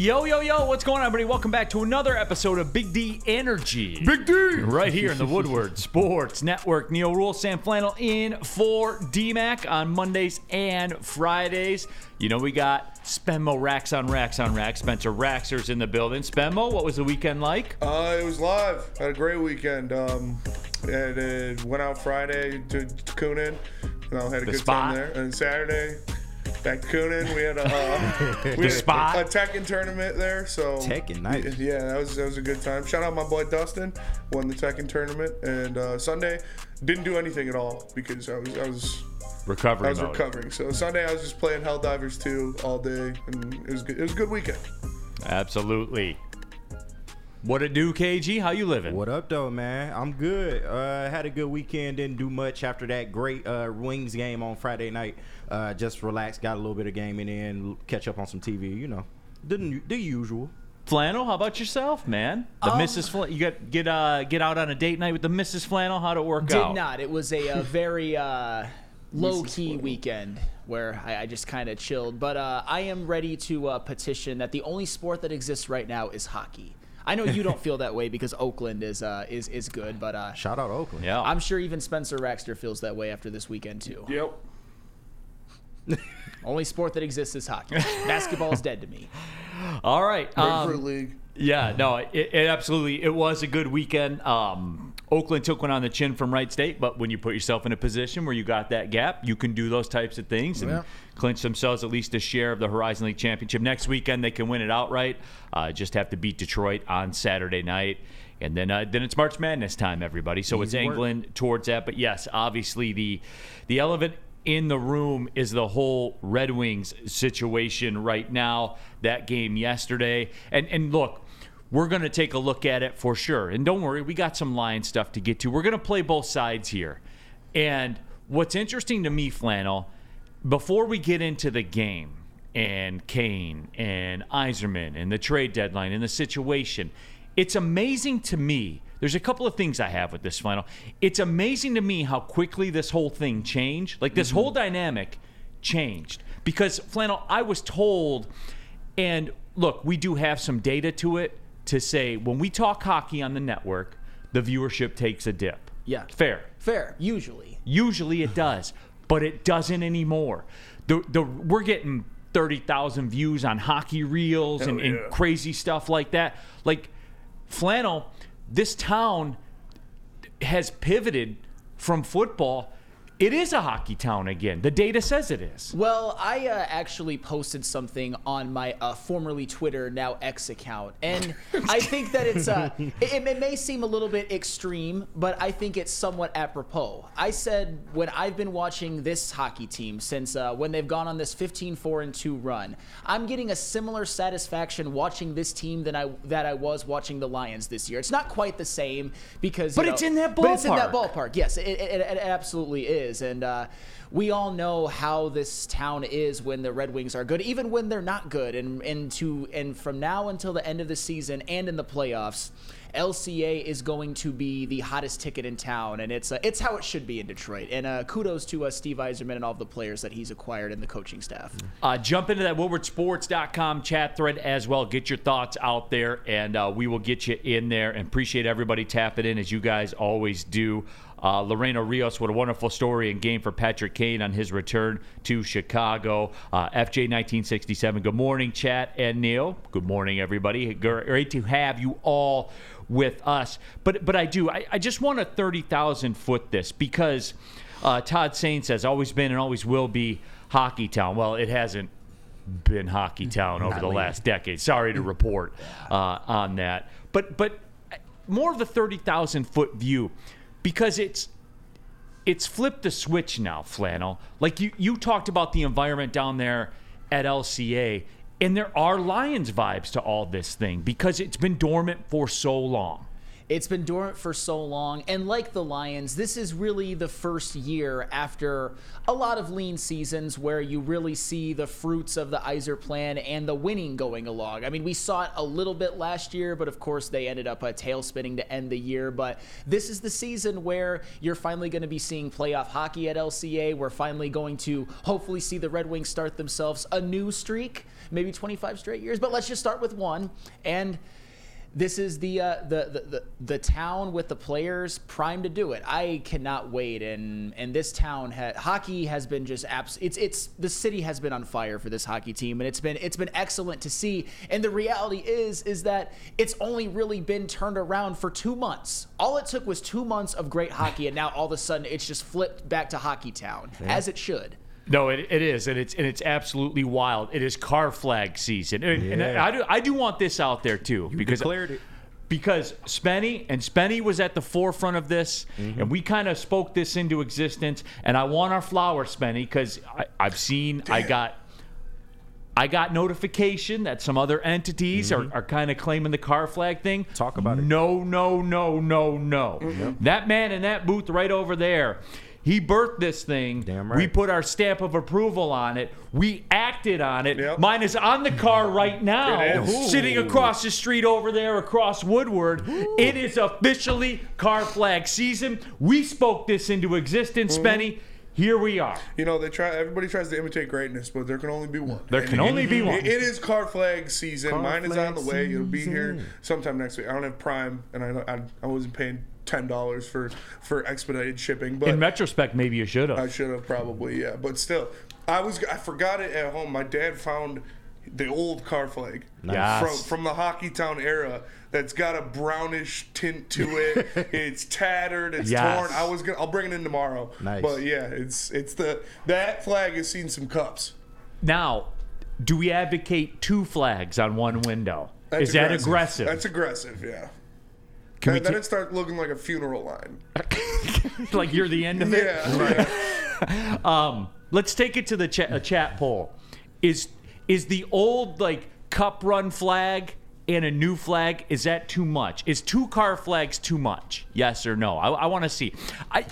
Yo, yo, yo, what's going on, everybody? Welcome back to another episode of Big D Energy. Big D! Right here in the Woodward Sports Network. Neal Ruhl, Sam Flannel in for DMAC on Mondays and Fridays. You know, we got Spenmo racks on racks on racks. Spencer Raxer's in the building. Spenmo, what was the weekend like? Uh, it was live. Had a great weekend. Um, and uh, went out Friday to, to Coonan. You know, had a The good spot. time there. And Saturday, back to Coonan. We had a uh, we had spot. a Tekken tournament there. So Tekken, nice. Yeah, that was that was a good time. Shout out my boy Dustin, won the Tekken tournament. And uh, Sunday, didn't do anything at all because I was I was Recovery I was mode. recovering. So Sunday I was just playing Helldivers 2 all day, and it was good. It was a good weekend. Absolutely. What it do, KG? How you living? What up, though, man? I'm good. Uh, had a good weekend. Didn't do much after that great uh, Wings game on Friday night. Uh, just relaxed. Got a little bit of gaming in. Catch up on some TV. You know, the the usual. Flannel, how about yourself, man? The Mrs. Flannel, you got get uh get out on a date night with the Mrs. Flannel. How'd it work Did out? Did not. It was a, uh very uh, low key weekend where I, I just kind of chilled. But uh, I am ready to uh, petition that the only sport that exists right now is hockey. I know you don't feel that way because Oakland is uh, is is good, but uh, Shout out Oakland. Yeah. I'm sure even Spencer Raxter feels that way after this weekend too. Yep. Only sport that exists is hockey. Basketball is dead to me. All right. um, League. Yeah, no, it, it absolutely it was a good weekend. Um, Oakland took one on the chin from Wright State, but when you put yourself in a position where you got that gap, you can do those types of things and Yeah. clinch themselves at least a share of the Horizon League championship. Next weekend they can win it outright. Uh, just have to beat Detroit on Saturday night. And then, uh, then it's March Madness time, everybody. So it's Easy work. England towards that. But yes, obviously the the elephant in the room is the whole Red Wings situation right now. That game yesterday, and and look, we're going to take a look at it for sure. And don't worry, we got some Lion stuff to get to. We're going to play both sides here. And what's interesting to me, Flannel, before we get into the game and Kane and Yzerman and the trade deadline and the situation, it's amazing to me. There's a couple of things I have with this Flannel. It's amazing to me how quickly this whole thing changed. Like this whole mm-hmm. dynamic changed. Because Flannel, I was told, and look, we do have some data to it to say when we talk hockey on the network, the viewership takes a dip. Yeah. Fair. Fair, usually. Usually it does, but it doesn't anymore. The the we're getting thirty thousand views on hockey reels and, and crazy stuff like that. Like flannel, this town has pivoted from football. It is a hockey town again. The data says it is. Well, I uh, actually posted something on my uh, formerly Twitter, now X account, and I think that it's uh, it, it may seem a little bit extreme, but I think it's somewhat apropos. I said when I've been watching this hockey team since uh, when they've gone on this 15-4 and 2 run, I'm getting a similar satisfaction watching this team than I that I was watching the Lions this year. It's not quite the same because, But it's in that ballpark. But it's in that ballpark. ballpark. Yes, it, it, it absolutely is, and uh, we all know how this town is when the Red Wings are good, even when they're not good, and and to and from now until the end of the season and in the playoffs. LCA is going to be the hottest ticket in town, and it's uh, it's how it should be in Detroit. And uh, kudos to uh, Steve Yzerman and all the players that he's acquired and the coaching staff. Uh, jump into that WoodwardSports.com chat thread as well. Get your thoughts out there, and uh, we will get you in there. And appreciate everybody tapping in as you guys always do. Uh, Lorena Rios, what a wonderful story and game for Patrick Kane on his return to Chicago. Uh, FJ 1967. Good morning, chat and Neal. Good morning, everybody. Great to have you all with us. But but I do. I, I just want to 30,000 foot this because uh, Todd Saint says always been and always will be hockey town. Well, it hasn't been hockey town over the last decade. Sorry to report uh, on that. But but more of the 30,000 foot view because it's it's flipped the switch now, Flannel. Like you you talked about the environment down there at LCA and there are Lions vibes to all this thing because it's been dormant for so long. It's been dormant for so long. And like the Lions, this is really the first year after a lot of lean seasons where you really see the fruits of the Yzerplan and the winning going along. I mean, we saw it a little bit last year, but of course they ended up uh, a tail spinning to end the year. But this is the season where you're finally going to be seeing playoff hockey at LCA. We're finally going to hopefully see the Red Wings start themselves a new streak, maybe 25 straight years. But let's just start with one. And this is the, uh, the, the the the town with the players primed to do it. I cannot wait, and and this town ha- hockey has been just abs- It's it's the city has been on fire for this hockey team, and it's been it's been excellent to see. And the reality is is that it's only really been turned around for two months. All it took was two months of great hockey, and now all of a sudden it's just flipped back to hockey town as it should. No, it, it is, and it's and it's absolutely wild. It is car flag season, and, and Yeah. I do I do want this out there too because declared it. because Spenny and Spenny was at the forefront of this, Mm-hmm. and we kind of spoke this into existence. And I want our flower, Spenny, because I've seen I got. I got notification that some other entities are, are kind of claiming the car flag thing. Mm-hmm. Talk about it. No, no, no, no, no. That man in that booth right over there, he birthed this thing. Damn We put our stamp of approval on it. We acted on it. Yep. Mine is on the car right now, sitting across the street over there, across Woodward. It is officially car flag season. We spoke this into existence, Mm-hmm. Spenny. Here we are. You know, they try. Everybody tries to imitate greatness, but there can only be one. There can only be one. It- it is car flag season. Car Mine is on the flag way. It'll be here sometime next week. I don't have Prime, and I I, I wasn't paying ten dollars for for expedited shipping, but In retrospect, maybe you should have. I should have probably, yeah. But still, I was I forgot it at home. My dad found the old car flag Yes. from from the hockey town era. That's got a brownish tint to it. it's tattered. It's Yes. torn. I was gonna. I'll bring it in tomorrow. Nice. But yeah, it's it's the that flag has seen some cups. Now, do we advocate two flags on one window? That's is that aggressive? That's aggressive. Yeah. Can we then ta- it starts looking like a funeral line. like you're the end of it? Yeah. yeah. Um, let's take it to the cha- a chat poll. Is is the old like cup run flag and a new flag is that too much? Is two car flags too much? Yes or no? I, I want to see. I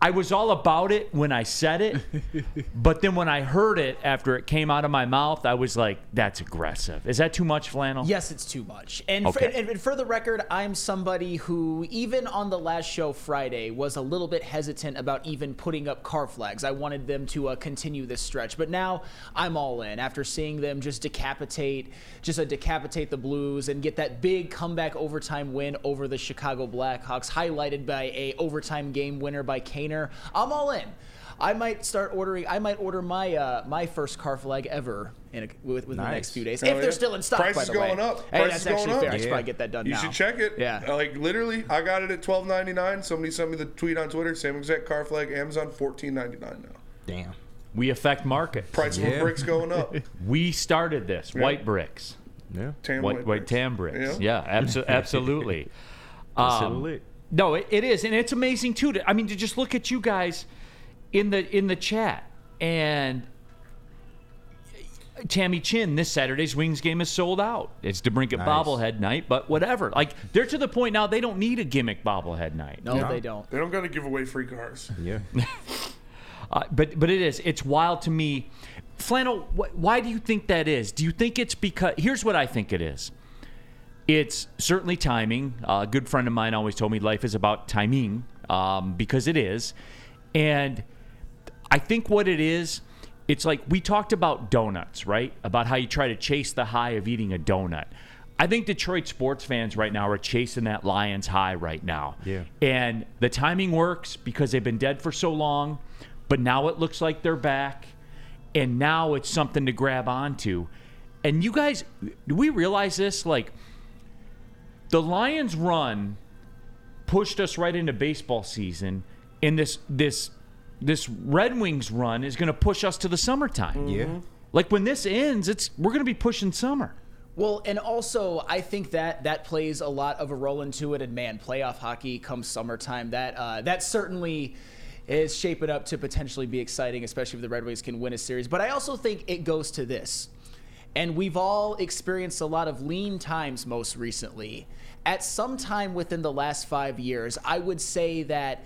I was all about it when I said it, but then when I heard it after it came out of my mouth, I was like, "That's aggressive." Is that too much, flannel? Yes, it's too much. And, Okay. for, and, and for the record, I'm somebody who, even on the last show Friday, was a little bit hesitant about even putting up car flags. I wanted them to uh, continue this stretch, but now I'm all in after seeing them just decapitate, just uh, decapitate the Blues and get that big comeback overtime win over the Chicago Blackhawks, highlighted by a overtime game winner by Kaner. I'm all in. I might start ordering. I might order my uh, my first car flag ever in a, with, within the next few days, Oh, if yeah. they're still in stock. Price by is the going way. up. Hey, Price that's is going actually up. fair. I should probably get that done You now. should check it. Yeah. Like literally, I got it at twelve ninety nine. Somebody sent me the tweet on Twitter. Same exact car flag. Amazon fourteen ninety nine now. Damn. We affect market. Price Yeah. of bricks going up. We started this. White bricks. Yeah. Tan white, white bricks. tan bricks. Yeah, abso- absolutely. That's Um, lit. No, it, it is, and it's amazing too. To, I mean, to just look at you guys in the in the chat and. Tammy Chin, this Saturday's Wings game is sold out. It's DeBrincat Nice. bobblehead night, but whatever. Like they're to the point now they don't need a gimmick bobblehead night. No, they don't. They don't got to give away free cars. Yeah. Uh, but but it is. It's wild to me. Flannel, wh- why do you think that is? Do you think it's because? Here's what I think it is. It's certainly timing. Uh, a good friend of mine always told me life is about timing um, because it is, and I think what it is, it's like we talked about donuts, right? About how you try to chase the high of eating a donut. I think Detroit sports fans right now are chasing that Lions high right now. Yeah. And the timing works because they've been dead for so long, but now it looks like they're back. And now it's something to grab onto. And you guys, do we realize this? Like, the Lions run pushed us right into baseball season, and this this this Red Wings run is going to push us to the summertime. Yeah. Like when this ends, it's we're going to be pushing summer. Well, and also I think that that plays a lot of a role into it. And man, playoff hockey comes summertime. That uh, that certainly is shaping up to potentially be exciting, especially if the Red Wings can win a series. But I also think it goes to this. And we've all experienced a lot of lean times most recently. At some time within the last five years, I would say that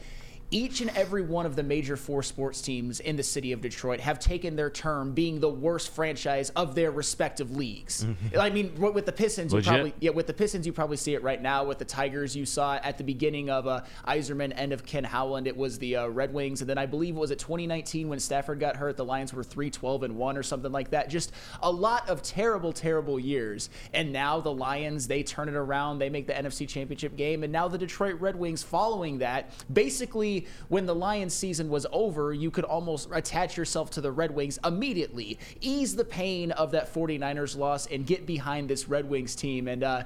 each and every one of the major four sports teams in the city of Detroit have taken their term being the worst franchise of their respective leagues. I mean, with with the Pistons, you probably yeah, with the Pistons, you probably see it right now. With the Tigers, you saw it at the beginning of uh, Yzerman, end of Ken Holland. It was the uh, Red Wings, and then I believe it was it 2019 when Stafford got hurt. The Lions were 3-12 and one or something like that. Just a lot of terrible, terrible years. And now the Lions they turn it around. They make the NFC Championship game, and now the Detroit Red Wings following that. Basically, when the Lions season was over, you could almost attach yourself to the Red Wings immediately, ease the pain of that 49ers loss, and get behind this Red Wings team. And uh,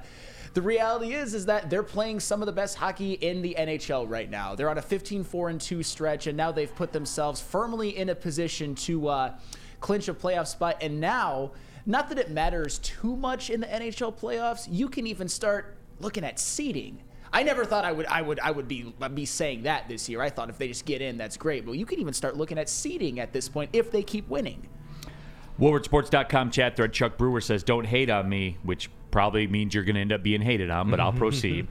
the reality is, is that they're playing some of the best hockey in the NHL right now. They're on a 15-4 and 2 stretch, and now they've put themselves firmly in a position to uh, clinch a playoff spot. And now, not that it matters too much in the NHL playoffs, you can even start looking at seeding. I never thought I would I would I would be be saying that this year. I thought if they just get in, that's great. But you can even start looking at seeding at this point if they keep winning. WoodwardSports.com chat thread. Chuck Brewer says, "Don't hate on me," which probably means you're going to end up being hated on. But I'll proceed.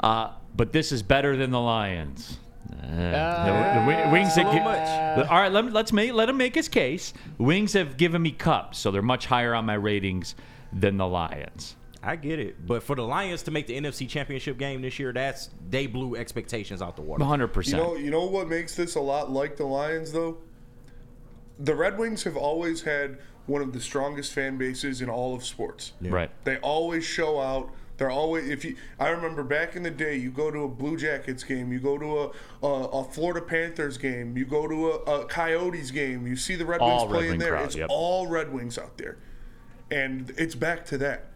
Uh, but this is better than the Lions. Uh, the, the Wings. have little much. all right, let, let's make let him make his case. Wings have given me cups, so they're much higher on my ratings than the Lions. I get it, but for the Lions to make the NFC Championship game this year, that's they blew expectations out the water. 100. You percent know, you know what makes this a lot like the Lions, though. The Red Wings have always had one of the strongest fan bases in all of sports. Right. They always show out. They're always if you. I remember back in the day, you go to a Blue Jackets game, you go to a a, a Florida Panthers game, you go to a, a Coyotes game, you see the Red All Wings Red playing Wing there. crowd, it's yep. all Red Wings out there, and it's back to that.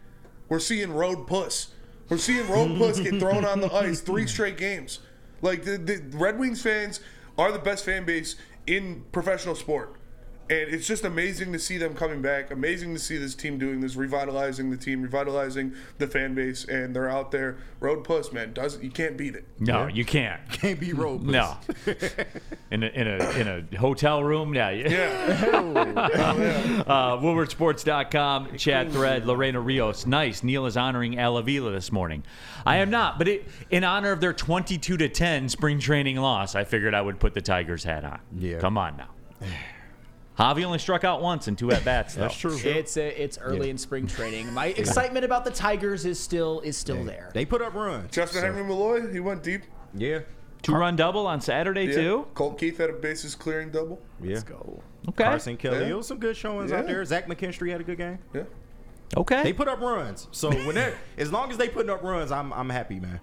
We're seeing Road Puss. We're seeing Road Puss get thrown on the ice three straight games. Like the, the Red Wings fans are the best fan base in professional sport. And it's just amazing to see them coming back. Amazing to see this team doing this, revitalizing the team, revitalizing the fan base, and they're out there. Road Puss, man, does you can't beat it. No, you can't. Can't be road. No. in a in a in a hotel room, yeah. Yeah, Uh, WoodwardSports.com chat thread. Lorena Rios. Nice. Neal is honoring Al Avila this morning. I am not, but it, in honor of their 22 to 10 spring training loss, I figured I would put the Tigers hat on. Yeah. Come on now. Javi only struck out once in two at bats. That's true. It's uh, it's early Yeah. in spring training. My excitement about the Tigers is still is still there. They put up runs. Justin So, Henry Malloy, he went deep. Yeah. Two run double on Saturday Yeah. too. Colt Keith had a bases clearing double. Yeah. Go. Okay. Carson Kelly. Yeah. Was some good showings out there. Zach McKinstry had a good game. Yeah. Okay. They put up runs. So when they as long as they putting up runs, I'm I'm happy, man.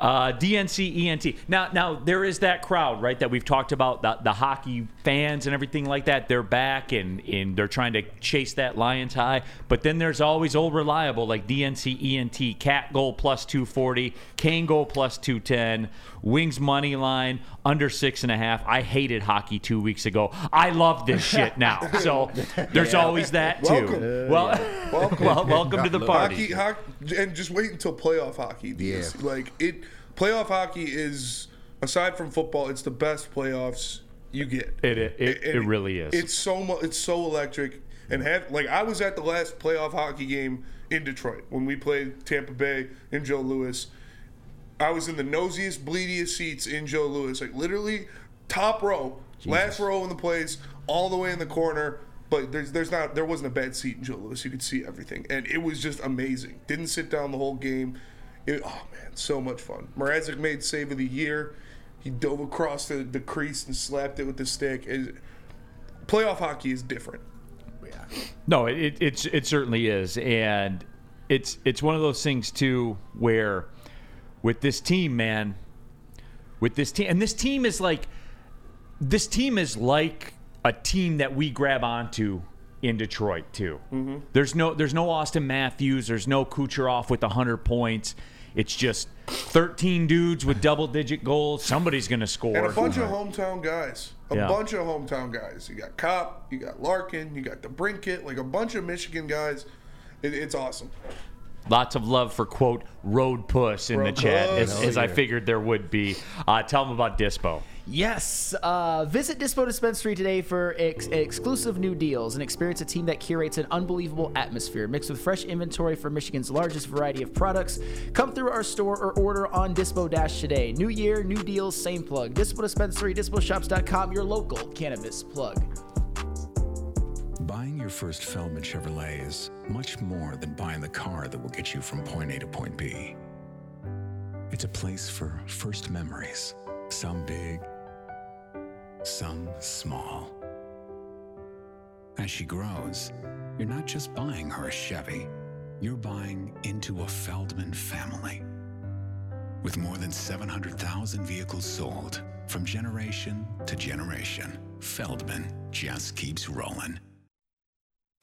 Uh, DNC ENT. Now, now there is that crowd, right? That we've talked about the, the hockey fans and everything like that. They're back and, and they're trying to chase that Lions high. But then there's always old reliable like DNC ENT, Cat goal plus 240, Kane goal plus 210, Wings money line under six and a half. I hated hockey two weeks ago. I love this shit now. So there's always that too. Welcome. Well, Welcome. well, welcome to the party. Hockey, hockey, and just wait until playoff hockey. Yeah. like it, playoff hockey is aside from football, it's the best playoffs you get. It- it- it- it really is. It's so much. It's so electric. And have like I was at the last playoff hockey game in Detroit when we played Tampa Bay and Joe Louis. I was in the nosiest, bleediest seats in Joe Louis, like literally top row, last row in the place, all the way in the corner. But there's there's not there wasn't a bad seat in Joe Louis. You could see everything, and it was just amazing. Didn't sit down the whole game. It, oh man, so much fun. Mrazek made save of the year. He dove across the, the crease and slapped it with the stick. It, playoff hockey is different. No, it, it it's it certainly is, and it's it's one of those things too where with this team, man, with this team, and this team is like this team is like a team that we grab onto in Detroit too. Mm-hmm. There's no there's no Auston Matthews, there's no Kucherov with 100 points. It's just 13 dudes with double digit goals. Somebody's going to score. And a bunch of hometown guys. A Yeah. bunch of hometown guys. You got Copp, you got Larkin, you got the DeBrincat, like a bunch of Michigan guys. It, it's awesome. Lots of love for quote road puss in the Road chat, puss. as, as I figured there would be. Uh, tell them about Dispo. Yes. Uh, visit Dispo Dispensary today for ex- exclusive new deals and experience a team that curates an unbelievable atmosphere mixed with fresh inventory for Michigan's largest variety of products. Come through our store or order on Dispo Dash today. New year, new deals, same plug. Dispo Dispensary, DispoShops.com, your local cannabis plug. Buying your first Feldman Chevrolet is much more than buying the car that will get you from point A to point B. It's a place for first memories, some big, some small. As she grows, you're not just buying her a Chevy, you're buying into a Feldman family. With more than 700,000 vehicles sold, from generation to generation, Feldman just keeps rolling.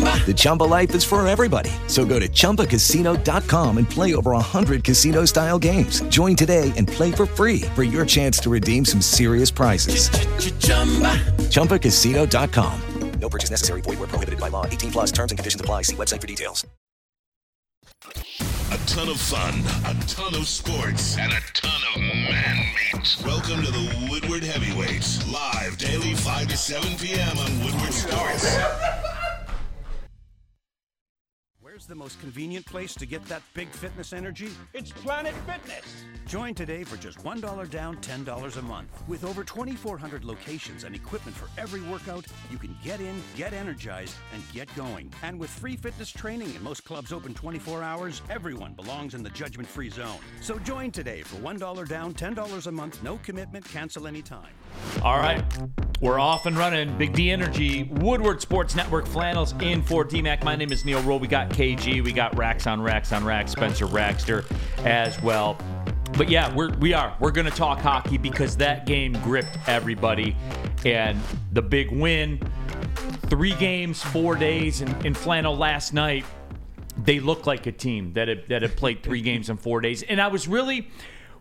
The Chumba life is for everybody. So go to ChumbaCasino.com and play over 100 casino-style games. Join today and play for free for your chance to redeem some serious prizes. ChumbaCasino.com. No purchase necessary. Void were prohibited by law. 18 plus terms and conditions apply. See website for details. A ton of fun, a ton of sports, and a ton of man meat. Welcome to the Woodward Heavyweights, live daily 5 to 7 p.m. on Woodward Sports. Where's the most convenient place to get that big fitness energy? It's Planet Fitness. Join today for just $1 down, $10 a month. With over 2,400 locations and equipment for every workout, you can get in, get energized, and get going. And with free fitness training and most clubs open 24 hours, everyone belongs in the judgment free zone. So join today for $1 down, $10 a month, no commitment, cancel anytime. All right. We're off and running. Big D Energy, Woodward Sports Network, Flannels in for D Mac. My name is Neal Ruhl. We got KG, we got Racks on Racks on Racks, Spencer Rackster as well. But yeah, we're we are. We're gonna talk hockey because that game gripped everybody. And the big win, three games, four days in, in flannel last night. They looked like a team that had, that had played three games in four days. And I was really,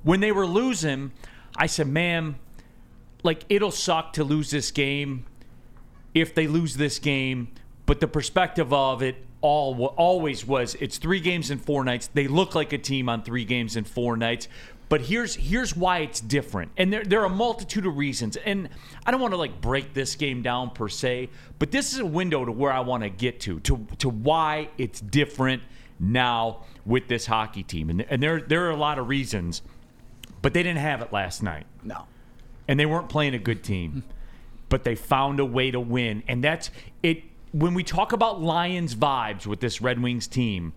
when they were losing, I said, man, like it'll suck to lose this game if they lose this game but the perspective of it all always was it's three games in four nights. They look like a team on three games in four nights but here's here's why it's different. And there, there are a multitude of reasons and i don't want to like break this game down per se but this is a window to where i want to get to to to why it's different now with this hockey team. And, and there there are a lot of reasons but they didn't have it last night. No. And they weren't playing a good team, but they found a way to win. And that's it. When we talk about Lions vibes with this Red Wings team,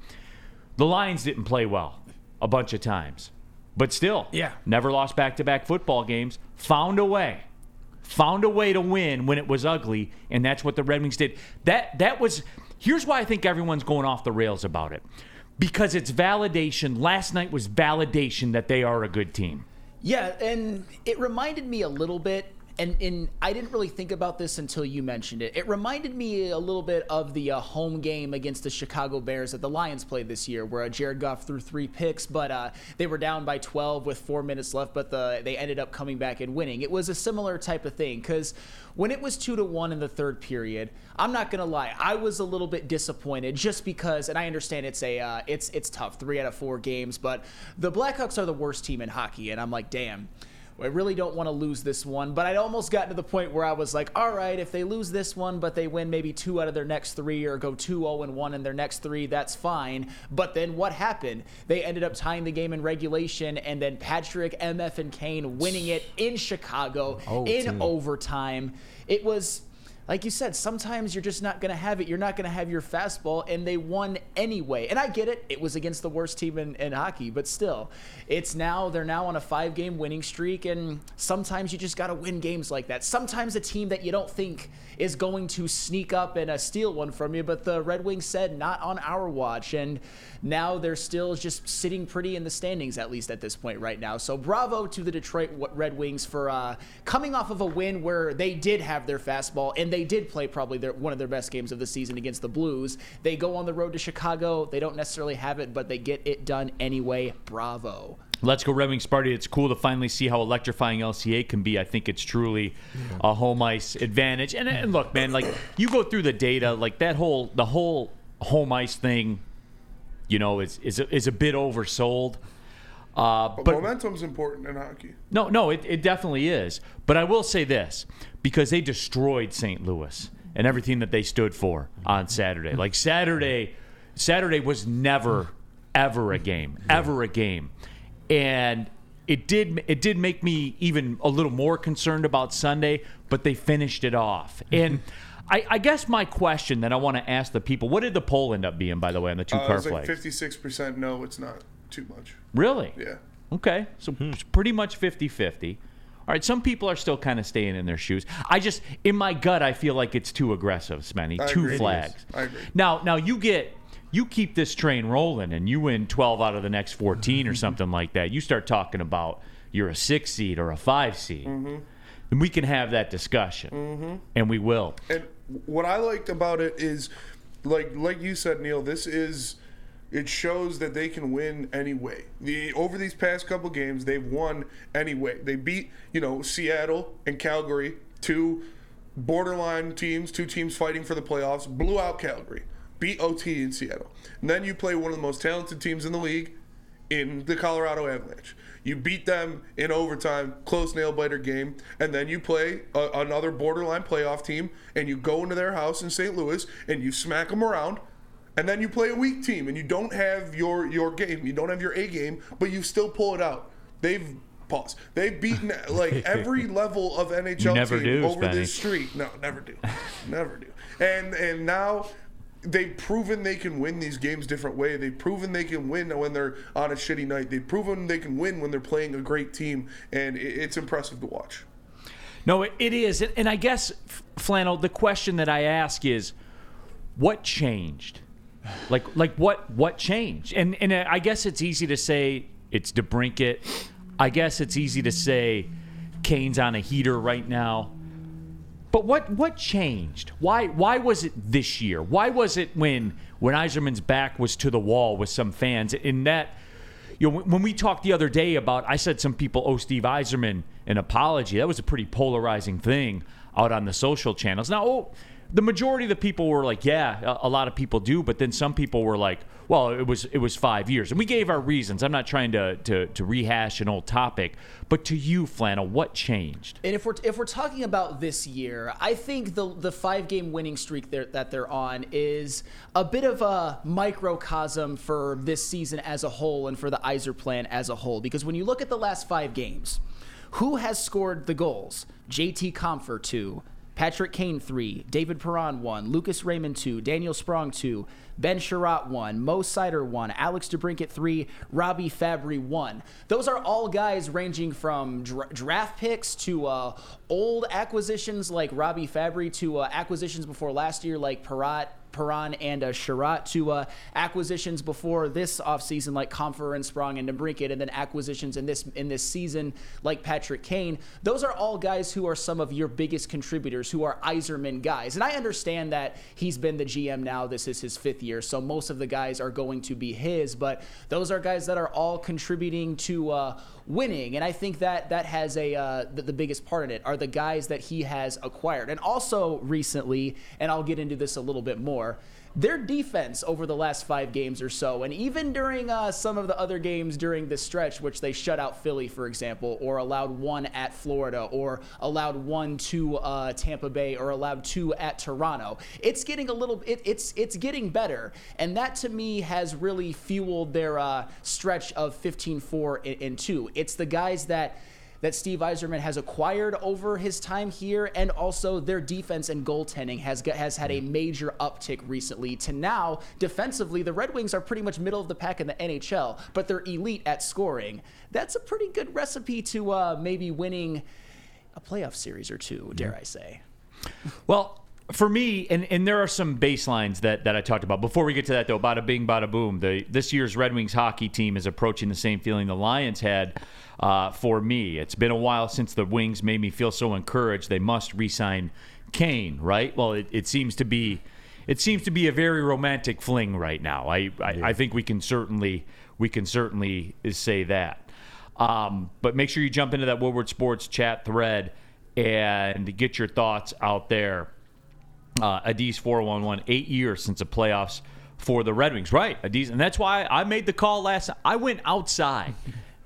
the Lions didn't play well a bunch of times, but still, Yeah. never lost back to back football games, found a way. Found a way to win when it was ugly, and that's what the Red Wings did. That that was here's why I think everyone's going off the rails about it. Because it's validation. Last night was validation that they are a good team. Yeah, and it reminded me a little bit, and and I didn't really think about this until you mentioned it. It reminded me a little bit of the uh, home game against the Chicago Bears that the Lions played this year, where uh, Jared Goff threw three picks, but uh, they were down by 12 with four minutes left, but the they ended up coming back and winning. It was a similar type of thing because when it was two to one in the third period, I'm not gonna lie, I was a little bit disappointed just because, and I understand it's a uh, it's it's tough, three out of four games, but the Blackhawks are the worst team in hockey, and I'm like, damn. I really don't want to lose this one, but I'd almost gotten to the point where I was like, all right, if they lose this one, but they win maybe two out of their next three or go 2 0 and 1 in their next three, that's fine. But then what happened? They ended up tying the game in regulation, and then Patrick, MF, and Kane winning it in Chicago Oh, in team. overtime. It was. Like you said, sometimes you're just not going to have it. You're not going to have your fastball, and they won anyway. And I get it. It was against the worst team in, in hockey, but still, it's now, they're now on a five game winning streak, and sometimes you just got to win games like that. Sometimes a team that you don't think is going to sneak up and uh, steal one from you, but the Red Wings said, not on our watch. And now they're still just sitting pretty in the standings, at least at this point right now. So bravo to the Detroit Red Wings for uh, coming off of a win where they did have their fastball and they did play probably their, one of their best games of the season against the Blues. They go on the road to Chicago. They don't necessarily have it, but they get it done anyway. Bravo. Let's go Red Wings party. It's cool to finally see how electrifying LCA can be. I think it's truly a home ice advantage. And, and look, man, like you go through the data, like that whole the whole home ice thing, you know, is is a, is a bit oversold. Uh, But, but momentum's important in hockey. no, no, it, it definitely is. But I will say this because they destroyed St. Louis and everything that they stood for on Saturday. Mm-hmm. Like Saturday, Saturday was never, ever a game, ever a game, and it did it did make me even a little more concerned about Sunday. But they finished it off, mm-hmm. and. I, I guess my question that I want to ask the people: What did the poll end up being, by the way, on the two Uh, car it's like flags? 56% no, it's not too much. Really? Yeah. Okay. So it's pretty much 50 50. All right. Some people are still kind of staying in their shoes. I just, in my gut, I feel like it's too aggressive, Spenny. I Two agree. Flags. I agree. Now, now you get, you keep this train rolling and you win 12 out of the next 14 or something like that. You start talking about you're a six seed or a five seed. Mm-hmm. And we can have that discussion. And we will. And what I liked about it is, like like you said, Neal, this is it shows that they can win anyway. The over these past couple games, they've won anyway. They beat you know Seattle and Calgary, two borderline teams, two teams fighting for the playoffs. Blew out Calgary, beat OT in Seattle, and then you play one of the most talented teams in the league in the Colorado Avalanche. You beat them in overtime, close nail biter game, and then you play a, another borderline playoff team, and you go into their house in St. Louis and you smack them around, and then you play a weak team, and you don't have your your game, you don't have your A game, but you still pull it out. They've pause. They've beaten like every level of NHL never team do, over this street. No, never do, never do. And and now they've proven they can win these games different way. They've proven they can win when they're on a shitty night. They've proven they can win when they're playing a great team, and it, it's impressive to watch. No, it, it is. And, and I guess, Flannel, the question that I ask is what changed? Like, like what what changed? And and I guess it's easy to say it's DeBrincat. I guess it's easy to say Kane's on a heater right now. But what what changed? Why why was it this year? Why was it when when Yzerman's back was to the wall with some fans? In that, you know, when we talked the other day about, I said some people owe Steve Yzerman an apology. That was a pretty polarizing thing out on the social channels. Now, oh, the majority of the people were like, yeah, a, a lot of people do, but then some people were like, well, it was it was five years, and we gave our reasons. I'm not trying to to, to rehash an old topic, but to you, Flannel, what changed? And if we're if we're talking about this year, I think the the five game winning streak that they're on is a bit of a microcosm for this season as a whole and for the Yzerplan as a whole. Because when you look at the last five games, who has scored the goals? JT Comfort two. Patrick Kane three, David Perron one, Lucas Raymond two, Daniel Sprong two, Ben Chiarot one, Mo Seider one, Alex DeBrincat three, Robbie Fabbri one. Those are all guys ranging from dra- draft picks to uh, old acquisitions like Robbie Fabbri to uh, acquisitions before last year like Perrot, Perron and uh, Chiarot to uh, acquisitions before this offseason like Compher and Sprong and DeBrincat, and then acquisitions in this in this season like Patrick Kane. Those are all guys who are some of your biggest contributors, who are Yzerman guys. And I understand that he's been the GM now. This is his fifth year, so most of the guys are going to be his. But those are guys that are all contributing to uh, winning, and I think that that has a uh, the, the biggest part in it are the guys that he has acquired, and also recently, and I'll get into this a little bit more their defense over the last five games or so, and even during uh, some of the other games during this stretch, which they shut out Philly, for example, or allowed one at Florida, or allowed one to uh, Tampa Bay, or allowed two at Toronto, it's getting a little, it, it's it's getting better, and that to me has really fueled their uh, stretch of 15-4 and 2. It's the guys that that Steve Yzerman has acquired over his time here, and also their defense and goaltending has has had a major uptick recently. To now, defensively, the Red Wings are pretty much middle of the pack in the NHL, but they're elite at scoring. That's a pretty good recipe to uh, maybe winning a playoff series or two, dare I say. Well, for me, and, and there are some baselines that, that I talked about. Before we get to that, though, bada bing, bada boom. The, this year's Red Wings hockey team is approaching the same feeling the Lions had uh, for me. It's been a while since the Wings made me feel so encouraged. They must re-sign Kane, right? Well, it, it seems to be it seems to be a very romantic fling right now. I I, I think we can certainly we can certainly say that. Um, but make sure you jump into that Woodward Sports chat thread and get your thoughts out there. Uh, Adis 411, eight years since the playoffs for the Red Wings. Right, Adis. And that's why I made the call last I went outside.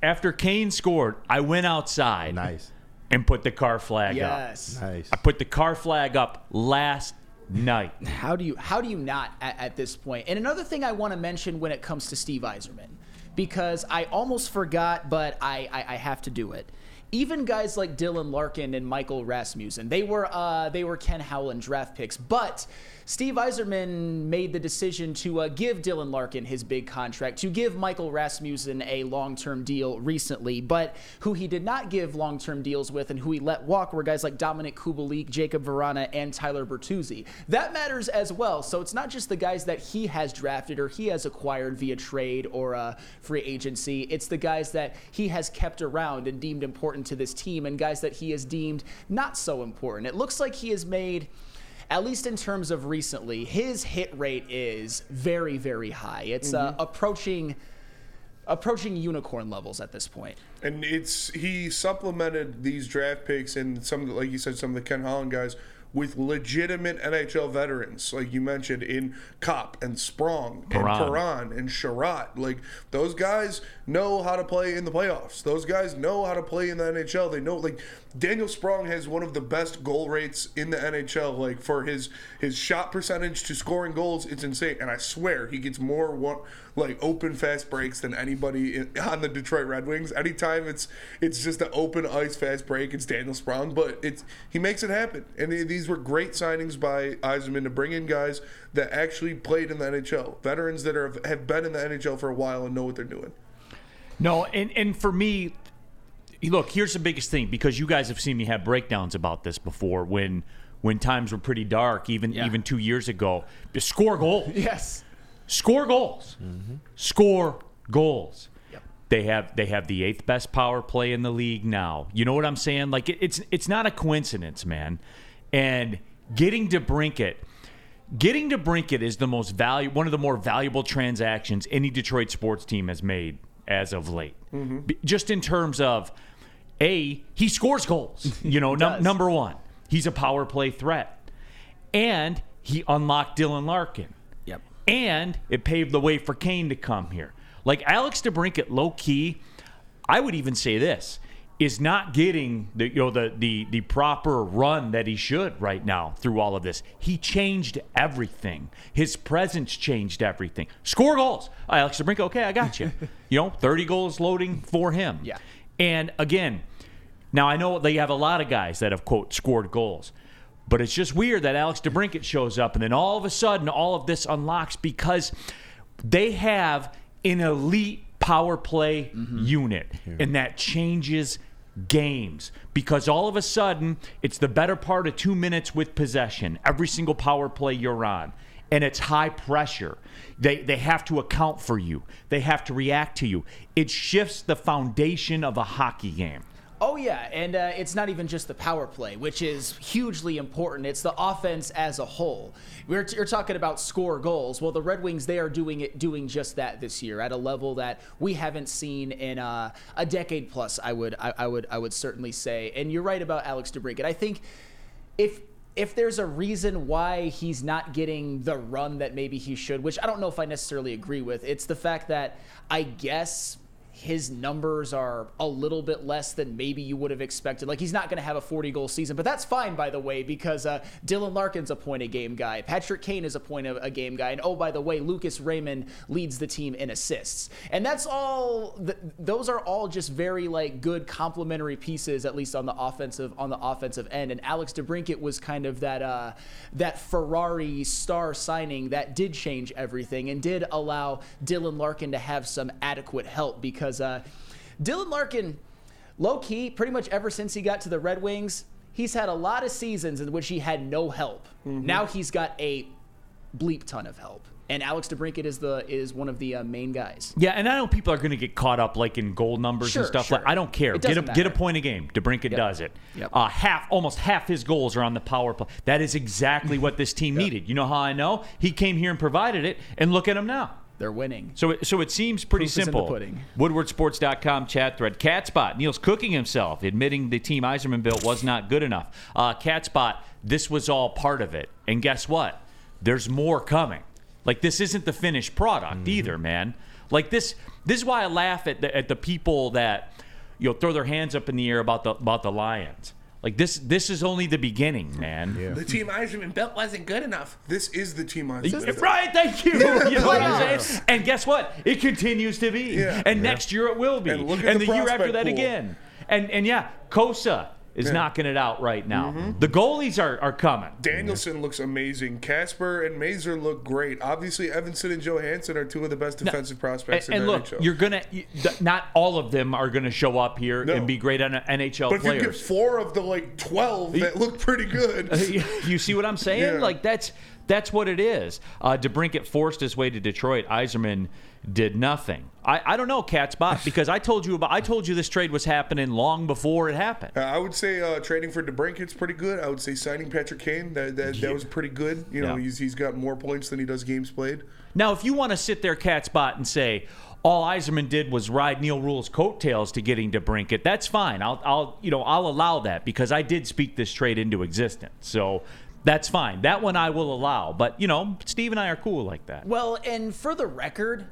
After Kane scored, I went outside. Nice. And put the car flag Yes. up. Nice. I put the car flag up last night. How do you how do you not at, at this point? And another thing I want to mention when it comes to Steve Yzerman, because I almost forgot, but I, I, I have to do it. Even guys like Dylan Larkin and Michael Rasmussen, they were uh, they were Ken Holland draft picks, but Steve Yzerman made the decision to uh, give Dylan Larkin his big contract, to give Michael Rasmussen a long term deal recently, but who he did not give long term deals with and who he let walk were guys like Dominik Kubalik, Jakub Vrana, and Tyler Bertuzzi. That matters as well. So it's not just the guys that he has drafted or he has acquired via trade or uh, free agency, it's the guys that he has kept around and deemed important to this team and guys that he has deemed not so important. It looks like he has made at least in terms of recently, his hit rate is very, very high. It's uh, approaching approaching unicorn levels at this point. And it's he supplemented these draft picks and some, of the- like you said, some of the Ken Holland guys with legitimate NHL veterans, like you mentioned in Copp and Sprong and Perron. Perron and Chiarot. Like those guys know how to play in the playoffs. Those guys know how to play in the NHL. They know like Daniel Sprong has one of the best goal rates in the NHL. Like for his his shot percentage to scoring goals, it's insane. And I swear he gets more one like open fast breaks than anybody in, on the Detroit Red Wings. Anytime it's it's just an open ice fast break, it's Daniel Sprong. But it's he makes it happen. And they- these were great signings by Yzerman to bring in guys that actually played in the NHL, veterans that are have been in the NHL for a while and know what they're doing. No, and and for me, look, here's the biggest thing because you guys have seen me have breakdowns about this before when when times were pretty dark, even even two years ago. Score goals. Yes. Score goals. Mm-hmm. Score goals. They have they have the eighth best power play in the league now. You know what I'm saying? Like it, it's it's not a coincidence, man. And getting to Brincat, getting to Brincat is the most value one of the more valuable transactions any Detroit sports team has made as of late. Mm-hmm. B- Just in terms of a he scores goals. You know, num- number one, he's a power play threat, and he unlocked Dylan Larkin Yep. and it paved the way for Kane to come here. Like Alex DeBrincat, low key, I would even say this is not getting the you know the the the proper run that he should right now through all of this. He changed everything. His presence changed everything. Score goals. Alex DeBrincat, okay, I got you. you know, 30 goals loading for him. Yeah. And again, now I know they have a lot of guys that have quote scored goals. But it's just weird that Alex DeBrincat shows up and then all of a sudden all of this unlocks because they have an elite power play mm-hmm. unit and that changes games because all of a sudden it's the better part of 2 minutes with possession every single power play you're on and it's high pressure. They they have to account for you. They have to react to you. It shifts the foundation of a hockey game. Oh yeah, and uh, it's not even just the power play, which is hugely important. It's the offense as a whole. We're you're talking about score goals. Well, the Red Wings they are doing it, doing just that this year at a level that we haven't seen in uh, a decade plus. I would I, I would I would certainly say. And you're right about Alex DeBrincat. I think if if there's a reason why he's not getting the run that maybe he should, which I don't know if I necessarily agree with, it's the fact that I guess his numbers are a little bit less than maybe you would have expected. Like he's not going to have a 40 goal season, but that's fine by the way because uh, Dylan Larkin's a point a game guy, Patrick Kane is a point a, game guy, and oh by the way, Lucas Raymond leads the team in assists, and that's all. Th- those are all just very like good complementary pieces, at least on the offensive on the offensive end. And Alex DeBrincat was kind of that uh, that Ferrari star signing that did change everything and did allow Dylan Larkin to have some adequate help because uh, Dylan Larkin, low key, pretty much ever since he got to the Red Wings, he's had a lot of seasons in which he had no help. Now he's got a bleep ton of help. And Alex DeBrincat is the is one of the uh, main guys. Yeah, and I know people are going to get caught up like in goal numbers Sure, and stuff. sure. Like I don't care. Get a doesn't get a point a game. DeBrincat does it. Yep. Uh, half, almost half his goals are on the power play. That is exactly what this team needed. You know how I know? He came here and provided it, and look at him now. They're winning. So it, so it seems pretty Proof is in the simple. WoodwardSports.com chat thread. Catspot. Neal's cooking himself, admitting the team Yzerman built was not good enough. Uh, Catspot. This was all part of it, and guess what? There's more coming. Like this isn't the finished product Mm-hmm. either, man. Like this. This is why I laugh at the, at the people that you know throw their hands up in the air about the about the Lions. Like this. This is only the beginning, man. The team Yzerman built wasn't good enough. This is the team Yzerman built. Right, thank you. You know what I'm saying? And guess what? It continues to be. Yeah. And next year it will be. And And, look at the, the year after that pool. again. And and yeah, Cossa is Yeah. knocking it out right now. Mhm. The goalies are, are coming. Danielson looks amazing. Kasper and Mazur look great. Obviously, Edvinsson and Johansson are two of the best defensive prospects And, and in the look, NHL. you're gonna you- th- not all of them are gonna show up here No. and be great on NHL but if you get players. four of the like twelve that look pretty good, you see what I'm saying? Yeah. Like that's that's what it is. Uh, DeBrincat forced his way to Detroit. Yzerman did nothing. I, I don't know, Catspot, because I told you about I told you this trade was happening long before it happened. Uh, I would say uh, trading for DeBrincat's pretty good. I would say signing Patrick Kane that that, that was pretty good. You know, Yeah. he's he's got more points than he does games played. Now, if you want to sit there, Catspot, and say all Yzerman did was ride Neal Ruhl's coattails to getting DeBrincat, that's fine. I'll, I'll, you know, I'll allow that because I did speak this trade into existence. So that's fine. That one I will allow. But you know, Steve and I are cool like that. Well, and for the record,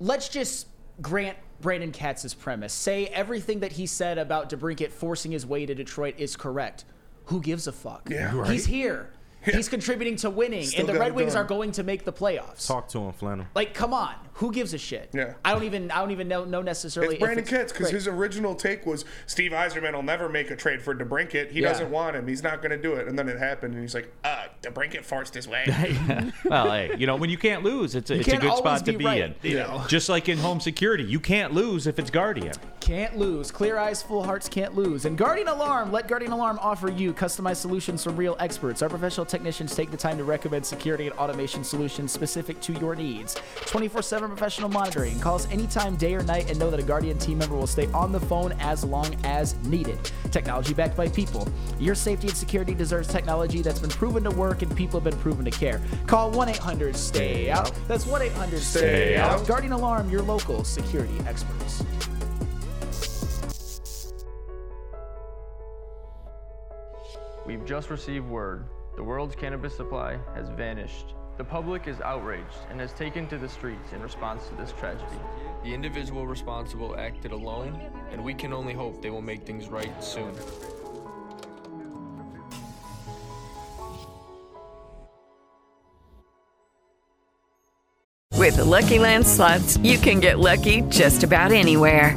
let's just grant Brandon Katz's premise. Say everything that he said about DeBrincat forcing his way to Detroit is correct. Who gives a fuck? Yeah. Right. He's here. He's contributing to winning, Still and the Red Wings done. are going to make the playoffs. Talk to him, Flannel. Like, come on, who gives a shit? Yeah. I don't even, I don't even know, know necessarily. It's Brandon if Katz because his original take was Steve Yzerman will never make a trade for DeBrincat. He Yeah. doesn't want him. He's not going to do it. And then it happened, and he's like, uh, DeBrincat forced his way. well, hey, you know, when you can't lose, it's a, You it's a good always spot to be be right, in. you know. Just like in home security, you can't lose if it's Guardian. Can't lose. Clear eyes, full hearts can't lose. And Guardian Alarm, let Guardian Alarm offer you customized solutions from real experts. Our professional technicians take the time to recommend security and automation solutions specific to your needs. 24 7 professional monitoring. Call us anytime, day or night, and know that a Guardian team member will stay on the phone as long as needed. Technology backed by people. Your safety and security deserves technology that's been proven to work and people have been proven to care. Call 1 800 STAY OUT. That's 1 800 Stay STAY Out. OUT. Guardian Alarm, your local security experts. We've just received word the world's cannabis supply has vanished. The public is outraged and has taken to the streets in response to this tragedy. The individual responsible acted alone, and we can only hope they will make things right soon. With the Lucky Land slots, you can get lucky just about anywhere.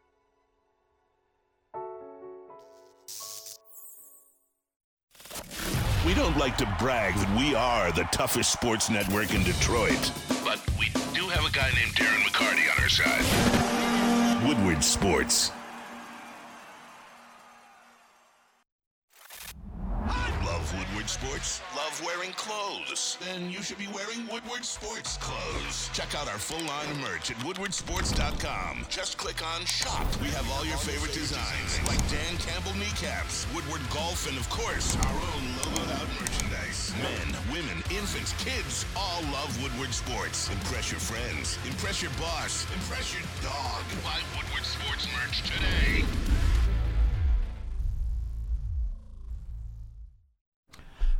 We don't like to brag that we are the toughest sports network in Detroit, but we do have a guy named Darren McCarty on our side. Woodward Sports. Sports? Love wearing clothes? Then you should be wearing Woodward Sports clothes. Check out our full line of merch at woodwardsports.com. Just click on shop. We have all your favorite designs, like Dan Campbell kneecaps, Woodward Golf, and of course, our own logoed out merchandise. Men, women, infants, kids all love Woodward Sports. Impress your friends. Impress your boss. Impress your dog. Buy Woodward Sports merch today.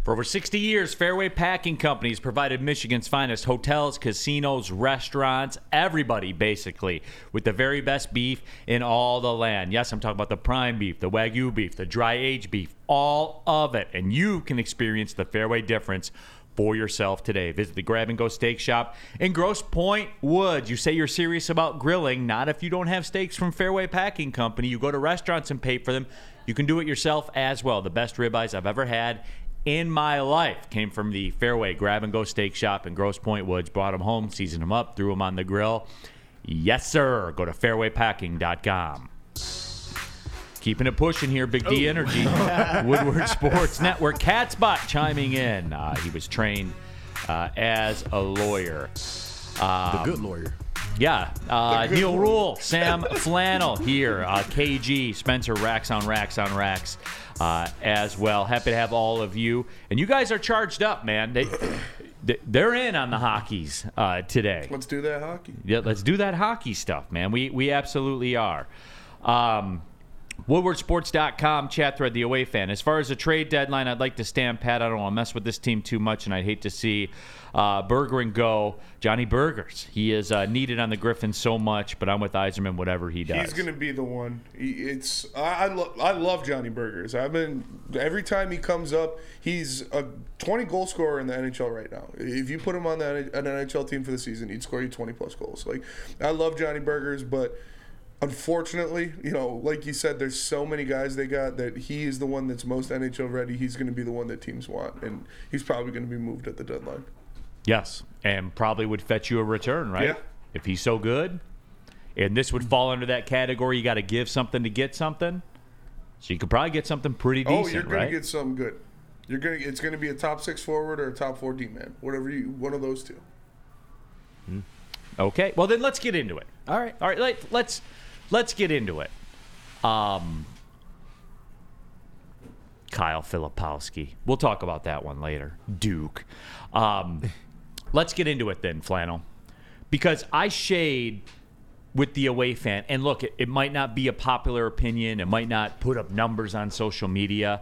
For over 60 years, Fairway Packing Company has provided Michigan's finest hotels, casinos, restaurants, everybody basically, with the very best beef in all the land. Yes, I'm talking about the prime beef, the Wagyu beef, the dry aged beef, all of it. And you can experience the Fairway difference for yourself today. Visit the Grab and Go Steak Shop in Grosse Pointe Woods. You say you're serious about grilling, not if you don't have steaks from Fairway Packing Company. You go to restaurants and pay for them. You can do it yourself as well. The best ribeyes I've ever had in my life came from the Fairway Grab and Go Steak Shop in Grosse Pointe Woods. Brought them home, seasoned them up, threw them on the grill. Yes, sir. Go to fairwaypacking.com. Keeping it pushing here, Big D Energy, Woodward Sports Network. Catsbot chiming in. Uh, he was trained uh, as a lawyer. Um, The good lawyer. Yeah. Uh, Neal. Ruhl, Sam Flannel here. Uh, KG, Spencer, Racks on Racks on Racks uh, as well. Happy to have all of you. And you guys are charged up, man. They, they- they're in on the hockeys uh, today. Let's do that hockey. Yeah, let's do that hockey stuff, man. We we absolutely are. Um, WoodwardSports.com chat thread, the away fan. As far as the trade deadline, I'd like to stand pat. I don't want to mess with this team too much, and I'd hate to see uh, Berger and go. Johnny Burgers. He is uh, needed on the Griffins so much, but I'm with Yzerman, whatever he does. He's gonna be the one. It's I I, lo- I love Johnny Burgers. I've been every time he comes up, he's a 20 goal scorer in the NHL right now. If you put him on that an NHL team for the season, he'd score you 20 plus goals. Like I love Johnny Burgers, but unfortunately, you know, like you said, there's so many guys they got that he is the one that's most NHL ready. He's going to be the one that teams want, and he's probably going to be moved at the deadline. Yes, and probably would fetch you a return, right? Yeah. If he's so good. And this would fall under that category. You got to give something to get something. So you could probably get something pretty decent, oh, you're going right? to get something good. You're gonna. It's going to be a top six forward or a top four D man, whatever you. One of those two. Hmm. Okay. Well, then let's get into it. All right. All right. Let, let's let's get into it. Um, Kyle Filipowski. We'll talk about that one later. Duke. Um, let's get into it then, Flannel, because I shade with the away fan. And look, it, it might not be a popular opinion. It might not put up numbers on social media.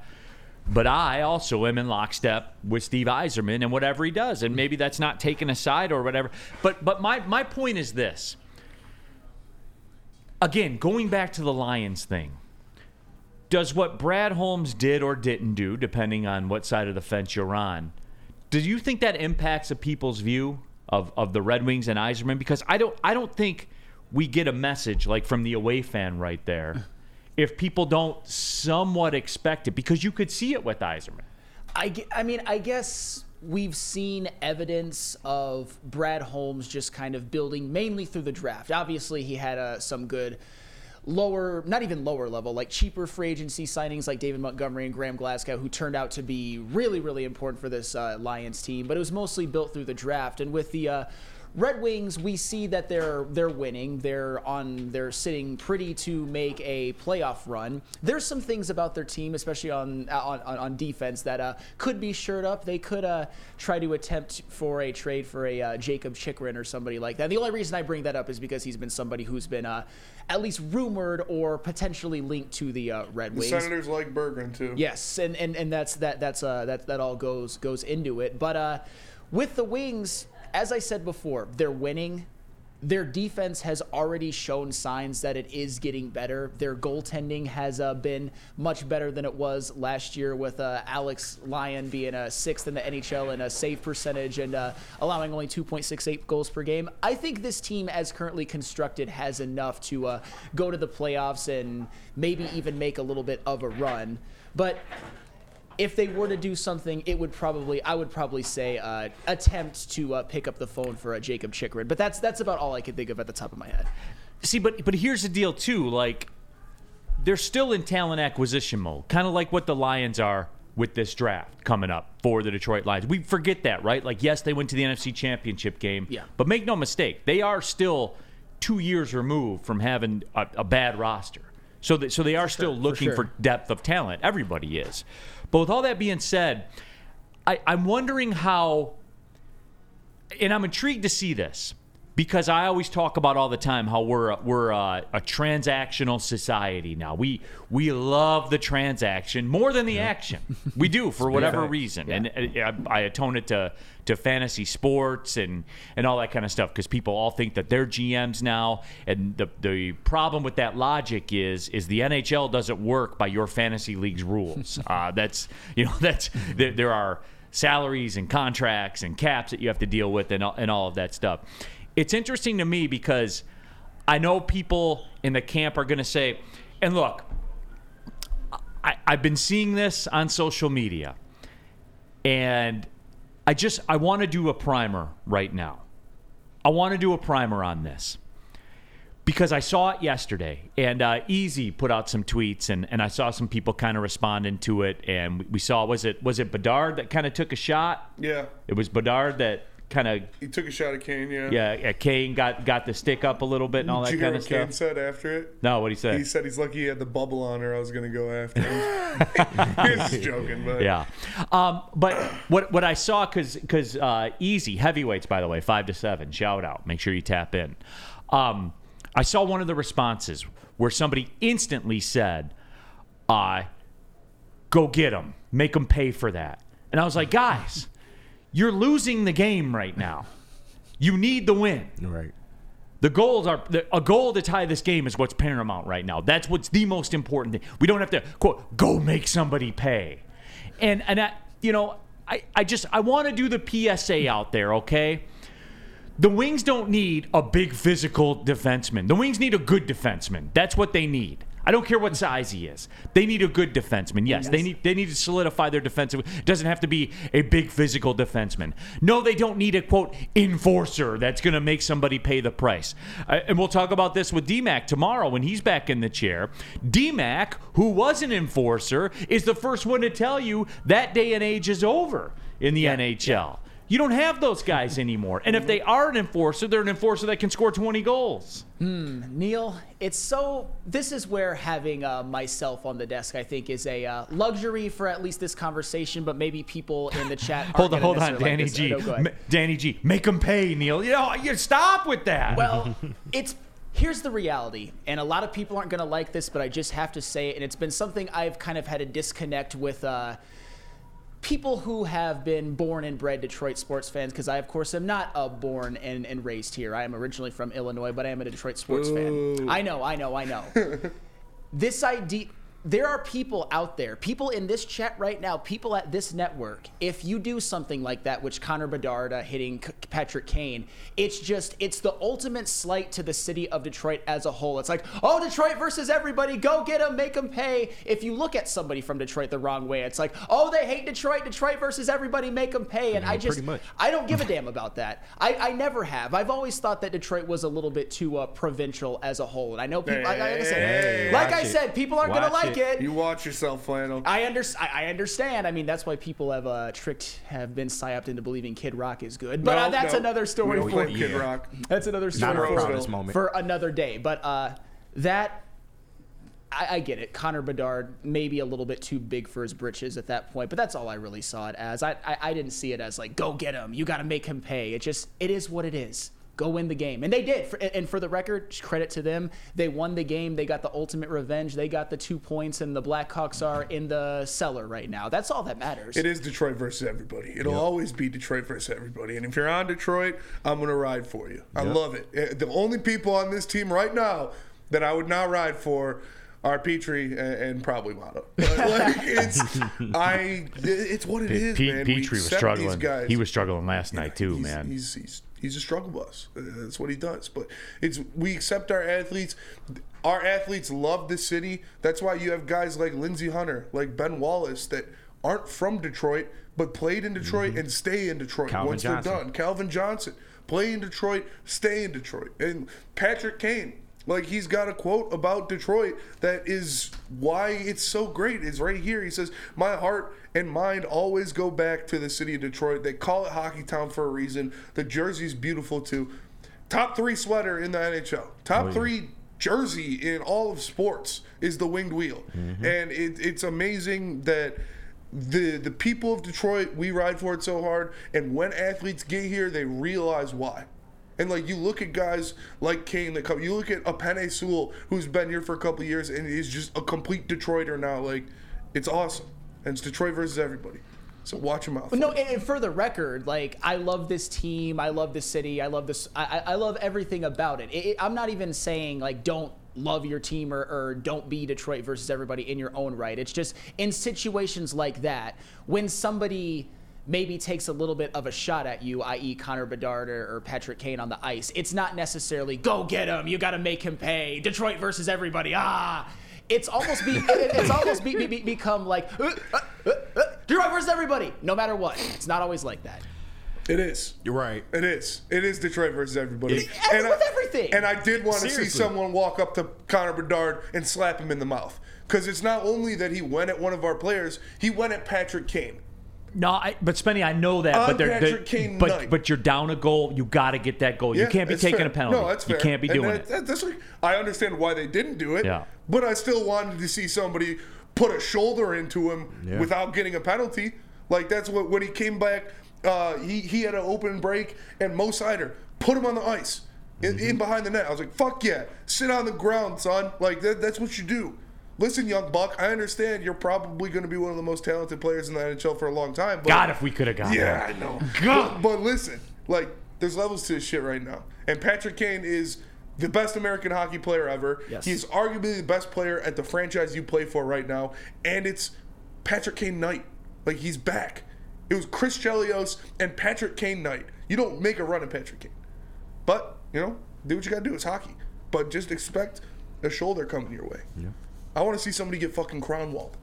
But I also am in lockstep with Steve Yzerman and whatever he does. And maybe that's not taken aside or whatever. But but my, my point is this. Again, going back to the Lions thing, does what Brad Holmes did or didn't do, depending on what side of the fence you're on, do you think that impacts a people's view of, of the Red Wings and Yzerman? Because I don't I don't think we get a message like from the away fan right there if people don't somewhat expect it because you could see it with Yzerman. I, I mean, I guess we've seen evidence of Brad Holmes just kind of building mainly through the draft. Obviously, he had uh, some good lower, not even lower level, like cheaper free agency signings like David Montgomery and Graham Glasgow, who turned out to be really, really important for this uh, Lions team. But it was mostly built through the draft. And with the uh, Red Wings, we see that they're they're winning. They're on they're sitting pretty to make a playoff run. There's some things about their team, especially on on, on, defense, that uh, could be shored up. They could uh, try to attempt for a trade for a uh, Jacob Chychrun or somebody like that. And the only reason I bring that up is because he's been somebody who's been uh, at least rumored or potentially linked to the uh, Red The Wings. Senators like Bergeron too. Yes, and, and, and that's that that's uh that that all goes goes into it. But uh with the Wings, as I said before, they're winning. Their defense has already shown signs that it is getting better. Their goaltending has uh, been much better than it was last year, with uh, Alex Lyon being a sixth in the NHL in a save percentage and uh, allowing only 2.68 goals per game. I think this team, as currently constructed, has enough to uh, go to the playoffs and maybe even make a little bit of a run. But if they were to do something, it would probably I would probably say uh, attempt to uh, pick up the phone for uh, Jacob Chychrun. But that's that's about all I can think of at the top of my head. See, but but here's the deal too. Like, they're still in talent acquisition mode, kind of like what the Lions are with this draft coming up for the Detroit Lions. We forget that, right? Like, yes, they went to the NFC Championship game, Yeah. but make no mistake, they are still two years removed from having a, a bad roster. So, that, so they are still looking for, sure. depth of talent. Everybody is. But with all that being said, I, I'm wondering how and I'm intrigued to see this because I always talk about all the time how we're a, we're a, a transactional society now. We we love the transaction more than the action. We do for whatever reason, and uh, I, I atone it to to fantasy sports and and all that kind of stuff because people all think that they're GMs now. And the the problem with that logic is is the NHL doesn't work by your fantasy league's rules. uh, that's you know that's there, there are salaries and contracts and caps that you have to deal with and and all of that stuff. It's interesting to me because I know people in the camp are going to say, and look, I, I've been seeing this on social media, and I just I want to do a primer right now. I want to do a primer on this because I saw it yesterday, and uh, Easy put out some tweets, and, and I saw some people kind of responding to it, and we, we saw was it was it Bedard that kind of took a shot? Yeah. It was Bedard that kind of He took a shot at Kane, yeah. yeah, yeah, Kane got got the stick up a little bit and all that Did you hear kind of what Kane said after it? No, what he said? He said he's lucky he had the bubble on or I was going to go after him. he was just joking, but Yeah, um, but what what I saw because because uh, easy heavyweights by the way five to seven shout out make sure you tap in. Um, I saw one of the responses where somebody instantly said, "I go get him, make him pay for that," and I was like, guys, you're losing the game right now. You need the win. Right. The goals are the, a goal to tie this game is what's paramount right now. That's what's the most important thing. We don't have to quote go make somebody pay, and and I, you know I I just I want to do the PSA out there. Okay, the Wings don't need a big physical defenseman. The Wings need a good defenseman. That's what they need. I don't care what size he is. They need a good defenseman. Yes, they need they need to solidify their defensive. It doesn't have to be a big physical defenseman. No, they don't need a quote enforcer that's going to make somebody pay the price. Uh, and we'll talk about this with DMAC tomorrow when he's back in the chair. DMAC, who was an enforcer, is the first one to tell you that day and age is over in the NHL. You don't have those guys anymore. And if they are an enforcer, they're an enforcer that can score 20 goals. Neal, it's so. This is where having uh, myself on the desk, I think, is a uh, luxury for at least this conversation. But maybe people in the chat. Hold on, hold on, Danny like. G. No. Ma- Danny G. Make them pay, Neal. You know, you stop with that. Well, it's here's the reality, and a lot of people aren't going to like this, but I just have to say it, and it's been something I've kind of had a disconnect with. Uh, People who have been born and bred Detroit sports fans, because I, of course, am not uh, born and, and raised here. I am originally from Illinois, but I am a Detroit sports fan. I know, I know, I know. this idea there are people out there people in this chat right now people at this network if you do something like that which connor bedard uh, hitting C- patrick kane it's just it's the ultimate slight to the city of detroit as a whole it's like oh detroit versus everybody go get them make them pay if you look at somebody from detroit the wrong way it's like oh they hate detroit detroit versus everybody make them pay and i just, much. I don't give a damn about that. I, I never have. I've always thought that Detroit was a little bit too uh, provincial as a whole. And I know people, like I said, Hey, like I said, people aren't going to like like it. You watch yourself, Flannel. I, under, I I understand. I mean, that's why people have uh, tricked, have been psyoped into believing Kid Rock is good. But No, uh, that's no. another story We don't for blame Kid Rock. That's another story Not our for, proudest moment. for another day. But uh, that I, I get it. Connor Bedard maybe a little bit too big for his britches at that point, but that's all I really saw it as. I I, I didn't see it as like go get him. You got to make him pay. It just it is what it is. Go win the game, and they did. For, and for the record, credit to them. They won the game. They got the ultimate revenge. They got the two points, and the Blackhawks are in the cellar right now. That's all that matters. It is Detroit versus everybody. It'll always be Detroit versus everybody. And if you're on Detroit, I'm going to ride for you. I Yep. love it. Eh, The only people on this team right now that I would not ride for are Petry and, and probably Maatta. Like, it's I. It's what it is, Pe- man. We Petry was struggling. These guys. He was struggling last night too, he's, man. He's, he's he's a struggle bus. Uh, That's what he does. But it's we accept our athletes. Our athletes love the city. That's why you have guys like Lindsey Hunter, like Ben Wallace, that aren't from Detroit but played in Detroit and stay in Detroit Mm-hmm. Calvin once Johnson. they're done. Calvin Johnson play in Detroit, stay in Detroit, and Patrick Kane. Like he's got a quote about Detroit that is why it's so great. Is right here. He says, "My heart and mind always go back to the city of Detroit. They call it Hockey Town for a reason. The jersey's beautiful too. Top three sweater in the NHL. Top oh, three jersey in all of sports is the winged wheel, mm-hmm. and it, it's amazing that." the the people of Detroit, we ride for it so hard, and when athletes get here, they realize why. And like you look at guys like Kane that come, you look at a Penei Sewell who's been here for a couple years and is just a complete Detroiter now. Like it's awesome, and it's Detroit versus everybody. So watch him out. No, and, for the record, like I love this team, I love this city, I love this, I, I I love everything about it. It- it- I'm not even saying like don't love your team or, or don't be Detroit versus everybody in your own right. It's just in situations like that when somebody maybe takes a little bit of a shot at you, i.e., Connor Bedard or, or Patrick Kane on the ice. It's not necessarily go get him, you got to make him pay. Detroit versus everybody, ah. It's almost be, it's almost be, be, be- become like uh, uh, uh, uh, Detroit versus everybody, no matter what. It's not always like that. It is. You're right. It is. It is Detroit versus everybody. It- every- with everything. And I did want to see someone walk up to Connor Bedard and slap him in the mouth. Because it's not only that he went at one of our players, he went at Patrick Kane. No, I, but Spenny, I know that, but they're, they're Kane but night. but you're down a goal. You got to get that goal. you can't be taking fair. a penalty. No, that's fair. You can't be And doing that- it. that- that's like, I understand why they didn't do it. Yeah. But I still wanted to see somebody put a shoulder into him Yeah. without getting a penalty. Like that's what when he came back, uh, he he had an open break and Mo Seider put him on the ice. In, Mm-hmm. in behind the net, I was like, "Fuck yeah, sit on the ground, son!" Like that, that's what you do. Listen, young buck, I understand you're probably going to be one of the most talented players in the NHL for a long time. But God, if we could have got yeah. I know. God. But, but listen, like, there's levels to this shit right now. And Patrick Kane is the best American hockey player ever. Yes. He's arguably the best player at the franchise you play for right now. And it's Patrick Kane night. Like, he's back. It was Chris Chelios and Patrick Kane night. You don't make a run at Patrick Kane. But, you know, do what you got to do. It's hockey. But just expect a shoulder coming your way. I want to see somebody get fucking crown walled.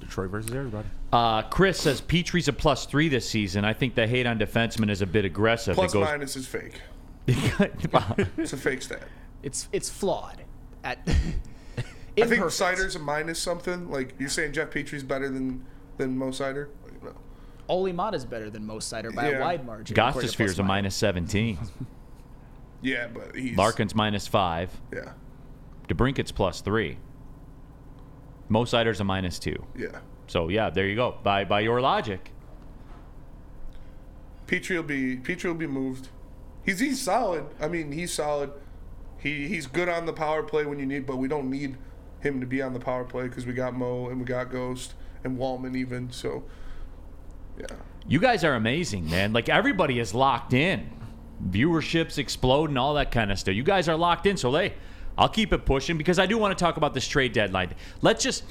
Detroit versus everybody. Uh, Chris says Petry's a plus three this season. I think the hate on defensemen is a bit aggressive. Plus goes, minus is fake. It's a fake stat. It's it's flawed. At I think imperfect. Seider's a minus something. Like you're saying, Jeff Petry's better than than Mo Cider. Like, no. Olli Maatta's better than most cider by Yeah. a wide margin. according to a Minus. minus 17. Yeah, but he's Larkin's minus five. Yeah, DeBrincat's plus three. Mo Seider's a minus two. yeah. So yeah, there you go. By by your logic. Petry will be Petry will be moved. He's he's solid. I mean, he's solid. He he's good on the power play when you need, but we don't need him to be on the power play because we got Mo and we got Ghost and Walman even. So yeah, You guys are amazing, man. Like everybody is locked in. Viewerships explode and all that kind of stuff. You guys are locked in, so they I'll keep it pushing because I do want to talk about this trade deadline. Let's just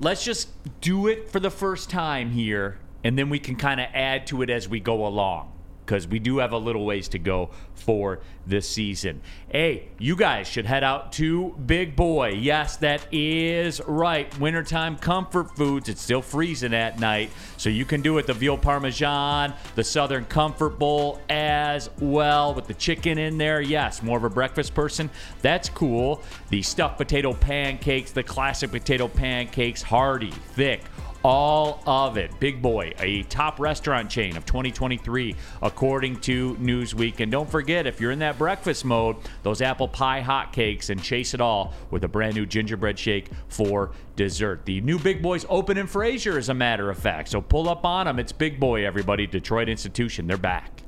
let's just do it for the first time here, and then we can kind of add to it as we go along. Because we do have a little ways to go for this season. Hey, you guys should head out to Big Boy. Yes, that is right. Wintertime comfort foods. It's still freezing at night, so you can do it the veal parmesan, the Southern Comfort Bowl as well with the chicken in there. Yes, more of a breakfast person. That's cool. The stuffed potato pancakes, the classic potato pancakes, hearty, thick all of it. Big Boy, a top restaurant chain of 2023, according to Newsweek. And don't forget, if you're in that breakfast mode, those apple pie hotcakes and chase it all with a brand new gingerbread shake for dessert. The new Big Boys open in Fraser, as a matter of fact. So pull up on them. It's Big Boy, everybody. Detroit institution. They're back.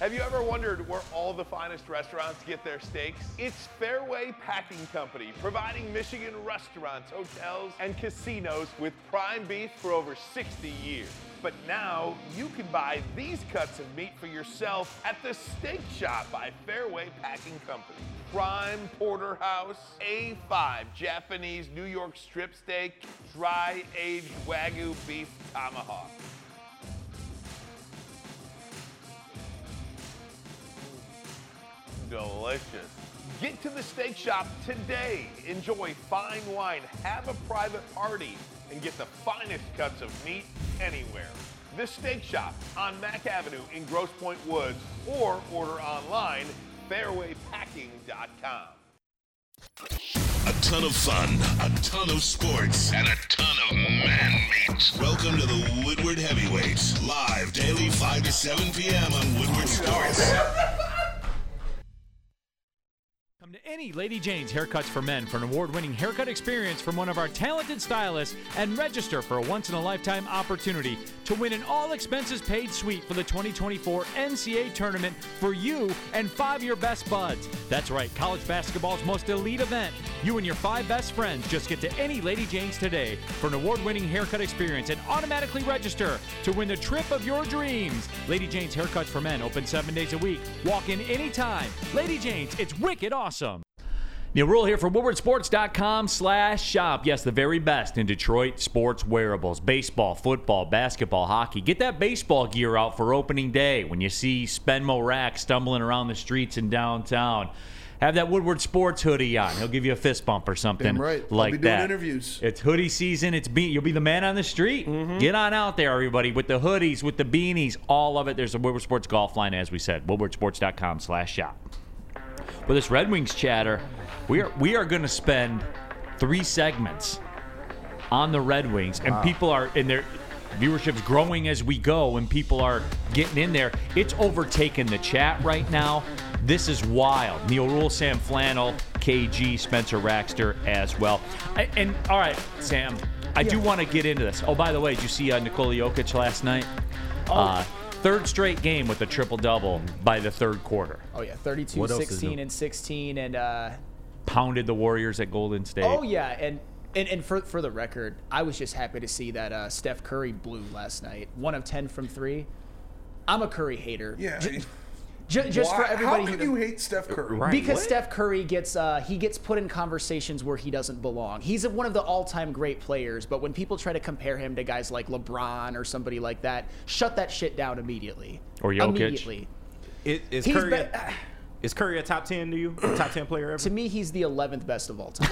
Have you ever wondered where all the finest restaurants get their steaks? It's Fairway Packing Company, providing Michigan restaurants, hotels, and casinos with prime beef for over 60 years. But now you can buy these cuts of meat for yourself at the Steak Shop by Fairway Packing Company. Prime porterhouse, A5 Japanese New York strip steak, dry aged Wagyu beef tomahawk. Delicious. Get to the steak shop today. Enjoy fine wine, have a private party, and get the finest cuts of meat anywhere. The Steak Shop on Mack Avenue in Grosse Pointe Woods or order online fairwaypacking.com. A ton of fun, a ton of sports, and a ton of man meat. Welcome to the Woodward Heavyweights, live daily 5 to 7 p.m. on Woodward Sports. Come to any Lady Jane's Haircuts for Men for an award winning haircut experience from one of our talented stylists and register for a once in a lifetime opportunity to win an all expenses paid suite for the 2024 NCAA tournament for you and five of your best buds. That's right, college basketball's most elite event. You and your five best friends just get to any Lady Jane's today for an award winning haircut experience and automatically register to win the trip of your dreams. Lady Jane's Haircuts for Men open seven days a week. Walk in anytime. Lady Jane's, it's wicked awesome. Neal Ruhl here for WoodwardSports.com slash shop. Yes, the very best in Detroit sports wearables. Baseball, football, basketball, hockey. Get that baseball gear out for opening day when you see Spenmo Rack stumbling around the streets in downtown. Have that Woodward Sports hoodie on. He'll give you a fist bump or something Damn right. I'll like be doing that. interviews. It's hoodie season. It's be, you'll be the man on the street. Mm-hmm. Get on out there, everybody, with the hoodies, with the beanies, all of it. There's a Woodward Sports golf line, as we said. WoodwardSports.com slash shop. For this Red Wings chatter, we are we are going to spend three segments on the Red Wings, and Wow. people are in their viewership's growing as we go, and people are getting in there. It's overtaken the chat right now. This is wild. Neal Ruhl, Sam Flannel, KG, Spencer Raxter as well. I, and all right, Sam, I do want to get into this. Oh, by the way, did you see uh, Nikola Jokic last night? Uh, third straight game with a triple double by the third quarter. Oh yeah, 32, What 16, and 16, and uh, Pounded the Warriors at Golden State. oh yeah, and. And, and for, for the record, I was just happy to see that uh, Steph Curry blew last night. One of 10 from three. I'm a Curry hater. Yeah. Ju- ju- just Why- for everybody How can you hate Steph Curry? Right. because Steph Curry gets uh, he gets put in conversations where he doesn't belong. He's one of the all-time great players, but when people try to compare him to guys like LeBron or somebody like that, shut that shit down immediately. Or Jokic. Immediately. Is, is He's Curry be- a, is Curry a top ten to you? A top ten player ever? To me, he's the 11th best of all time.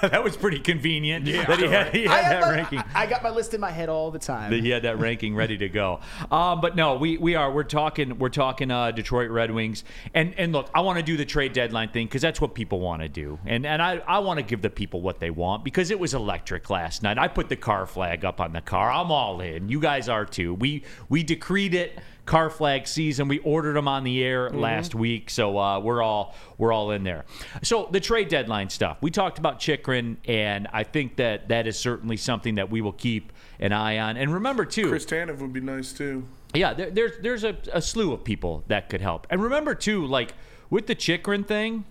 that was pretty convenient. Yeah. that he had, he I had that my- ranking. I got my list in my head all the time. that he had that ranking ready to go. Um, but no, we we are we're talking we're talking uh, Detroit Red Wings and and look, I want to do the trade deadline thing because that's what people want to do, and and I I want to give the people what they want because it was electric last night. I put the car flag up on the car. I'm all in. You guys are too. We we decreed it. Car flag season. We ordered them on the air last week, so uh, we're all we're all in there. So the trade deadline stuff. We talked about Chychrun, and I think that that is certainly something that we will keep an eye on. And remember too, Chris Tanev would be nice too. yeah, there, there's there's a, a slew of people that could help. And remember too, like with the Chychrun thing,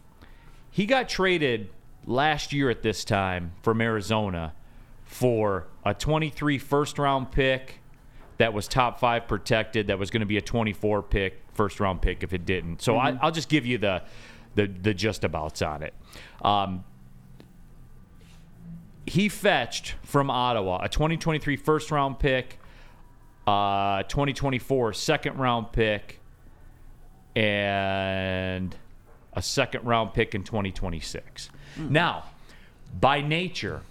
he got traded last year at this time from Arizona for a 23 first round pick that was top five protected. That was going to be a 24 pick first round pick if it didn't. So I, I'll just give you the the the just abouts on it. Um, he fetched from Ottawa a 2023 first round pick, uh, 2024 second round pick, and a second round pick in 2026. Now, by nature,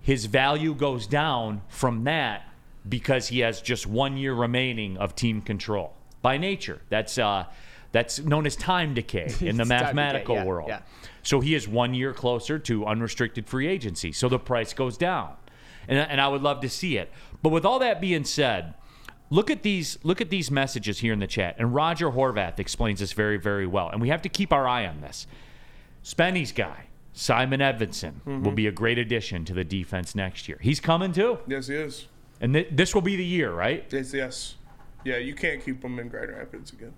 his value goes down from that because he has just one year remaining of team control. By nature, that's uh, that's known as time decay in the It's decay, mathematical yeah, world. yeah. So he is one year closer to unrestricted free agency. So the price goes down, and and I would love to see it. But with all that being said, look at these look at these messages here in the chat, and Roger Horvath explains this very very well, and we have to keep our eye on this. Spenny's guy, Simon Edvinsson, will Mhm. be a great addition to the defense next year. He's coming too. Yes, he is. And th- this will be the year, right? Yes, yes. Yeah, you can't keep them in Grand Rapids again.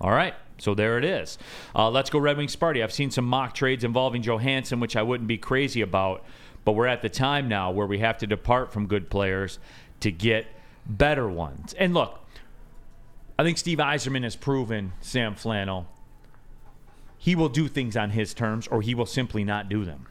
All right. So there it is. Uh, let's go Red Wings party. I've seen some mock trades involving Johansson, which I wouldn't be crazy about, but we're at the time now where we have to depart from good players to get better ones. And look, I think Steve Yzerman has proven Sam Flannel he will do things on his terms or he will simply not do them.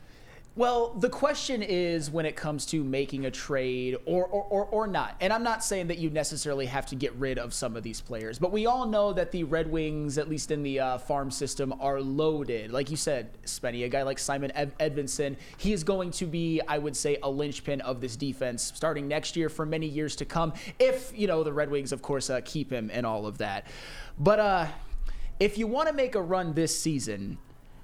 Well, the question is when it comes to making a trade or, or, or, or not. And I'm not saying that you necessarily have to get rid of some of these players, but we all know that the Red Wings, at least in the uh, farm system, are loaded. Like you said, Spenny, a guy like Simon Ed- Edvinsson, he is going to be, I would say, a linchpin of this defense starting next year for many years to come. If, you know, the Red Wings, of course, uh, keep him and all of that. But uh, if you want to make a run this season,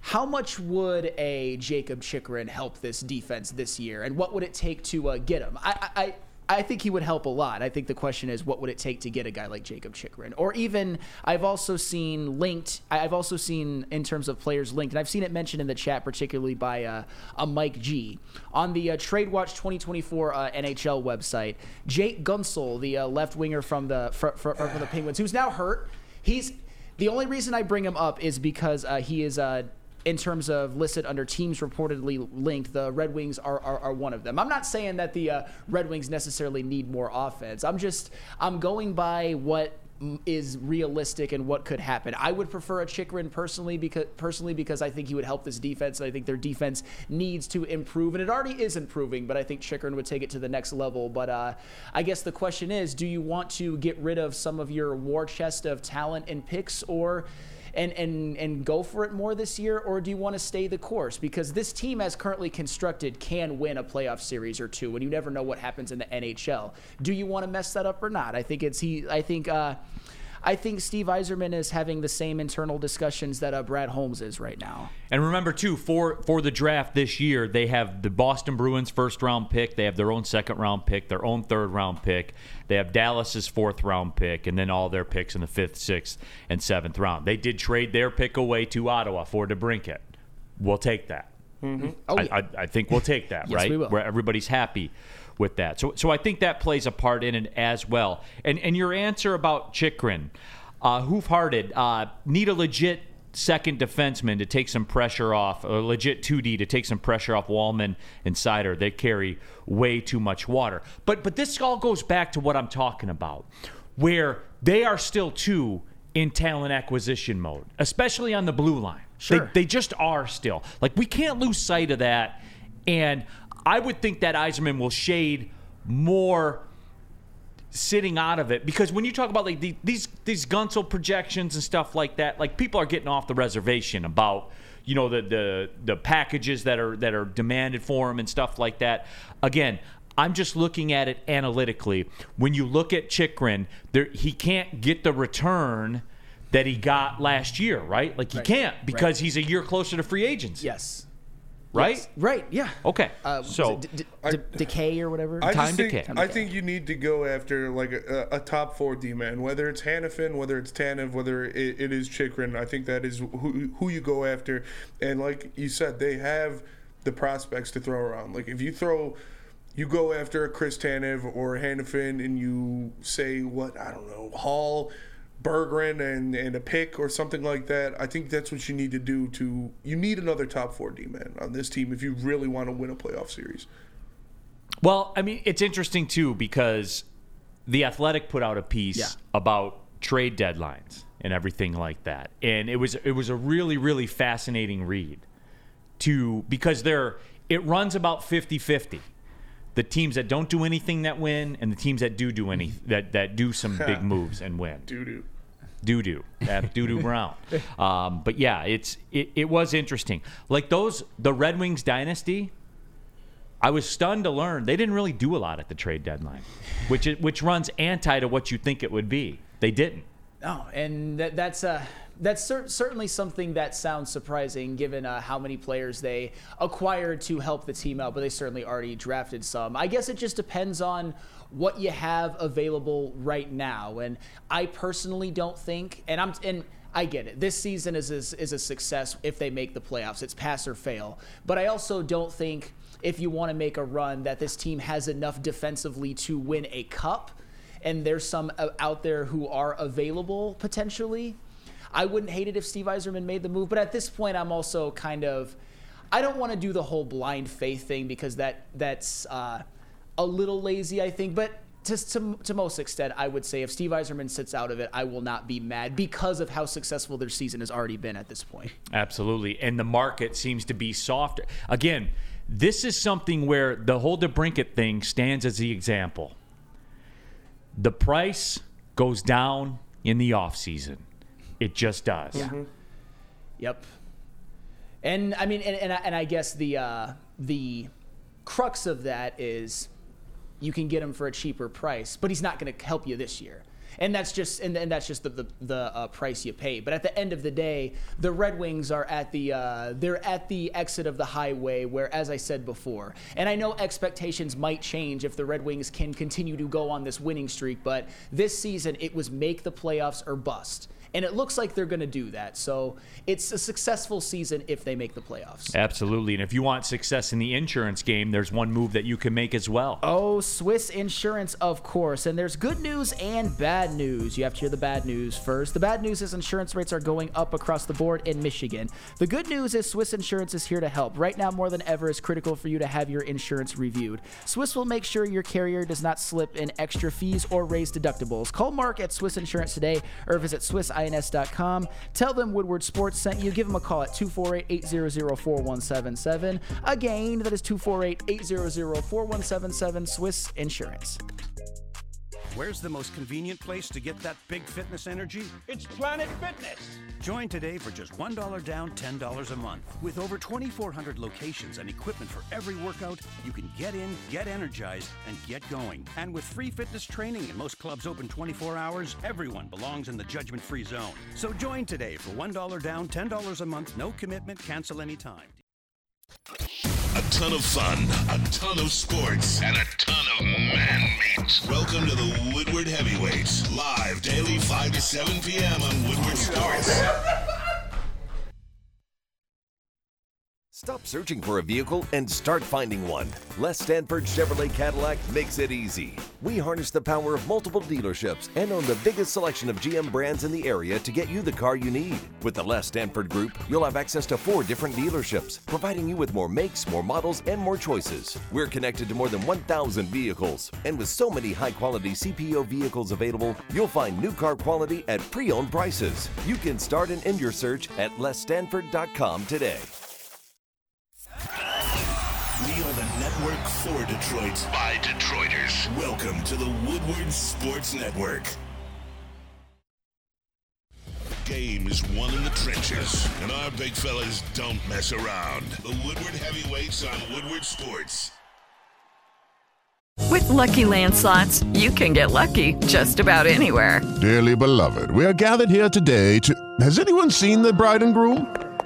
how much would a Jacob Chychrun help this defense this year, and what would it take to uh, get him? I, I, I think he would help a lot. I think the question is, what would it take to get a guy like Jacob Chychrun? Or even, I've also seen linked. I've also seen in terms of players linked, and I've seen it mentioned in the chat, particularly by uh, a Mike G on the uh, Trade Watch 2024 uh, NHL website. Jake Guentzel, the uh, left winger from the fr- fr- from the Penguins, who's now hurt. He's the only reason I bring him up is because uh, he is. In terms of listed under teams reportedly linked, the Red Wings are, are, are one of them. I'm not saying that the uh, Red Wings necessarily need more offense. I'm just I'm going by what mm, realistic and what could happen. I would prefer a Chychrun personally because personally because I think he would help this defense. I think their defense needs to improve, and it already is improving. But I think Chychrun would take it to the next level. But uh, I guess the question is, do you want to get rid of some of your war chest of talent and picks, or and and and go for it more this year, or do you want to stay the course? Because this team, as currently constructed, can win a playoff series or two, and you never know what happens in the NHL. Do you want to mess that up or not? I think it's he. I think. Uh, I think Steve Yzerman is having the same internal discussions that uh, Brad Holmes is right now. And remember too, for for the draft this year, they have the Boston Bruins first round pick, they have their own second round pick, their own third round pick, they have Dallas's fourth round pick, and then all their picks in the fifth, sixth, and seventh round. They did trade their pick away to Ottawa for DeBrincat. We'll take that. Mm-hmm. Oh, I, yeah. I, I think we'll take that, Yes, right? we will. Where everybody's happy with that. So, so I think that plays a part in it as well. And and your answer about Chychrun, uh, hoof-hearted, uh, need a legit second defenseman to take some pressure off, a legit 2D to take some pressure off Walman and Seider. They carry way too much water. But but this all goes back to what I'm talking about, where they are still too in talent acquisition mode, especially on the blue line. Sure. They, they just are still. Like we can't lose sight of that. And I would think that Yzerman will shade more sitting out of it because when you talk about like the, these these Guentzel projections and stuff like that, like people are getting off the reservation about you know the the the packages that are that are demanded for him and stuff like that. Again, I'm just looking at it analytically. When you look at Chychrun, there he can't get the return that he got last year, right? Like he Right. can't because Right. he's a year closer to free agency. Yes. Right? Yes. Right. Yeah. Okay. Uh, so D- D- decay or whatever. I Time just to think kick. I think you need to go after like a, a top four D man, whether it's Hanifin, whether it's Tanev, whether it, it is Chychrun. I think that is who who you go after. And like you said, they have the prospects to throw around. Like if you throw, you go after a Chris Tanev or Hanifin, and you say what I don't know Hall. Berggren and, and a pick or something like that. I think that's what you need to do to you need another top four D man on this team if you really want to win a playoff series. Well, I mean, it's interesting too because the Athletic put out a piece Yeah. about trade deadlines and everything like that, and it was it was a really really fascinating read. To because they're it runs about 50-50. the teams that don't do anything that win, and the teams that do do any mm-hmm. that that do some big moves and win. Doo doo. Doo doo, doo doo Brown. Um, but yeah, it's it, it was interesting. Like those the Red Wings dynasty. I was stunned to learn they didn't really do a lot at the trade deadline, which is, which runs anti to what you think it would be. They didn't. No, and that, that's uh, that's cer- certainly something that sounds surprising given uh, how many players they acquired to help the team out, but they certainly already drafted some. I guess it just depends on what you have available right now, and I personally don't think, and I'm and. I get it. This season is, is is a success if they make the playoffs. It's pass or fail. But I also don't think if you want to make a run that this team has enough defensively to win a cup and there's some uh, out there who are available potentially. I wouldn't hate it if Steve Yzerman made the move, but at this point, I'm also kind of, I don't want to do the whole blind faith thing because that that's uh, a little lazy, I think. But to, to, to most extent, I would say if Steve Yzerman sits out of it, I will not be mad because of how successful their season has already been at this point. Absolutely. And the market seems to be softer. Again, this is something where the whole DeBrincat thing stands as the example. The price goes down in the offseason. It just does. Yeah. Yep. And I mean, and, and, I, and I guess the uh, the crux of that is you can get him for a cheaper price, but he's not going to help you this year. And that's just and, and that's just the the, the uh, price you pay. But at the end of the day, the Red Wings are at the uh, they're at the exit of the highway, where as I said before, and I know expectations might change if the Red Wings can continue to go on this winning streak. But this season, it was make the playoffs or bust. And it looks like they're going to do that. So it's a successful season if they make the playoffs. Absolutely. And if you want success in the insurance game, there's one move that you can make as well. Oh, Swiss Insurance, of course. And there's good news and bad news. You have to hear the bad news first. The bad news is insurance rates are going up across the board in Michigan. The good news is Swiss Insurance is here to help. Right now, more than ever, it's critical for you to have your insurance reviewed. Swiss will make sure your carrier does not slip in extra fees or raise deductibles. Call Mark at Swiss Insurance today or visit SwissINS.com. Tell them Woodward Sports sent you. Give them a call at 248 800 4177. Again, that is 248 800 4177 Swiss Insurance. Where's the most convenient place to get that big fitness energy? It's Planet Fitness. Join today for just $1 down, $10 a month. With over 2,400 locations and equipment for every workout, you can get in, get energized, and get going. And with free fitness training and most clubs open 24 hours, everyone belongs in the judgment free zone. So join today for $1 down, $10 a month, no commitment, cancel anytime. A ton of fun, a ton of sports, and a ton of man meat. Welcome to the Woodward Heavyweights, live daily 5 to 7 p.m. on Woodward Sports. Stop searching for a vehicle and start finding one. Les Stanford Chevrolet Cadillac makes it easy. We harness the power of multiple dealerships and own the biggest selection of GM brands in the area to get you the car you need. With the Les Stanford Group, you'll have access to four different dealerships, providing you with more makes, more models, and more choices. We're connected to more than 1,000 vehicles, and with so many high quality CPO vehicles available, you'll find new car quality at pre owned prices. You can start and end your search at lesstanford.com today. For Detroit by Detroiters. Welcome to the Woodward Sports Network. Game is won in the trenches, and our big fellas don't mess around. The Woodward Heavyweights on Woodward Sports. With Lucky Land slots, you can get lucky just about anywhere. Dearly beloved, we are gathered here today to. Has anyone seen the bride and groom?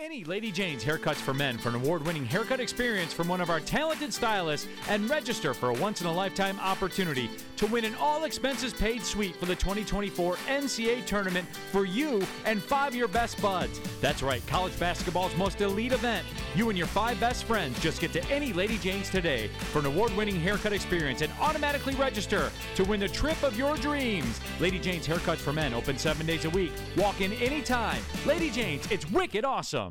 Any Lady Jane's Haircuts for Men for an award winning haircut experience from one of our talented stylists and register for a once in a lifetime opportunity to win an all expenses paid suite for the 2024 NCAA tournament for you and five of your best buds. That's right, college basketball's most elite event. You and your five best friends just get to any Lady Jane's today for an award winning haircut experience and automatically register to win the trip of your dreams. Lady Jane's Haircuts for Men open seven days a week. Walk in anytime. Lady Jane's, it's wicked awesome.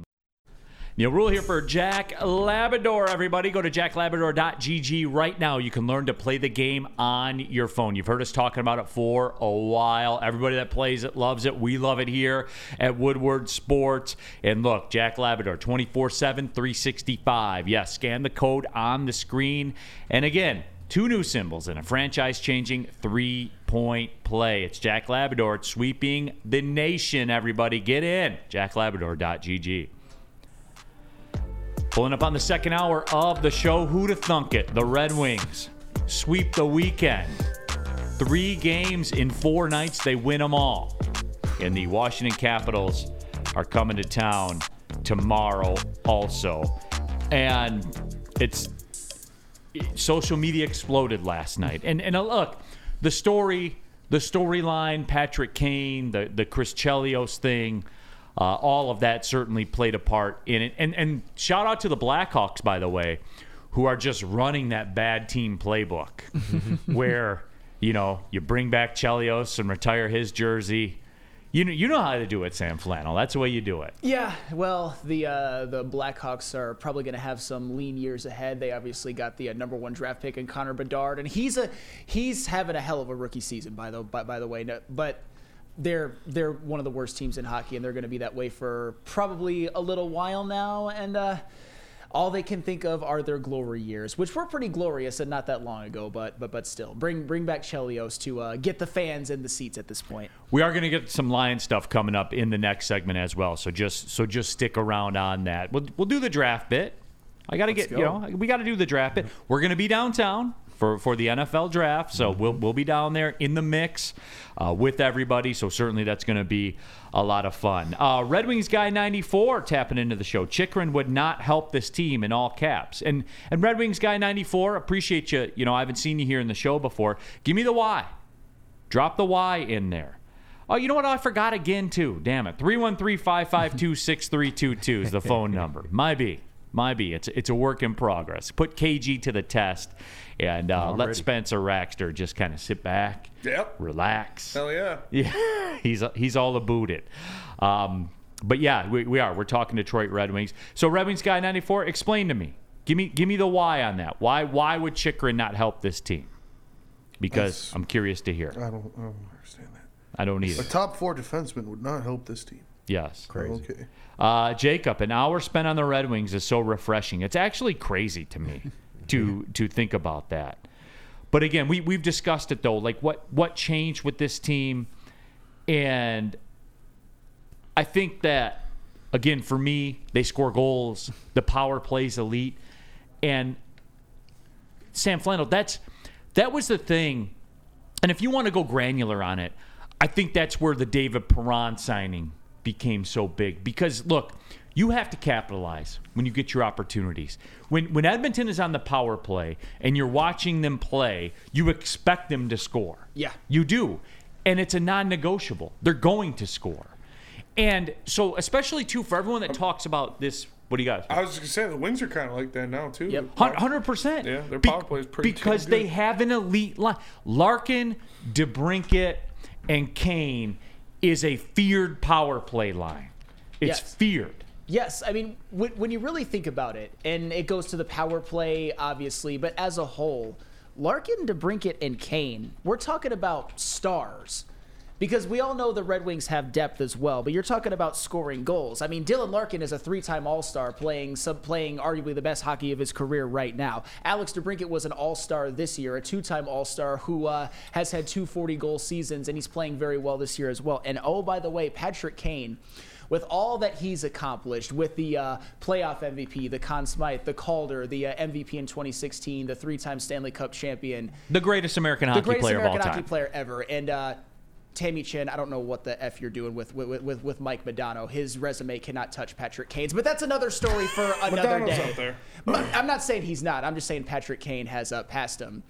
Neal Ruhl here for Jack Labrador, everybody. Go to jacklabrador.gg right now. You can learn to play the game on your phone. You've heard us talking about it for a while. Everybody that plays it loves it. We love it here at Woodward Sports. And look, Jack Labrador, 24 7, 365. Yes, scan the code on the screen. And again, two new symbols and a franchise changing three point play. It's Jack Labrador. It's sweeping the nation, everybody. Get in. jacklabrador.gg. Pulling up on the second hour of the show, who to thunk it? The Red Wings sweep the weekend. Three games in four nights, they win them all. And the Washington Capitals are coming to town tomorrow also. And it's social media exploded last night. And and uh, look, the story, the storyline, Patrick Kane, the the Chris Chelios thing, uh, all of that certainly played a part in it. And and shout out to the Blackhawks, by the way, who are just running that bad team playbook, where you know you bring back Chelios and retire his jersey. You know, you know how to do it, Sam Flannel. That's the way you do it. Yeah, well, the uh, the Blackhawks are probably going to have some lean years ahead. They obviously got the uh, number one draft pick in Connor Bedard, and he's a he's having a hell of a rookie season by the by, by the way. No, but they're they're one of the worst teams in hockey, and they're going to be that way for probably a little while now. And uh, all they can think of are their glory years, which were pretty glorious and not that long ago. But but but still, bring bring back Chelios to uh, get the fans in the seats at this point. We are going to get some Lion stuff coming up in the next segment as well. So just so just stick around on that. We'll we'll do the draft bit. I got to get go. you know we got to do the draft bit. We're going to be downtown for for the NFL draft, so we'll we'll be down there in the mix uh, with everybody. So certainly that's going to be a lot of fun. Uh, Red Wings guy ninety four tapping into the show. Chychrun would not help this team in all caps. And and Red Wings guy ninety four appreciate you. You know I haven't seen you here in the show before. Give me the why. Drop the Y in there. Oh, you know what? I forgot again, too. Damn it. 313 552 6322 is the phone number. My B. My B. It's, it's a work in progress. Put KG to the test and uh, let Spencer Raxter just kind of sit back, Yep. relax. Hell yeah. Yeah, he's he's all about it. Um, but yeah, we, we are. We're talking Detroit Red Wings. So Red Wings guy ninety four. Explain to me. Give me give me the why on that. Why why would Chychrun not help this team? Because That's- I'm curious to hear. I don't, I don't understand that. I don't either. A top four defenseman would not help this team. Yes. Crazy. Okay. Uh, Jacob, an hour spent on the Red Wings is so refreshing. It's actually crazy to me to to think about that. But again, we we've discussed it though. Like what what changed with this team, and I think that again for me, they score goals. The power plays elite, and Sam Flannel. That's that was the thing. And if you want to go granular on it, I think that's where the David Perron signing became so big. Because look, you have to capitalize when you get your opportunities. When when Edmonton is on the power play and you're watching them play, you expect them to score. Yeah. You do. And it's a non-negotiable. They're going to score. And so especially too for everyone that um, talks about this what do you got? I was just gonna say the Wings are kind of like that now too. Yep. Hundred percent. Yeah, their power play is pretty because they good. have an elite line. Larkin, DeBrincat, and Kane is a feared power play line. It's Yes. feared. Yes, I mean when, when you really think about it, and it goes to the power play, obviously, but as a whole, Larkin, DeBrincat, and Kane, we're talking about stars. Because we all know the Red Wings have depth as well, but you're talking about scoring goals. I mean, Dylan Larkin is a three-time All-Star, playing some, playing arguably the best hockey of his career right now. Alex DeBrincat was an All-Star this year, a two-time All-Star who uh, has had two 40-goal seasons, and he's playing very well this year as well. And oh, by the way, Patrick Kane with all that he's accomplished with the uh, playoff MVP, the Conn Smythe, the Calder, the uh, MVP in 2016, the three-time Stanley Cup champion, The greatest American the hockey greatest player American of all hockey time. player ever, and. Uh, Tammy Chin, I don't know what the f you're doing with with, with, with Mike Modano. His resume cannot touch Patrick Kane's, but that's another story for another Modano's day. up there. But I'm not saying he's not. I'm just saying Patrick Kane has uh, passed him.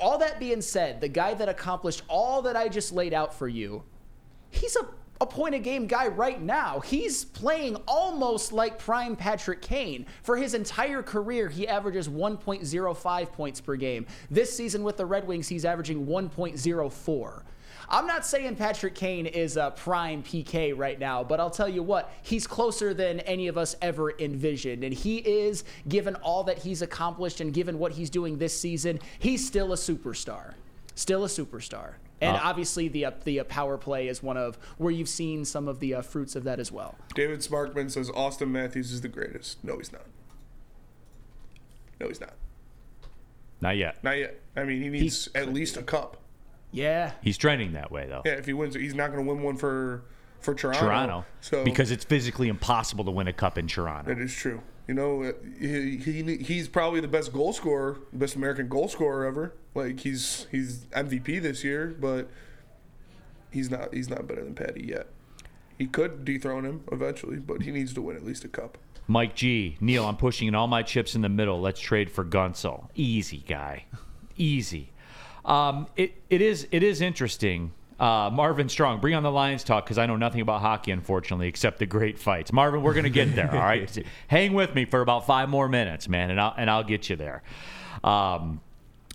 All that being said, the guy that accomplished all that I just laid out for you, he's a, a point a game guy right now. He's playing almost like prime Patrick Kane. For his entire career, he averages 1.05 points per game. This season with the Red Wings, he's averaging 1.04. I'm not saying Patrick Kane is a prime PK right now, but I'll tell you what, he's closer than any of us ever envisioned. And he is, given all that he's accomplished and given what he's doing this season, he's still a superstar. Still a superstar. And Uh. obviously, the uh, the uh, power play is one of where you've seen some of the uh, fruits of that as well. David Sparkman says Auston Matthews is the greatest. No, he's not. No, he's not. Not yet. Not yet. I mean, he needs at least a cup. Yeah. He's trending that way though. Yeah, if he wins, he's not going to win one for for Toronto. Toronto. So because it's physically impossible to win a cup in Toronto. that is true. You know, he, he he's probably the best goal scorer, best American goal scorer ever. Like he's he's MVP this year, but he's not he's not better than Patty yet. He could dethrone him eventually, but he needs to win at least a cup. Mike G. Neal, I'm pushing in all my chips in the middle. Let's trade for Guentzel. Easy guy. Easy. Um, it, it is it is interesting. Uh, Marvin Strong, bring on the Lions talk because I know nothing about hockey, unfortunately, except the great fights. Marvin, we're gonna get there. all right, hang with me for about five more minutes, man, and I'll and I'll get you there. Um,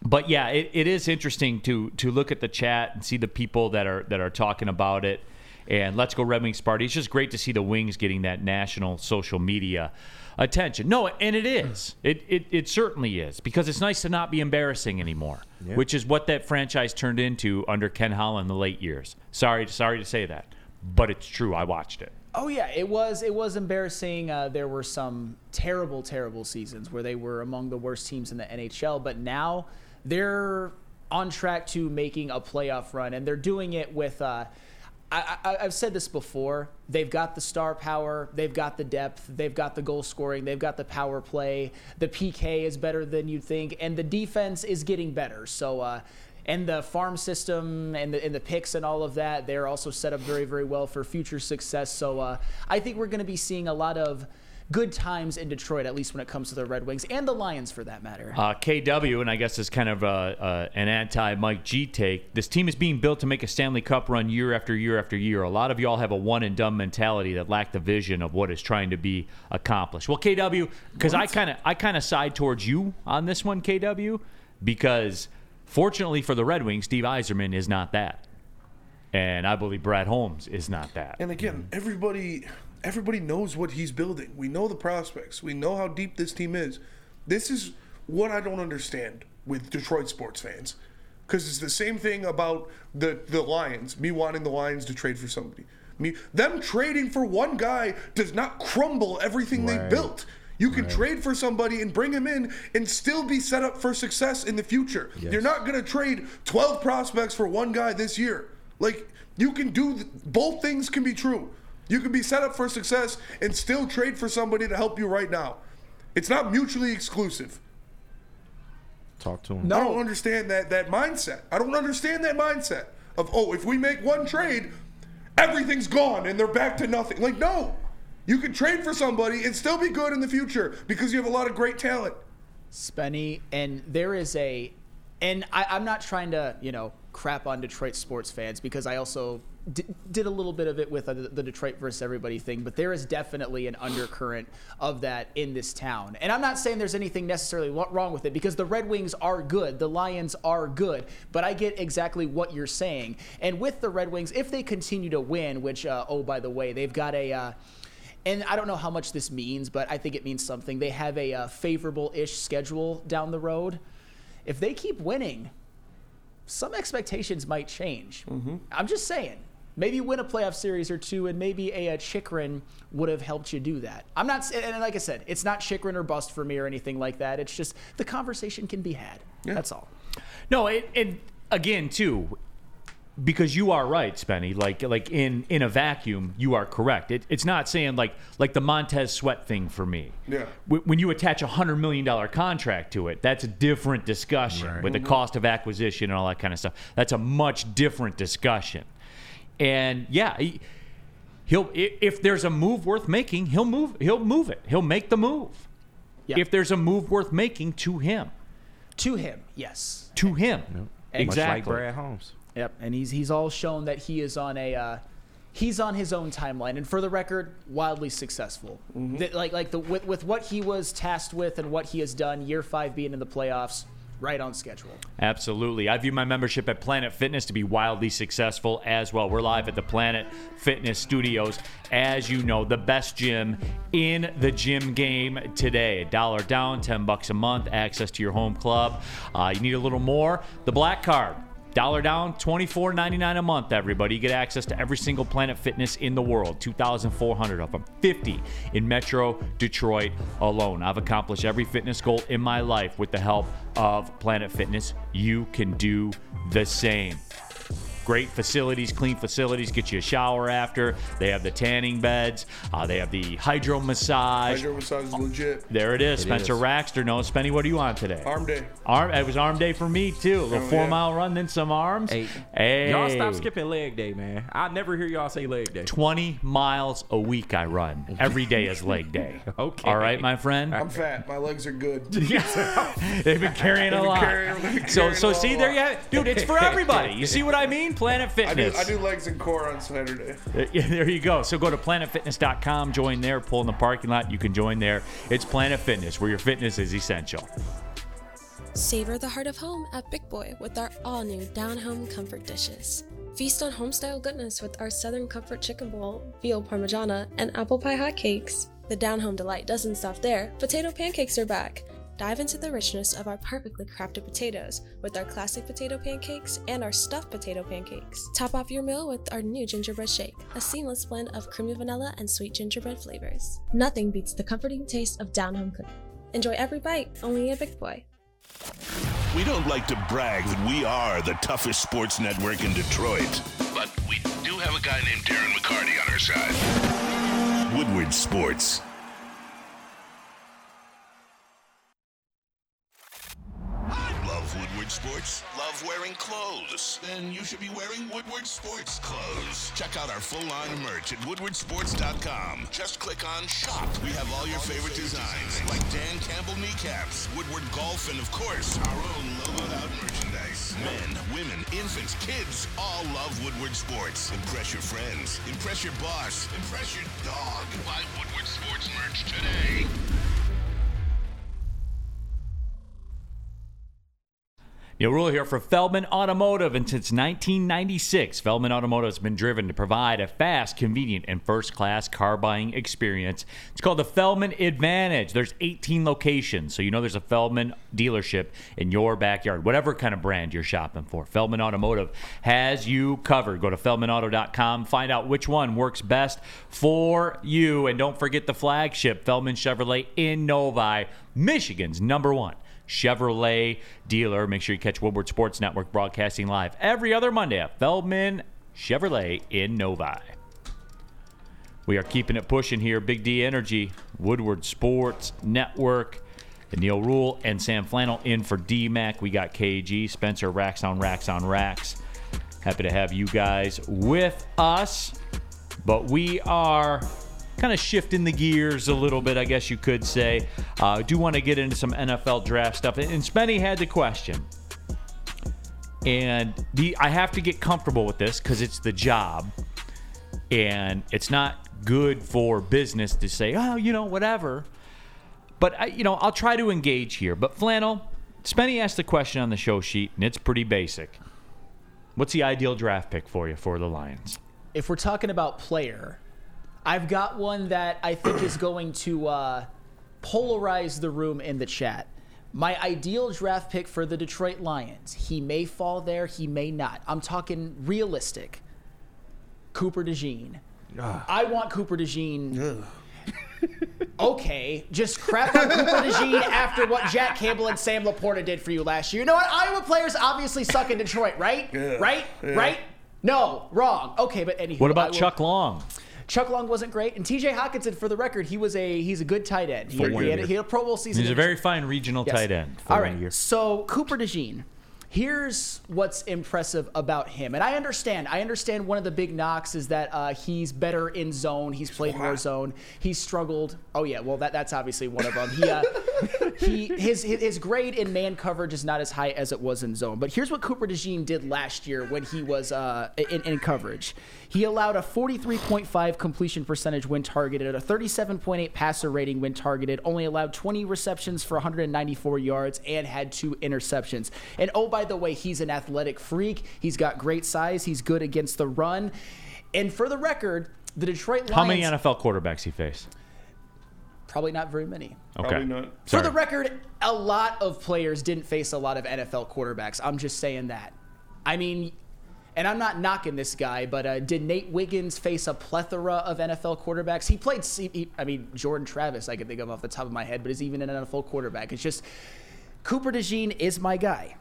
but yeah, it, it is interesting to to look at the chat and see the people that are that are talking about it. And let's go Red Wings party. It's just great to see the Wings getting that national social media attention. No, and it is. It it, it certainly is because it's nice to not be embarrassing anymore, Yeah. which is what that franchise turned into under Ken Holland in the late years. Sorry, sorry to say that, but it's true. I watched it. Oh yeah, it was it was embarrassing. Uh, there were some terrible, terrible seasons where they were among the worst teams in the NHL, but now they're on track to making a playoff run, and they're doing it with. Uh, I, I've said this before. They've got the star power. They've got the depth. They've got the goal scoring. They've got the power play. The PK is better than you'd think, and the defense is getting better. So. Uh, and the farm system and the, and the picks and all of that, they're also set up very, very well for future success. So uh, I think we're going to be seeing a lot of good times in Detroit, at least when it comes to the Red Wings and the Lions for that matter. Uh, KW, and I guess it's kind of uh, uh, an anti Mike G take. This team is being built to make a Stanley Cup run year after year after year. A lot of y'all have a one and done mentality that lack the vision of what is trying to be accomplished. Well, KW, because I kind of I kind of side towards you on this one, KW, because fortunately for the Red Wings, Steve Yzerman is not that, and I believe Brad Holmes is not that. And again, everybody everybody knows what he's building. We know the prospects. We know how deep this team is. This is what I don't understand with Detroit sports fans. Because it's the same thing about the, the Lions, me wanting the Lions to trade for somebody. Me them trading for one guy does not crumble everything they built. You can trade for somebody and bring him in and still be set up for success in the future. Yes. You're not going to trade 12 prospects for one guy this year. Like, you can do th- both things can be true. You can be set up for success and still trade for somebody to help you right now. It's not mutually exclusive. Talk to him. I don't understand that that mindset. I don't understand that mindset of oh, if we make one trade, everything's gone and they're back to nothing. Like no, you can trade for somebody and still be good in the future because you have a lot of great talent. Spenny, and there is a, and I, I'm not trying to, you know, crap on Detroit sports fans because I also d- did a little bit of it with the, the Detroit versus everybody thing, but there is definitely an undercurrent of that in this town. And I'm not saying there's anything necessarily wrong with it because the Red Wings are good, the Lions are good, but I get exactly what you're saying. And with the Red Wings, if they continue to win, which, uh, oh, by the way, they've got a, uh, and I don't know how much this means, but I think it means something. They have a uh, favorable ish schedule down the road. If they keep winning, some expectations might change. I'm just saying. Maybe win a playoff series or two, and maybe a, a Chychrun would have helped you do that. I'm not, and like I said, it's not Chychrun or bust for me or anything like that. It's just the conversation can be had. That's all. No, it, and again too, because you are right, Spenny. Like like in in a vacuum, you are correct. It, it's not saying like like the Montez Sweat thing for me. Yeah. Wh- When you attach a hundred million dollar contract to it, that's a different discussion with the mm-hmm. cost of acquisition and all that kind of stuff. That's a much different discussion. And yeah, he, he'll if there's a move worth making, he'll move. He'll move it. He'll make the move. If there's a move worth making to him, To him, yes. to him, And- Much like exactly. Brad Holmes. Yep, and he's he's all shown that he is on a uh, he's on his own timeline, and for the record, wildly successful. That- like like the with, with what he was tasked with and what he has done, year five being in the playoffs, right on schedule. Absolutely. I view my membership at Planet Fitness to be wildly successful as well. We're live at the Planet Fitness Studios. As you know, the best gym in the gym game today. A dollar down, 10 bucks a month, access to your home club. Uh, you need a little more? The Black Card. Dollar down, $24.99 a month, everybody. You get access to every single Planet Fitness in the world, 2,400 of them, 50 in Metro Detroit alone. I've accomplished every fitness goal in my life with the help of Planet Fitness. You can do the same. Great facilities, clean facilities. Get you a shower after. They have the tanning beds. Uh, they have the hydro massage. Hydro massage is legit. There it is. It Spencer is. Raxter knows. Spenny, what are you on today? Arm day. Arm. It was arm day for me too. A little Oh, four yeah. mile run, then some arms. Hey, Hey. y'all stop skipping leg day, man. I never hear y'all say leg day. 20 miles a week I run. Every day is leg day. Okay. All right, my friend. I'm fat. My legs are good. They've been carrying a lot. carrying- they've so, so see, there you have it. Dude, it's for everybody. You see what I mean? Planet I do, Fitness. I do legs and core on Saturday. Yeah, there you go. So go to planetfitness.com, join there, pull in the parking lot. You can join there. It's Planet Fitness, where your fitness is essential. Savor the heart of home at Big Boy with our all new down home comfort dishes. Feast on homestyle goodness with our Southern Comfort Chicken Bowl, veal parmigiana, and apple pie hotcakes. The down home delight doesn't stop there. Potato pancakes are back. Dive into the richness of our perfectly crafted potatoes with our classic potato pancakes and our stuffed potato pancakes. Top off your meal with our new gingerbread shake, a seamless blend of creamy vanilla and sweet gingerbread flavors. Nothing beats the comforting taste of down home cooking. Enjoy every bite, only a Big Boy. We don't like to brag that we are the toughest sports network in Detroit, but we do have a guy named Darren McCarty on our side. Woodward Sports. Woodward Sports? Love wearing clothes? Then you should be wearing Woodward Sports clothes. Check out our full line of merch at woodwardsports.com. Just click on shop. We have all your favorite designs, like Dan Campbell kneecaps, Woodward Golf, and of course, our own logoed out merchandise. Men, women, infants, kids all love Woodward Sports. Impress your friends. Impress your boss. Impress your dog. Buy Woodward Sports merch today. Neal Ruhl here for Feldman Automotive, and since 1996, Feldman Automotive has been driven to provide a fast, convenient, and first-class car buying experience. It's called the Feldman Advantage. There's 18 locations, so you know there's a Feldman dealership in your backyard, whatever kind of brand you're shopping for. Feldman Automotive has you covered. Go to feldmanauto.com, find out which one works best for you, and don't forget the flagship Feldman Chevrolet in Novi, Michigan's number one. Chevrolet dealer. Make sure you catch Woodward Sports Network broadcasting live every other Monday at Feldman Chevrolet in Novi. We are keeping it pushing here. Big D Energy, Woodward Sports Network. The Neal Ruhl and Sam Flannel in for DMAC. We got KG, Spencer, racks on racks on racks. Happy to have you guys with us. But we are kind of shifting the gears a little bit, I guess you could say. Uh, do want to get into some NFL draft stuff. And Spenny had the question. And the I have to get comfortable with this because it's the job. And it's not good for business to say, oh, you know, whatever. But, I, you know, I'll try to engage here. But Flannel, Spenny asked the question on the show sheet, and it's pretty basic. What's the ideal draft pick for you for the Lions? If we're talking about player, I've got one that I think is going to uh, polarize the room in the chat. My ideal draft pick for the Detroit Lions. He may fall there, he may not. I'm talking realistic. Cooper DeJean. I want Cooper DeJean. okay, just crap on Cooper DeJean after what Jack Campbell and Sam LaPorta did for you last year. You know what? Iowa players obviously suck in Detroit, right? Yeah. Right? Yeah. Right? No, wrong. Okay, but anywho, What about will- Chuck Long? Chuck Long wasn't great, and T.J. Hockenson, for the record, he was a he's a good tight end. He, For had, one he, had, year. he had a Pro Bowl season. He's a very fine regional Yes. tight end. All right. So Cooper DeJean, here's what's impressive about him, and I understand. I understand one of the big knocks is that uh, he's better in zone. He's played more zone. He's struggled. Oh yeah, well that that's obviously one of them. He uh, he his his grade in man coverage is not as high as it was in zone. But here's what Cooper DeJean did last year when he was uh, in, in coverage. He allowed a 43.5 completion percentage when targeted, a 37.8 passer rating when targeted, only allowed 20 receptions for 194 yards, and had two interceptions. And oh, by the way, he's an athletic freak. He's got great size. He's good against the run. And for the record, the Detroit Lions. How many NFL quarterbacks he faced? Probably not very many. Okay. For the record, a lot of players didn't face a lot of NFL quarterbacks. I'm just saying that. I mean, and I'm not knocking this guy, but uh, did Nate Wiggins face a plethora of NFL quarterbacks? He played, he- I mean, Jordan Travis, I can think of off the top of my head, but is even an NFL quarterback. It's just Cooper DeJean is my guy.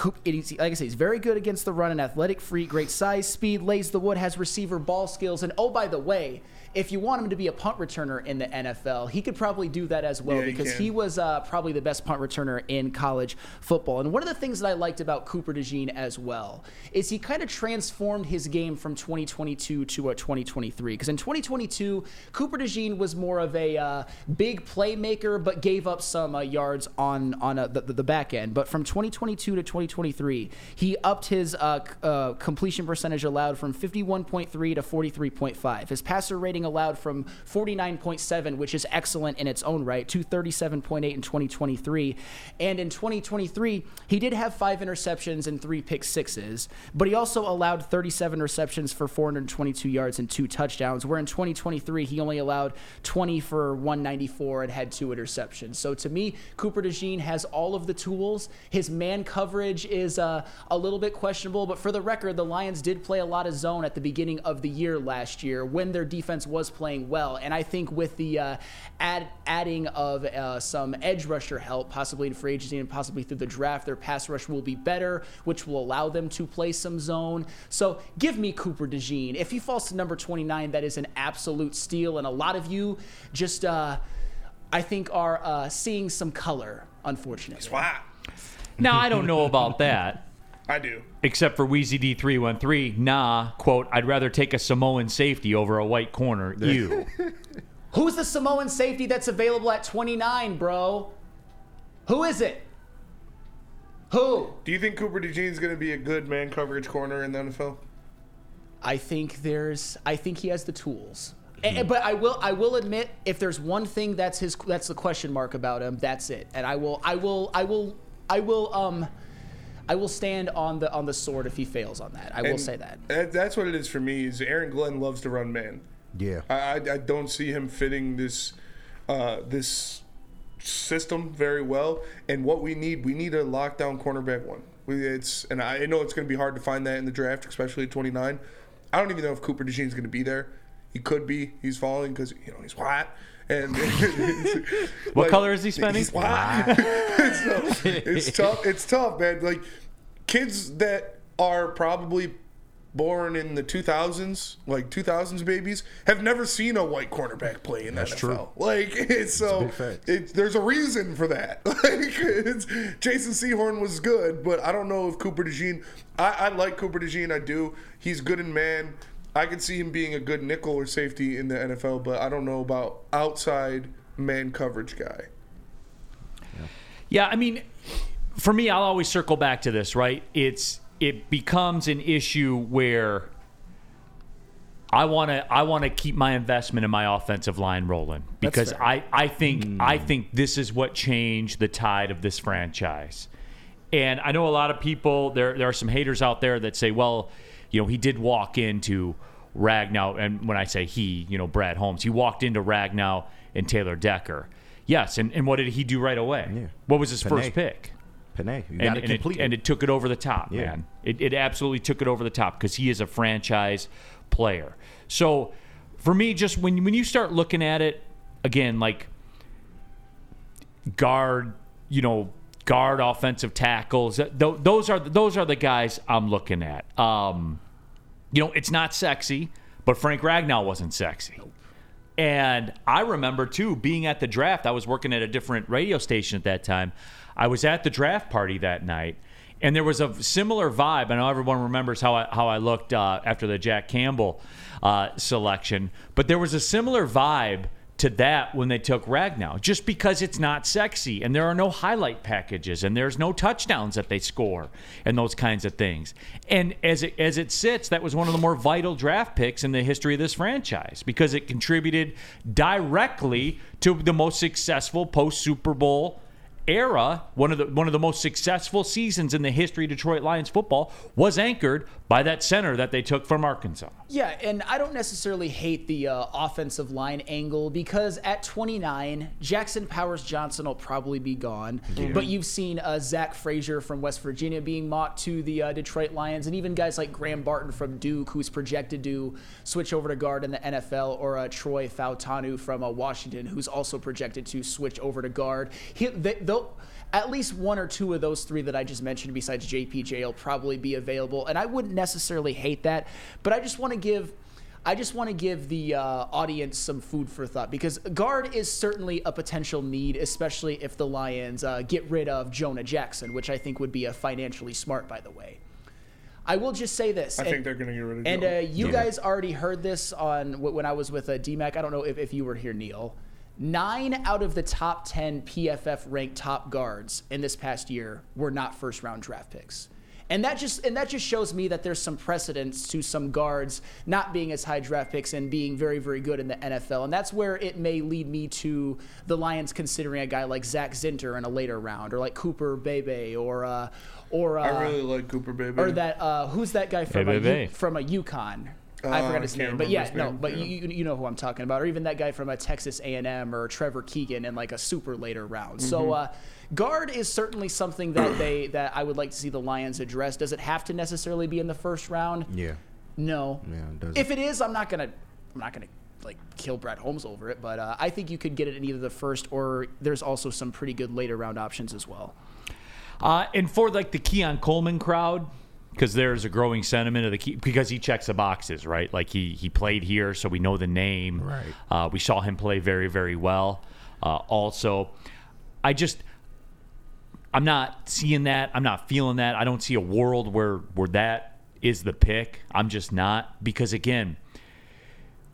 Coop, like I say, he's very good against the run, an athletic free, great size, speed, lays the wood, has receiver ball skills. And oh, by the way, if you want him to be a punt returner in the NFL, he could probably do that as well Yeah, because can. he was uh, probably the best punt returner in college football. And one of the things that I liked about Cooper DeJean as well is he kind of transformed his game from 2022 to a 2023. Because in 2022, Cooper DeJean was more of a uh, big playmaker, but gave up some uh, yards on on uh, the, the back end. But from 2022 to 2023, he upped his uh, uh, completion percentage allowed from 51.3 to 43.5. His passer rating allowed from 49.7, which is excellent in its own right, to 37.8 in 2023. And in 2023, he did have five interceptions and three pick sixes, but he also allowed 37 receptions for 422 yards and two touchdowns, where in 2023, he only allowed 20 for 194 and had two interceptions. So to me, Cooper DeJean has all of the tools. His man coverage is uh, a little bit questionable, but for the record, the Lions did play a lot of zone at the beginning of the year last year when their defense was playing well. And I think with the uh, add, adding of uh, some edge rusher help, possibly in free agency and possibly through the draft, their pass rush will be better, which will allow them to play some zone. So give me Cooper DeJean. If he falls to number 29, that is an absolute steal. And a lot of you just, uh, I think, are uh, seeing some color, unfortunately. Now I don't know about that. I do. Except for Wheezy D313, nah, quote, I'd rather take a Samoan safety over a white corner. You. Who's the Samoan safety that's available at 29, bro? Who is it? Who? Do you think Cooper DeJean's going to be a good man coverage corner in the NFL? I think there's I think he has the tools. A- but I will I will admit if there's one thing that's his that's the question mark about him, that's it. And I will I will I will I will um I will stand on the on the sword if he fails on that. I will And say that. that- That's what it is for me. Is Aaron Glenn loves to run man. Yeah. I, I, I don't see him fitting this uh, this system very well. And what we need, we need a lockdown cornerback one. We, it's and I know it's going to be hard to find that in the draft, especially at 29. I don't even know if Cooper DeJean's going to be there. He could be. He's falling because you know he's white. And What like, color is he spending? He's white. so, it's tough. It's tough, man. Like kids that are probably born in the 2000s, like 2000s babies, have never seen a white cornerback play in the That's NFL. true. Like it's so big fact. it's, there's a reason for that. Like it's, Jason Sehorn was good, but I don't know if Cooper DeJean. I, I like Cooper DeJean. I do. He's good in man. I could see him being a good nickel or safety in the NFL, but I don't know about outside man coverage guy. Yeah, I mean, for me, I'll always circle back to this, right? It's it becomes an issue where I want to I want to keep my investment in my offensive line rolling because. I I think hmm. I think this is what changed the tide of this franchise. And I know a lot of people there there are some haters out there that say, well, you know, he did walk into Ragnow and when I say he, you know, Brad Holmes, he walked into Ragnow and Taylor Decker. Yes, and, and what did he do right away? What was his first pick? Penei, you and, and it, and it took it over the top, Yeah. man. It, it absolutely took it over the top because he is a franchise player. So for me, just when when you start looking at it again, like guard, you know, guard offensive tackles. th- th- Those are those are the guys I'm looking at. Um, you know, it's not sexy, but Frank Ragnow wasn't sexy. And I remember too being at the draft. I was working at a different radio station at that time. I was at the draft party that night, and there was a similar vibe. I know everyone remembers how I, how I looked uh, after the Jack Campbell uh, selection, but there was a similar vibe to that when they took Ragnow, just because it's not sexy and there are no highlight packages and there's no touchdowns that they score and those kinds of things. And as it, as it sits, that was one of the more vital draft picks in the history of this franchise because it contributed directly to the most successful post Super Bowl era, one of the one of the most successful seasons in the history of Detroit Lions football was anchored by that center that they took from Arkansas. Yeah, and I don't necessarily hate the uh, offensive line angle because at 29, Jackson Powers Johnson will probably be gone. Yeah. But you've seen uh, Zach Frazier from West Virginia being mocked to the uh, Detroit Lions, and even guys like Graham Barton from Duke, who's projected to switch over to guard in the NFL, or uh, Troy Fautanu from uh, Washington, who's also projected to switch over to guard. He, they, they'll, at least one or two of those three that I just mentioned, besides JPJ, will probably be available, and I wouldn't necessarily hate that. But I just want to give, I just want to give the uh, audience some food for thought because guard is certainly a potential need, especially if the Lions uh, get rid of Jonah Jackson, which I think would be a financially smart, by the way. I will just say this. I and- think they're going to get rid of and uh, you Yeah. guys already heard this on when I was with uh, DMAC. I don't know if, if you were here, Neal. Nine out of the top 10 PFF ranked top guards in this past year were not first round draft picks. And that just and that just shows me that there's some precedence to some guards not being as high draft picks and being very very good in the NFL. And that's where it may lead me to the Lions considering a guy like Zach Zinter in a later round, or like Cooper Beebe, or uh, or uh, I really like Cooper Beebe. or that uh, who's that guy from a, Beebe. From a UConn? I Uh, forgot his I name, but yeah, his no, name, but yeah. you, you know who I'm talking about, or even that guy from a Texas A&M or Trevor Keegan in like a super later round. So Mhm. uh, guard is certainly something that they that I would like to see the Lions address. Does it have to necessarily be in the first round? Yeah. No. Yeah, it does. If it is, I'm not gonna I'm not gonna like kill Brad Holmes over it, but uh, I think you could get it in either the first or there's also some pretty good later round options as well. Uh, and for like the Keon Coleman crowd, because there's a growing sentiment of the key, because he checks the boxes, right? Like he he played here, so we know the name. Right. Uh, we saw him play very very well. Uh, also, I just I'm not seeing that. I'm not feeling that. I don't see a world where where that is the pick. I'm just not because again,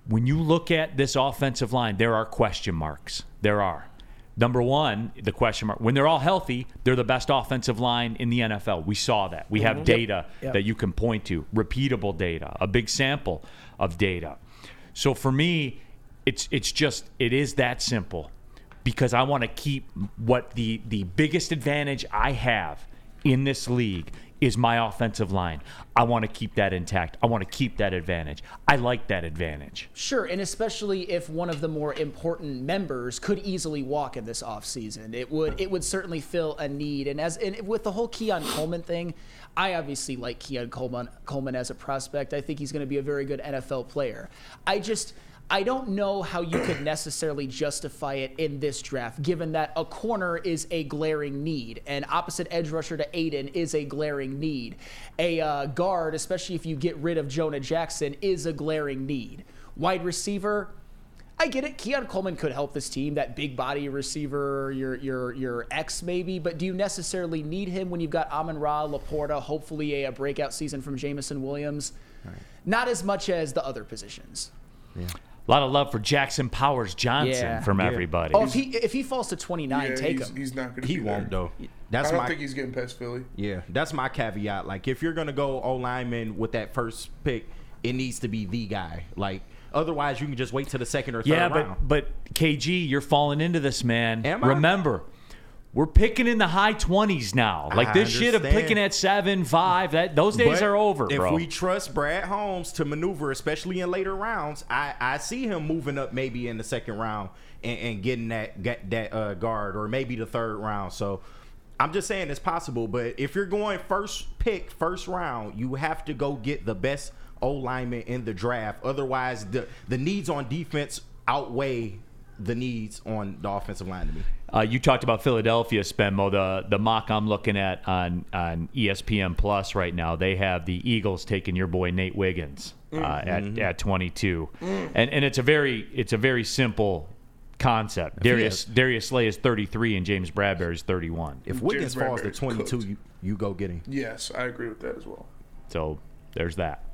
when you look at this offensive line, there are question marks. There are. Number one, the question mark. When they're all healthy, they're the best offensive line in the NFL. We saw that. We have Mhm. data Yep. that you can point to, repeatable data, a big sample of data. So for me, it's it's just it is that simple because I want to keep what the the biggest advantage I have in this league is my offensive line. I want to keep that intact. I want to keep that advantage. I like that advantage. Sure, and especially if one of the more important members could easily walk in this offseason. It would it would certainly fill a need. And as and with the whole Keon Coleman thing, I obviously like Keon Coleman Coleman as a prospect. I think he's going to be a very good NFL player. I just I don't know how you could necessarily justify it in this draft, given that a corner is a glaring need, an opposite edge rusher to Aiden is a glaring need. A uh, guard, especially if you get rid of Jonah Jackson, is a glaring need. Wide receiver, I get it. Keon Coleman could help this team, that big body receiver, your your your X maybe, but do you necessarily need him when you've got Amon Ra, LaPorta, hopefully a, a breakout season from Jameson Williams? Not as much as the other positions. A lot of love for Jackson Powers Johnson from everybody. Oh, if he if he falls to 29, Yeah, take he's, him. He's not going to He be won't there. though. That's I don't my think he's getting past Philly. Yeah, that's my caveat. Like, if you're gonna go O lineman with that first pick, it needs to be the guy. Like, otherwise, you can just wait to the second or third yeah, round. but but KG, you're falling into this, man. Am I? Remember, we're picking in the high 20s now. Like I this shit of picking at 7, 5, that those days But are over, if bro. we trust Brad Holmes to maneuver, especially in later rounds, I, I see him moving up maybe in the second round and, and getting that get that uh, guard or maybe the third round. So I'm just saying it's possible. But if you're going first pick, first round, you have to go get the best O lineman in the draft. Otherwise, the the needs on defense outweigh the needs on the offensive line to me. Uh, you talked about Philadelphia, Spenmo. The the mock I'm looking at on on ESPN Plus right now, they have the Eagles taking your boy Nate Wiggins uh, Mm-hmm. at at 22, Mm. and and it's a very it's a very simple concept. he Darius has- Darius Slay is 33 and James Bradberry is 31. If Wiggins James falls to 22, you, you go get him. Yes, I agree with that as well. So there's that.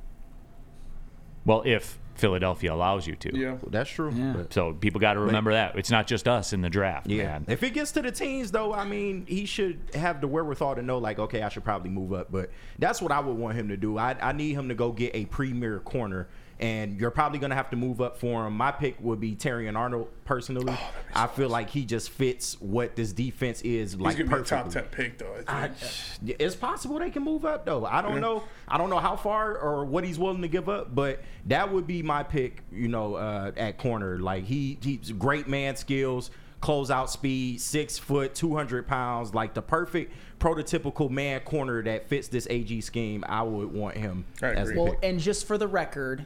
Well, if Philadelphia allows you to. Yeah. That's true. But- So people got to remember that it's not just us in the draft, Yeah. man. If it gets to the teens, though, I mean, he should have the wherewithal to know, like, okay, I should probably move up. But that's what I would want him to do. I, I need him to go get a premier corner, and you're probably going to have to move up for him. My pick would be Terrion Arnold, personally. I feel like he just fits what this defense is like He's gonna perfectly. be a top ten pick though. I think. I- it's possible they can move up though. I don't Yeah. know. I don't know how far or what he's willing to give up, but that would be my pick. You know, uh, at corner, like he he's great man skills, closeout speed, six foot, two hundred pounds, like the perfect prototypical man corner that fits this AG scheme. I would want him as Well, pick. and just for the record,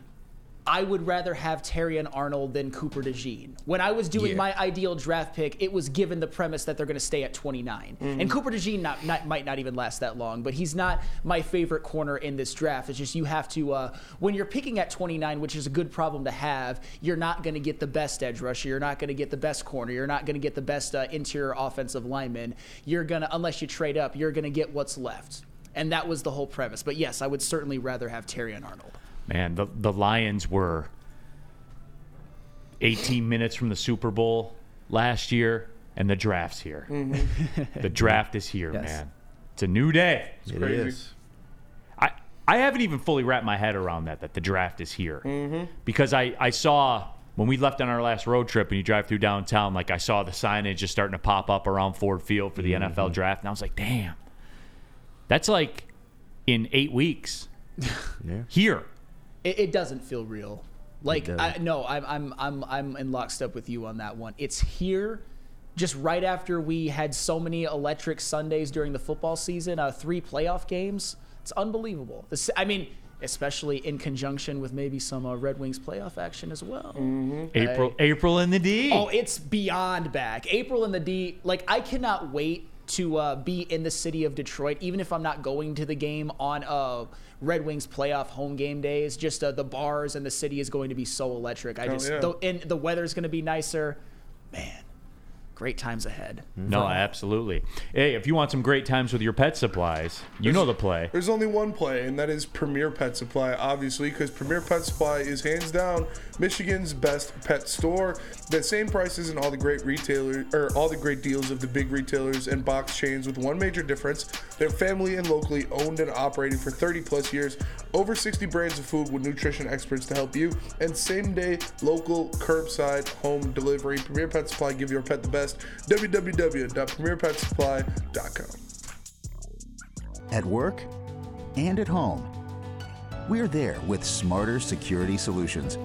I would rather have Terrion Arnold than Cooper DeJean. When I was doing Yeah. my ideal draft pick, it was given the premise that they're going to stay at 29. Mhm. And Cooper DeJean not, not, might not even last that long, but he's not my favorite corner in this draft. It's just you have to, uh, when you're picking at 29, which is a good problem to have, you're not going to get the best edge rusher. You're not going to get the best corner. You're not going to get the best uh, interior offensive lineman. You're going to, unless you trade up, you're going to get what's left. And that was the whole premise. But yes, I would certainly rather have Terrion Arnold. Man, the the Lions were 18 minutes from the Super Bowl last year, and the draft's here. the draft is here, Yes. man. It's a new day. It is. I I haven't even fully wrapped my head around that that the draft is here Mm-hmm. because I I saw when we left on our last road trip and you drive through downtown, like I saw the signage just starting to pop up around Ford Field for the NFL draft, and I was like, damn, that's like in eight weeks. Yeah. Here. It, it doesn't feel real. Like. I, no, I'm I'm I'm I'm in lockstep with you on that one. It's here, just right after we had so many electric Sundays during the football season, uh, three playoff games. It's unbelievable. This, I mean, especially in conjunction with maybe some uh, Red Wings playoff action as well. April April in the D. Oh, it's beyond back. April in the D. Like I cannot wait to uh, be in the city of Detroit, even if I'm not going to the game on uh, Red Wings playoff home game days. Just uh, the bars and the city is going to be so electric. I Hell just yeah. the, and the weather's going to be nicer. Man, great times ahead. Mm-hmm. No, absolutely. Hey, if you want some great times with your pet supplies, you know the play. There's only one play, and that is Premier Pet Supply, obviously, because Premier Pet Supply is hands down Michigan's best pet store. The same prices and all the great retailers, or all the great deals of the big retailers and box chains, with one major difference: they're family and locally owned and operated for 30 plus years. Over 60 brands of food with nutrition experts to help you, and same day local curbside home delivery. Premier Pet Supply give your pet the best. www.premierpetsupply.com. at work, and at home. We're there with smarter security solutions,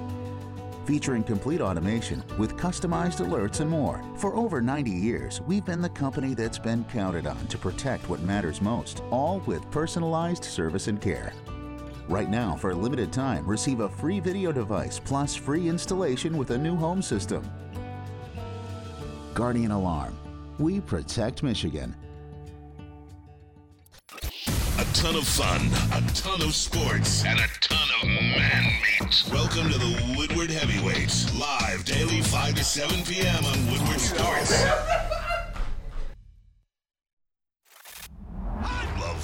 featuring complete automation with customized alerts and more. For over 90 years, we've been the company that's been counted on to protect what matters most, all with personalized service and care. Right now, for a limited time, receive a free video device plus free installation with a new home system. Guardian Alarm. We protect Michigan. A ton of fun, a ton of sports, and a ton of man meat. Welcome to the Woodward Heavyweights, live daily 5 to 7 p.m. on Woodward Sports.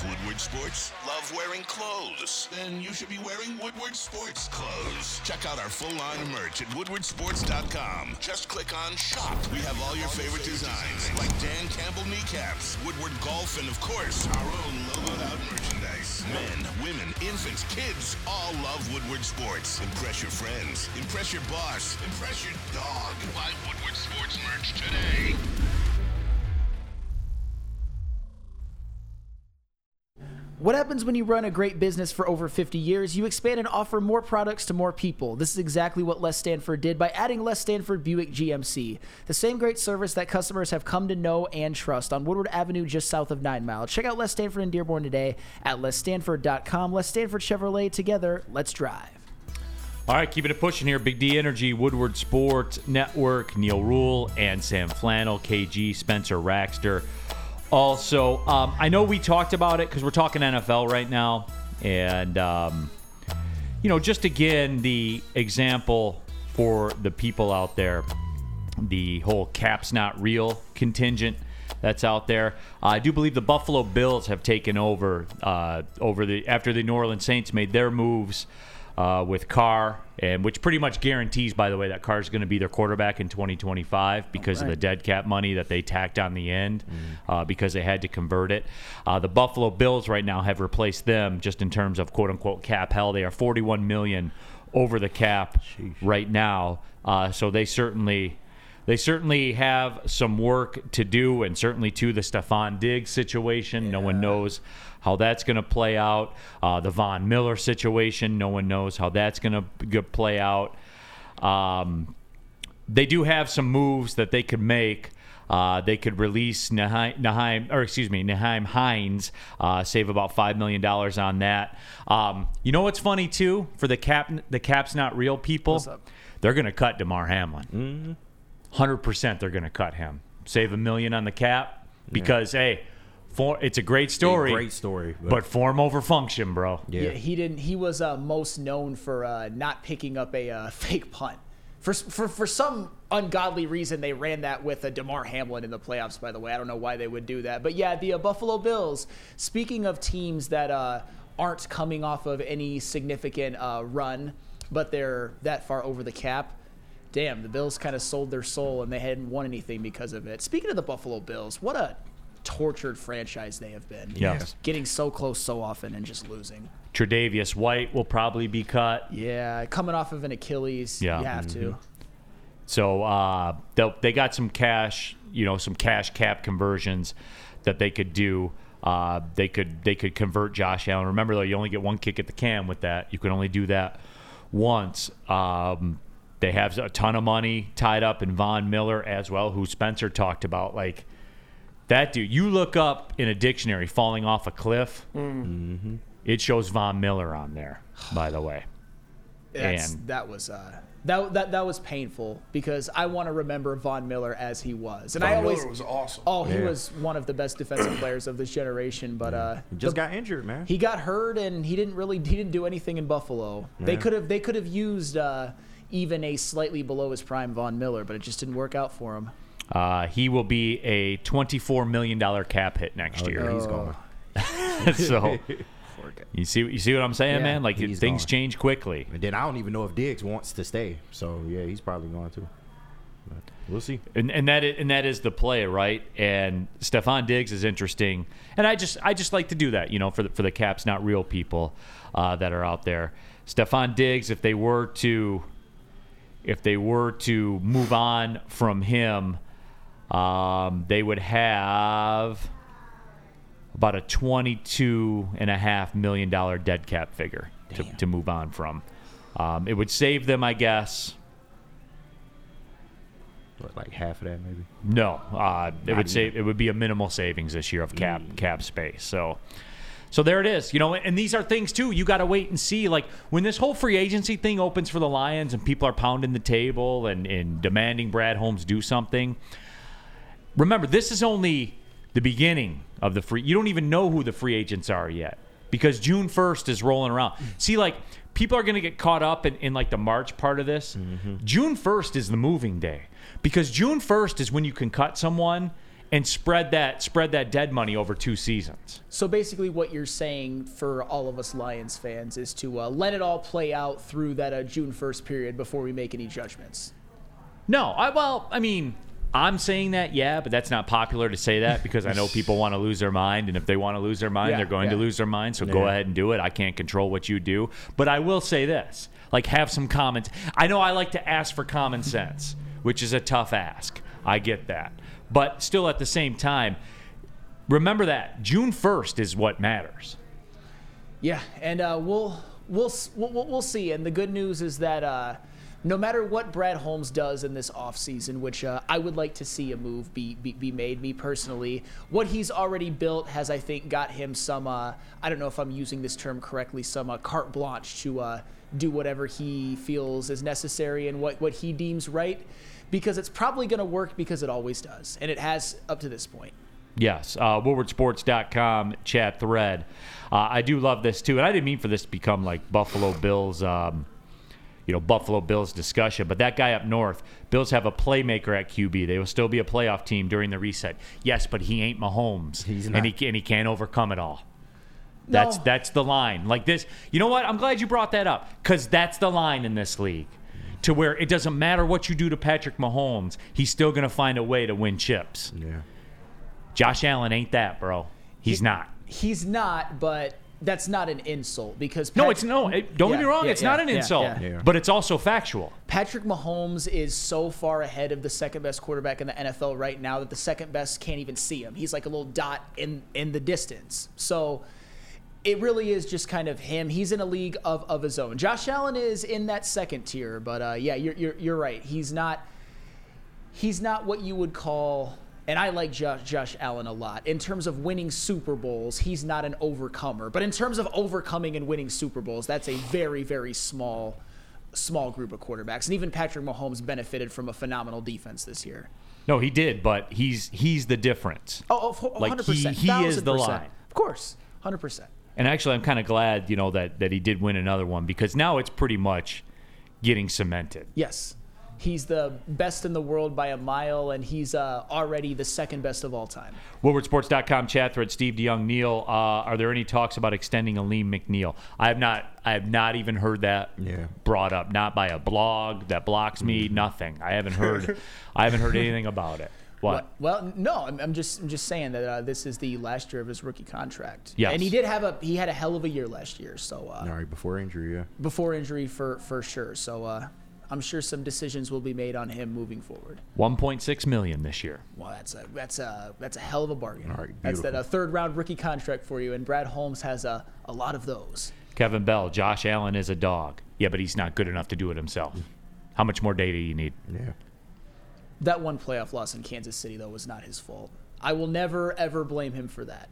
Woodward Sports? Love wearing clothes? Then you should be wearing Woodward Sports clothes. Check out our full line of merch at woodwardsports.com. Just click on shop. We have all your favorite designs, like Dan Campbell kneecaps, Woodward golf, and of course, our own logoed out merchandise. Men, women, infants, kids all love Woodward Sports. Impress your friends. Impress your boss. Impress your dog. Buy Woodward Sports merch today. What happens when you run a great business for over 50 years? You expand and offer more products to more people. This is exactly what Les Stanford did by adding Les Stanford Buick GMC. The same great service that customers have come to know and trust on Woodward Avenue just south of 9 Mile. Check out Les Stanford in Dearborn today at lesstanford.com. Les Stanford Chevrolet together. Let's drive. All right, keeping it pushing here. Big D Energy, Woodward Sports Network, Neal Ruhl, and Sam Flannel, KG, Spencer Raxter. Also, um, I know we talked about it because we're talking NFL right now. And, um, you know, just again, the example for the people out there, the whole caps not real contingent that's out there. I do believe the Buffalo Bills have taken over uh, over the after the New Orleans Saints made their moves uh, with Carr, and which pretty much guarantees, by the way, that Carr is going to be their quarterback in 2025 because of the dead cap money that they tacked on the end uh, because they had to convert it. Uh, the Buffalo Bills right now have replaced them just in terms of quote unquote cap hell. They are 41 million over the cap right now, uh, so they certainly. They certainly have some work to do, and certainly to the Stefon Diggs situation. No one knows how that's going to play out. Uh, the Von Miller situation, no one knows how that's going to play out. Um, they do have some moves that they could make. Uh, they could release Nyheim, Nyheim, or excuse me, Nyheim Hines, uh, save about five million dollars on that. Um, you know what's funny too for the cap, the cap's not real people. They're going to cut Damar Hamlin. 100 percent. They're going to cut him. Save a million on the cap because hey, for, it's a great story. great story, but, but- form over function, bro. Yeah, he didn't. He was uh, most known for uh, not picking up a uh, fake punt. For, for for some ungodly reason, they ran that with a Damar Hamlin in the playoffs. By the way, I don't know why they would do that, but yeah, the uh, Buffalo Bills. Speaking of teams that uh, aren't coming off of any significant uh, run, but they're that far over the cap. Damn, the Bills kind of sold their soul and they hadn't won anything because of it. Speaking of the Buffalo Bills, what a tortured franchise they have been. Yes. Getting so close so often and just losing. Tre'Davious White will probably be cut. Yeah, coming off of an Achilles, Yeah. you have to. Mhm. So uh, they'll- they got some cash, you know, some cash cap conversions that they could do. Uh, they could they could convert Josh Allen. Remember though, you only get one kick at the can with that. You can only do that once. Um, they have a ton of money tied up in Von Miller as well, who Spencer talked about. Like that dude, you look up in a dictionary falling off a cliff. It shows Von Miller on there, by the way. That's, And that was uh, that, that that was painful because I want to remember Von Miller as he was, and Von I always Miller was awesome. Oh, he Yeah. was one of the best defensive players of this generation, but uh, He just the- got injured, man. He got hurt, and he didn't really he didn't do anything in Buffalo. They could have they could have used uh, even a slightly below his prime Von Miller, but it just didn't work out for him. Uh, he will be a $24 million cap hit next Oh, year. yeah, he's gone. so you see, you see what I'm saying, Yeah, man? Like he's things gone. change quickly. And then I don't even know if Diggs wants to stay. So yeah, he's probably going to. But we'll see. And, and that is, and that is the play, right? And Stefon Diggs is interesting, and I just I just like to do that, you know, for the, for the Caps, not real people uh, that are out there. Stefon Diggs, if they were to if they were to move on from him, um, they would have about a twenty-two and a half million dollar dead cap figure to, to move on from. Um, it would save them, I guess. What, like half of that maybe. No, uh, it would save. It would be a minimal savings this year of cap cap space. So, so there it is. You know, and these are things too. You got to wait and see. Like when this whole free agency thing opens for the Lions and people are pounding the table and, and demanding Brad Holmes do something. Remember, this is only the beginning of the free. You don't even know who the free agents are yet because June first is rolling around. See, like people are going to get caught up in, in like the March part of this. June first is the moving day because June first is when you can cut someone and spread that spread that dead money over two seasons. So basically, what you're saying for all of us Lions fans is to uh, let it all play out through that uh, June 1st period before we make any judgments. No, I well, I mean, I'm saying that, yeah, but that's not popular to say that because I know people want to lose their mind, and if they want to lose their mind, Yeah, they're going to lose their mind. So go ahead and do it. I can't control what you do, but I will say this: like, have some comments. I know I like to ask for common sense, which is a tough ask. I get that, but still, at the same time, remember that June 1st is what matters. Yeah, and uh, we'll, we'll we'll we'll we'll see. And the good news is that uh, no matter what Brad Holmes does in this offseason, which uh, I would like to see a move be, be be made, me personally, what he's already built has, I think, got him some. Uh, I don't know if I'm using this term correctly. Some uh, carte blanche to uh, do whatever he feels is necessary and what what he deems right, because it's probably going to work because it always does, and it has up to this point. Yes, uh, WoodwardSports.com chat thread. Uh, I do love this too, and I didn't mean for this to become like Buffalo Bills, um, you know, Buffalo Bills discussion. But that guy up north, Bills have a playmaker at QB. They will still be a playoff team during the reset. Yes, but he ain't Mahomes, He's and not. he and he can't overcome it all. That's No. that's the line. Like this, you know what? I'm glad you brought that up because that's the line in this league. To where it doesn't matter what you do to Patrick Mahomes, he's still going to find a way to win chips. Yeah. Josh Allen ain't that, bro. He's not. He's not, but that's not an insult because No, it's no. It, don't get me wrong. yeah, it's yeah, not an yeah, insult, yeah. but it's also factual. Patrick Mahomes is so far ahead of the second best quarterback in the NFL right now that the second best can't even see him. He's like a little dot in in the distance. So it really is just kind of him. He's in a league of, of his own. Josh Allen is in that second tier, but uh, yeah, you're, you're you're right. He's not he's not what you would call and I like Josh, Josh Allen a lot. In terms of winning Super Bowls, he's not an overcomer. But in terms of overcoming and winning Super Bowls, that's a very, very small, small group of quarterbacks. And even Patrick Mahomes benefited from a phenomenal defense this year. No, he did, but he's he's the difference. Oh, oh, oh, Like, 100%. he- he is the 1000%. line. Of course, 100%. And actually, I'm kind of glad, you know, that that he did win another one because now it's pretty much getting cemented. Yes. He's the best in the world by a mile, and he's uh, already the second best of all time. WoodwardSports.com chat thread. Steve DeYoung, Neal. Uh, are there any talks about extending Alim McNeill? I have not. I have not even heard that Yeah. brought up. Not by a blog that blocks me. Nothing. I haven't heard. I haven't heard anything about it. What? Well, no, I'm, I'm just I'm just saying that uh, this is the last year of his rookie contract. Yes. and he did have a he had a hell of a year last year. So uh, All right, before injury, yeah. before injury for for sure. So uh, I'm sure some decisions will be made on him moving forward. 1.6 million this year. Well, that's a that's a that's a hell of a bargain. All right, that's that a third round rookie contract for you, and Brad Holmes has a a lot of those. Kevin Bell. Josh Allen is a dog. Yeah, but he's not good enough to do it himself. How much more data do you need? Yeah. That one playoff loss in Kansas City though was not his fault. I will never ever blame him for that.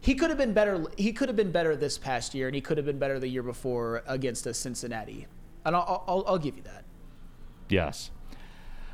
He could have been better. He could have been better this past year, and he could have been better the year before against a Cincinnati. And I'll, I'll, I'll give you that. Yes.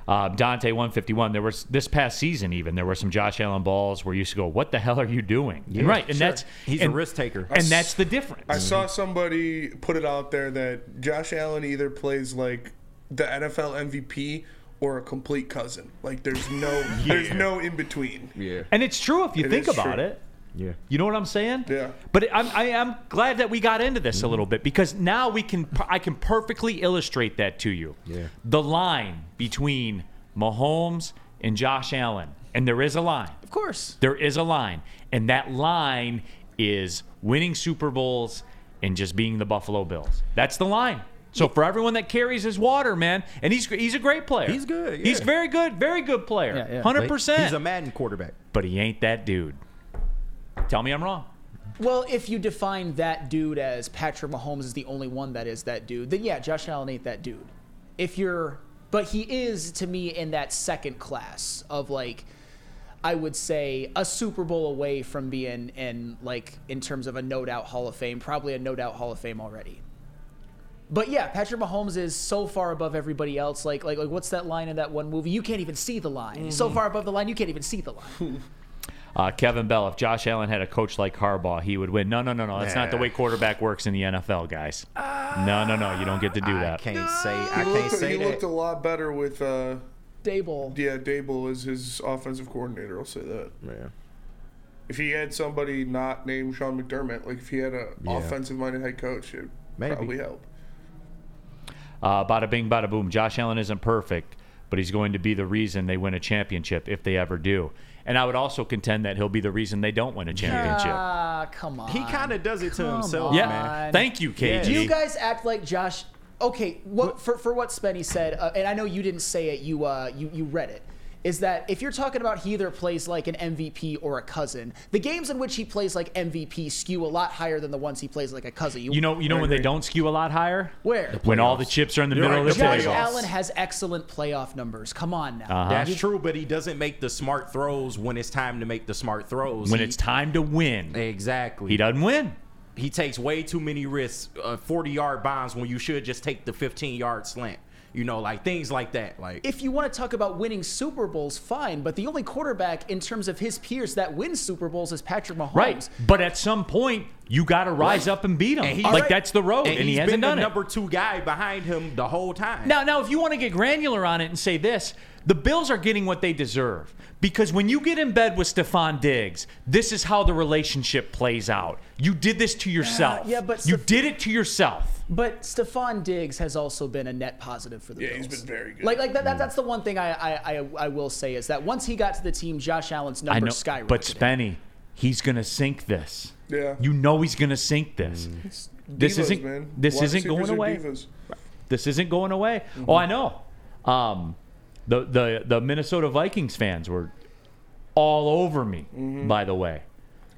Uh, Dante 151. There was this past season even there were some Josh Allen balls where you used to go, "What the hell are you doing?" Yeah, right, and sure. that's He's a risk taker. and that's the difference. I saw somebody put it out there that Josh Allen either plays like the NFL MVP or a complete cousin. Like there's no there's no in between. Yeah. And it's true if you It think about true. it. Yeah. You know what I'm saying? Yeah. But I'm, I am glad that we got into this a mm-hmm. little bit because now we can I can perfectly illustrate that to you. Yeah. The line between Mahomes and Josh Allen, and there is a line. Of course. There is a line, and that line is winning Super Bowls and just being the Buffalo Bills. That's the line. So for everyone that carries his water, man, and he's he's a great player. He's good, He's very good, very good player. Yeah, yeah. Hundred percent. He's a Madden quarterback. but he ain't that dude. Tell me I'm wrong. Well, if you define that dude as Patrick Mahomes is the only one that is that dude, then yeah, Josh Allen ain't that dude. If you're, but he is to me in that second class of like, I would say a Super Bowl away from being in like in terms of a no doubt Hall of Fame, probably a no doubt Hall of Fame already. But yeah, Patrick Mahomes is so far above everybody else. Like, like, like, what's that line in that one movie? You can't even see the line. So mm-hmm. far above the line, you can't even see the line. Uh, Kevin Bell, if Josh Allen had a coach like Harbaugh, he would win. No, no, no, no. That's not the way quarterback works in the NFL, guys. no, no, no. You don't get to do I that. can't say. I He can't looked, say he that. looked a lot better with uh, Daboll. yeah Daboll is his offensive coordinator. I'll say that. Yeah. If he had somebody not named Sean McDermott, like if he had an Yeah. offensive minded head coach, it would Maybe. probably help. Uh, bada bing, bada boom. Josh Allen isn't perfect, but he's going to be the reason they win a championship if they ever do. And I would also contend that he'll be the reason they don't win a championship. Ah, come on. He kind of does it to Come himself, yeah. man. Thank you, KG. You guys act like Josh. Okay, what for, for what Spenny said, uh, and I know you didn't say it. You uh, you you read it. Is that if you're talking about he either plays like an MVP or a cousin, the games in which he plays like MVP skew a lot higher than the ones he plays like a cousin. You know, you know when they don't skew a lot higher? Where? When all the chips are in the You're middle right, of the the Josh table. Allen has excellent playoff numbers. Come on now. Uh-huh. That's true, but he doesn't make the smart throws when it's time to make the smart throws. When He- it's time to win, exactly, he doesn't win. He takes way too many risks, uh, forty yard bombs when you should just take the fifteen yard slant. You know, like things like that. Like If you want to talk about winning Super Bowls, fine. But the only quarterback in terms of his peers that wins Super Bowls is Patrick Mahomes. Right. But at some point, you got to rise up and beat him. And like Right. that's the road, and, and he hasn't been done the it. number two guy behind him the whole time. Now, now, if you want to get granular on it and say this, the Bills are getting what they deserve because when you get in bed with Stefon Diggs, this is how the relationship plays out. You did this to yourself. yeah, but you Steph- did it to yourself. But Stefon Diggs has also been a net positive for the Yeah, Bills. he's been very good. Like, like that, that, that's the one thing I, I, I, I will say is that once he got to the team, Josh Allen's I numbers know, skyrocketed. but Spenny, he's gonna sink this. Yeah. You know he's gonna sink this. This Divas, isn't. man. This Wide isn't going away. divas. This isn't going away. Mm-hmm. Oh, I know. Um, the the the Minnesota Vikings fans were all over me. By the way,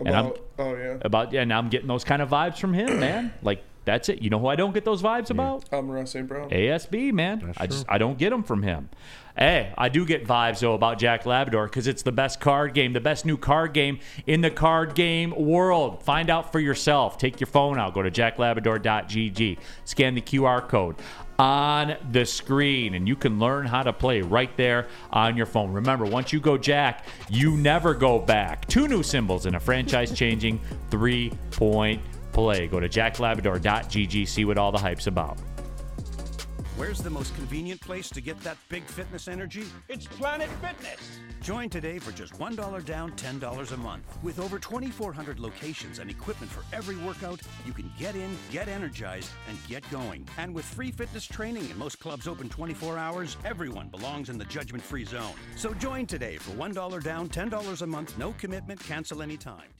and I'm oh yeah. about and I'm getting those kind of vibes from him, man. Like that's it. You know who I don't get those vibes about? Amon-Ra St. Brown. ASB, man. That's I just I don't get them from him. Hey, I do get vibes though about Jack Labrador because it's the best card game, the best new card game in the card game world. Find out for yourself. Take your phone out. Go to jacklabrador.gg. Scan the QR code on the screen, and you can learn how to play right there on your phone. Remember, once you go Jack, you never go back. Two new symbols in a franchise-changing three-point play. Go to jacklabrador.gg. See what all the hype's about. Where's the most convenient place to get that big fitness energy? It's Planet Fitness. Join today for just $1 down, $10 a month. With over 2,400 locations and equipment for every workout, you can get in, get energized, and get going. And with free fitness training and most clubs open 24 hours, everyone belongs in the judgment free zone. So join today for $1 down, $10 a month, no commitment, cancel anytime.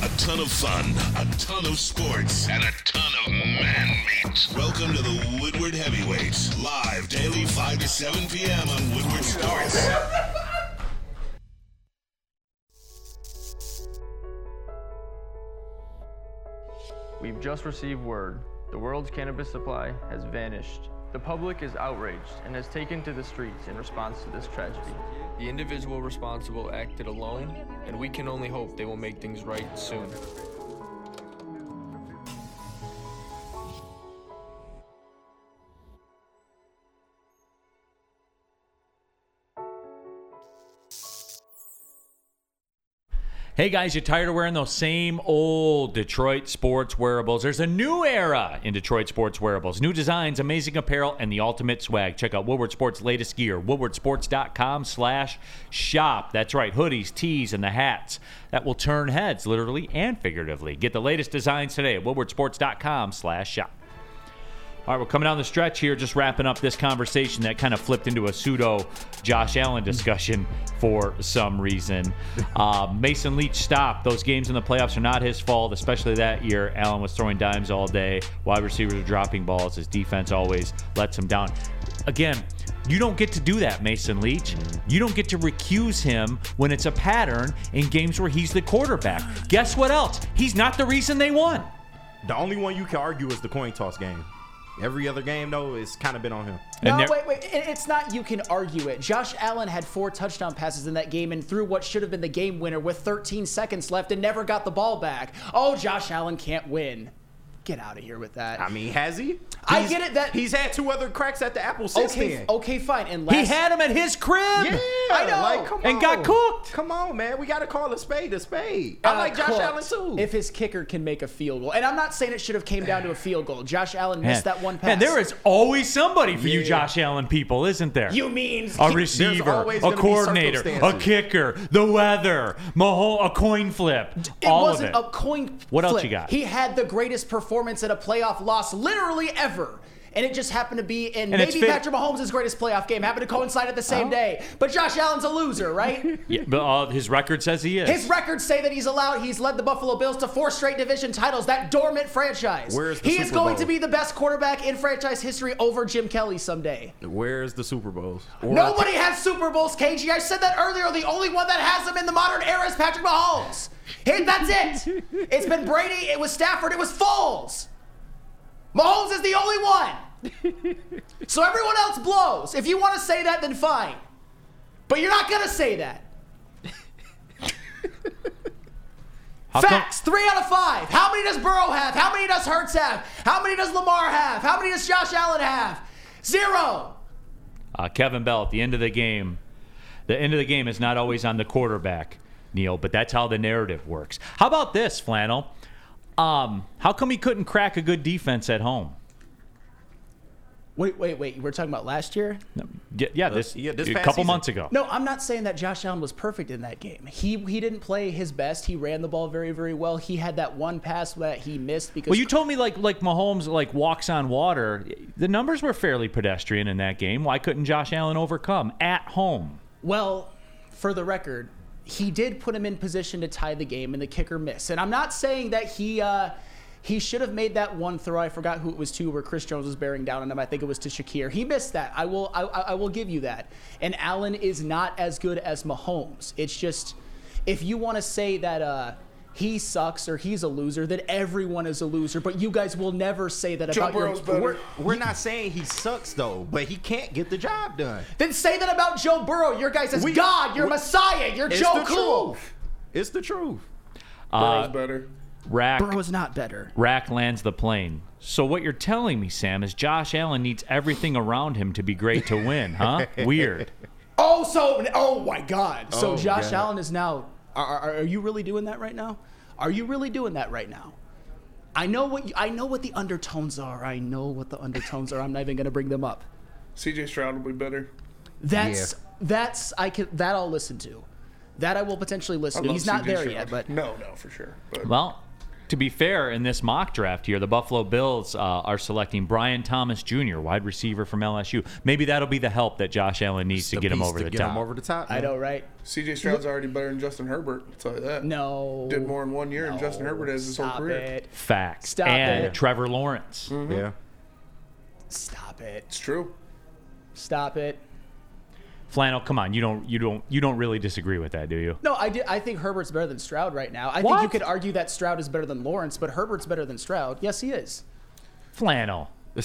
A ton of fun, a ton of sports, and a ton of man meat. Welcome to the Woodward Heavyweights, live daily 5 to 7 p.m. on Woodward Sports. We've just received word the world's cannabis supply has vanished. The public is outraged and has taken to the streets in response to this tragedy. The individual responsible acted alone, and we can only hope they will make things right soon. Hey guys, you tired of wearing those same old Detroit sports wearables? There's a new era in Detroit sports wearables. New designs, amazing apparel, and the ultimate swag. Check out Woodward Sports' latest gear, woodwardsports.com slash shop. That's right, hoodies, tees, and the hats that will turn heads, literally and figuratively. Get the latest designs today at woodwardsports.com slash shop. All right, we're coming down the stretch here, just wrapping up this conversation that kind of flipped into a pseudo Josh Allen discussion for some reason. Uh, Mason Leach stopped. Those games in the playoffs are not his fault, especially that year. Allen was throwing dimes all day. Wide receivers were dropping balls. His defense always lets him down. Again, you don't get to do that, Mason Leach. You don't get to recuse him when it's a pattern in games where he's the quarterback. Guess what else? He's not the reason they won. The only one you can argue is the coin toss game. Every other game, though, it's kind of been on him. No, wait, wait. It- It's not you can argue it. Josh Allen had four touchdown passes in that game and threw what should have been the game winner with 13 seconds left and never got the ball back. Oh, Josh Allen can't win. Get out of here with that. I mean, has he? I He's- get it that he's had two other cracks at the apple since okay, then. okay, fine. And He last, had him at his crib. Yeah, I know. Like, come And on. got cooked. Come on, man. We got to call a spade a spade. I uh, like Josh cooked Allen too. If his kicker can make a field goal, and I'm not saying it should have came down to a field goal. Josh Allen missed that one pass. And there is always somebody for you, Yeah. Josh Allen people, isn't there? You mean a receiver, always a gonna be coordinator, a circumstances. kicker, the weather, Mahol, a coin flip, It all wasn't of it. a coin. What else flip. you got? He had the greatest performance at a playoff loss, literally ever. And it just happened to be in And maybe fit- Patrick Mahomes' greatest playoff game happened to coincide at the same Oh. day. But Josh Allen's a loser, right? Yeah, but uh, his record says he is. His records say that he's allowed. He's led the Buffalo Bills to four straight division titles. That dormant franchise. Where's the he is going Bowl? to be the best quarterback in franchise history over Jim Kelly someday. Where's the Super Bowls? Or- Nobody has Super Bowls, KG. I said that earlier. The only one that has them in the modern era is Patrick Mahomes. Hey, that's it. It's been Brady. It was Stafford. It was Foles. Mahomes is the only one. so everyone else blows. If you want to say that, then fine. But you're not gonna say that. How come- Facts. Three out of five. How many does Burrow have? How many does Hurts have? How many does Lamar have? How many does Josh Allen have? Zero. uh, Kevin Bell at the end of the game. The end of the game is not always on the quarterback, Neal, but that's how the narrative works. How about this, Flannel? Um, how come he couldn't crack a good defense at home? Wait, wait, wait. We're talking about last year? Yeah, yeah this, yeah, this a past couple season. months ago. No, I'm not saying that Josh Allen was perfect in that game. He he didn't play his best. He ran the ball very very well. He had that one pass that he missed because Well, you told me like like Mahomes like walks on water. The numbers were fairly pedestrian in that game. Why couldn't Josh Allen overcome at home? Well, for the record, he did put him in position to tie the game, and the kicker missed. And I'm not saying that he uh, he should have made that one throw. I forgot who it was to, where Chris Jones was bearing down on him. I think it was to Shakir. He missed that. I will I, I I will give you that. And Allen is not as good as Mahomes. It's just if you want to say that. Uh, he sucks or he's a loser, that everyone is a loser. But you guys will never say that Joe about your. Burrow's better. We're, we're not saying he sucks though, but he can't get the job done. Then say that about Joe Burrow. Your guys is We- God. You're we- Messiah. You're It's Joe the Cool. truth. It's the truth. Burrow's Uh, better. Rack Burrow's not better. Rack lands the plane. So what you're telling me, Sam, is Josh Allen needs everything around him to be great to win, huh? Weird. Oh, so oh my God! So Oh, Josh God. Allen is now. Are, are, are you really doing that right now? Are you really doing that right now? I know what you, I know what the undertones are. I know what the undertones are. I'm not even going to bring them up. CJ Stroud will be better. That's that's I can that I'll listen to. That I will potentially listen I to. love He's not CJ there Stroud. yet, but no, no, for sure. But Well, to be fair, in this mock draft here, the Buffalo Bills uh, are selecting Brian Thomas Jr., wide receiver from LSU. Maybe that'll be the help that Josh Allen needs to The get him over to the get top. him over the top. I know, right? CJ Stroud's already better than Justin Herbert. I'll tell you that. No, Did more in one year than Justin Herbert has his whole career. It. Facts. Stop and it. Trevor Lawrence. Yeah. Stop it. It's true. Stop it. Flannel, come on, you don't, you don't, you don't really disagree with that, do you? No, I, did, I think Herbert's better than Stroud right now. I think you could argue that Stroud is better than Lawrence, but Herbert's better than Stroud. Yes, he is. Flannel.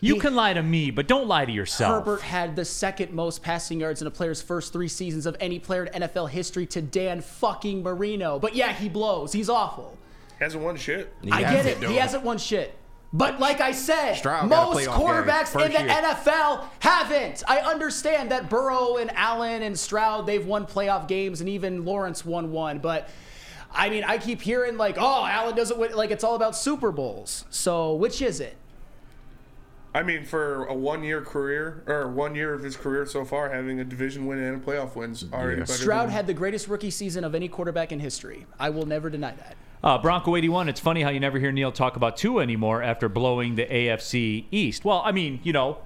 You He- can lie to me, but don't lie to yourself. Herbert had the second most passing yards in a player's first three seasons of any player in NFL history to Dan fucking Marino. But yeah, he blows. He's awful. He Hasn't won shit. He I get it. though. He hasn't won shit. But like I said, Stroud most quarterbacks in the year. NFL haven't. I understand that Burrow and Allen and Stroud, they've won playoff games, and even Lawrence won one. But I mean, I keep hearing like, oh, Allen doesn't win. Like, it's all about Super Bowls. So which is it? I mean, for a one-year career or one year of his career so far, having a division win and a playoff wins already better. Stroud than, had the greatest rookie season of any quarterback in history. I will never deny that. Uh, Bronco 81, it's funny how you never hear Neal talk about Tua anymore after blowing the AFC East. Well, I mean, you know,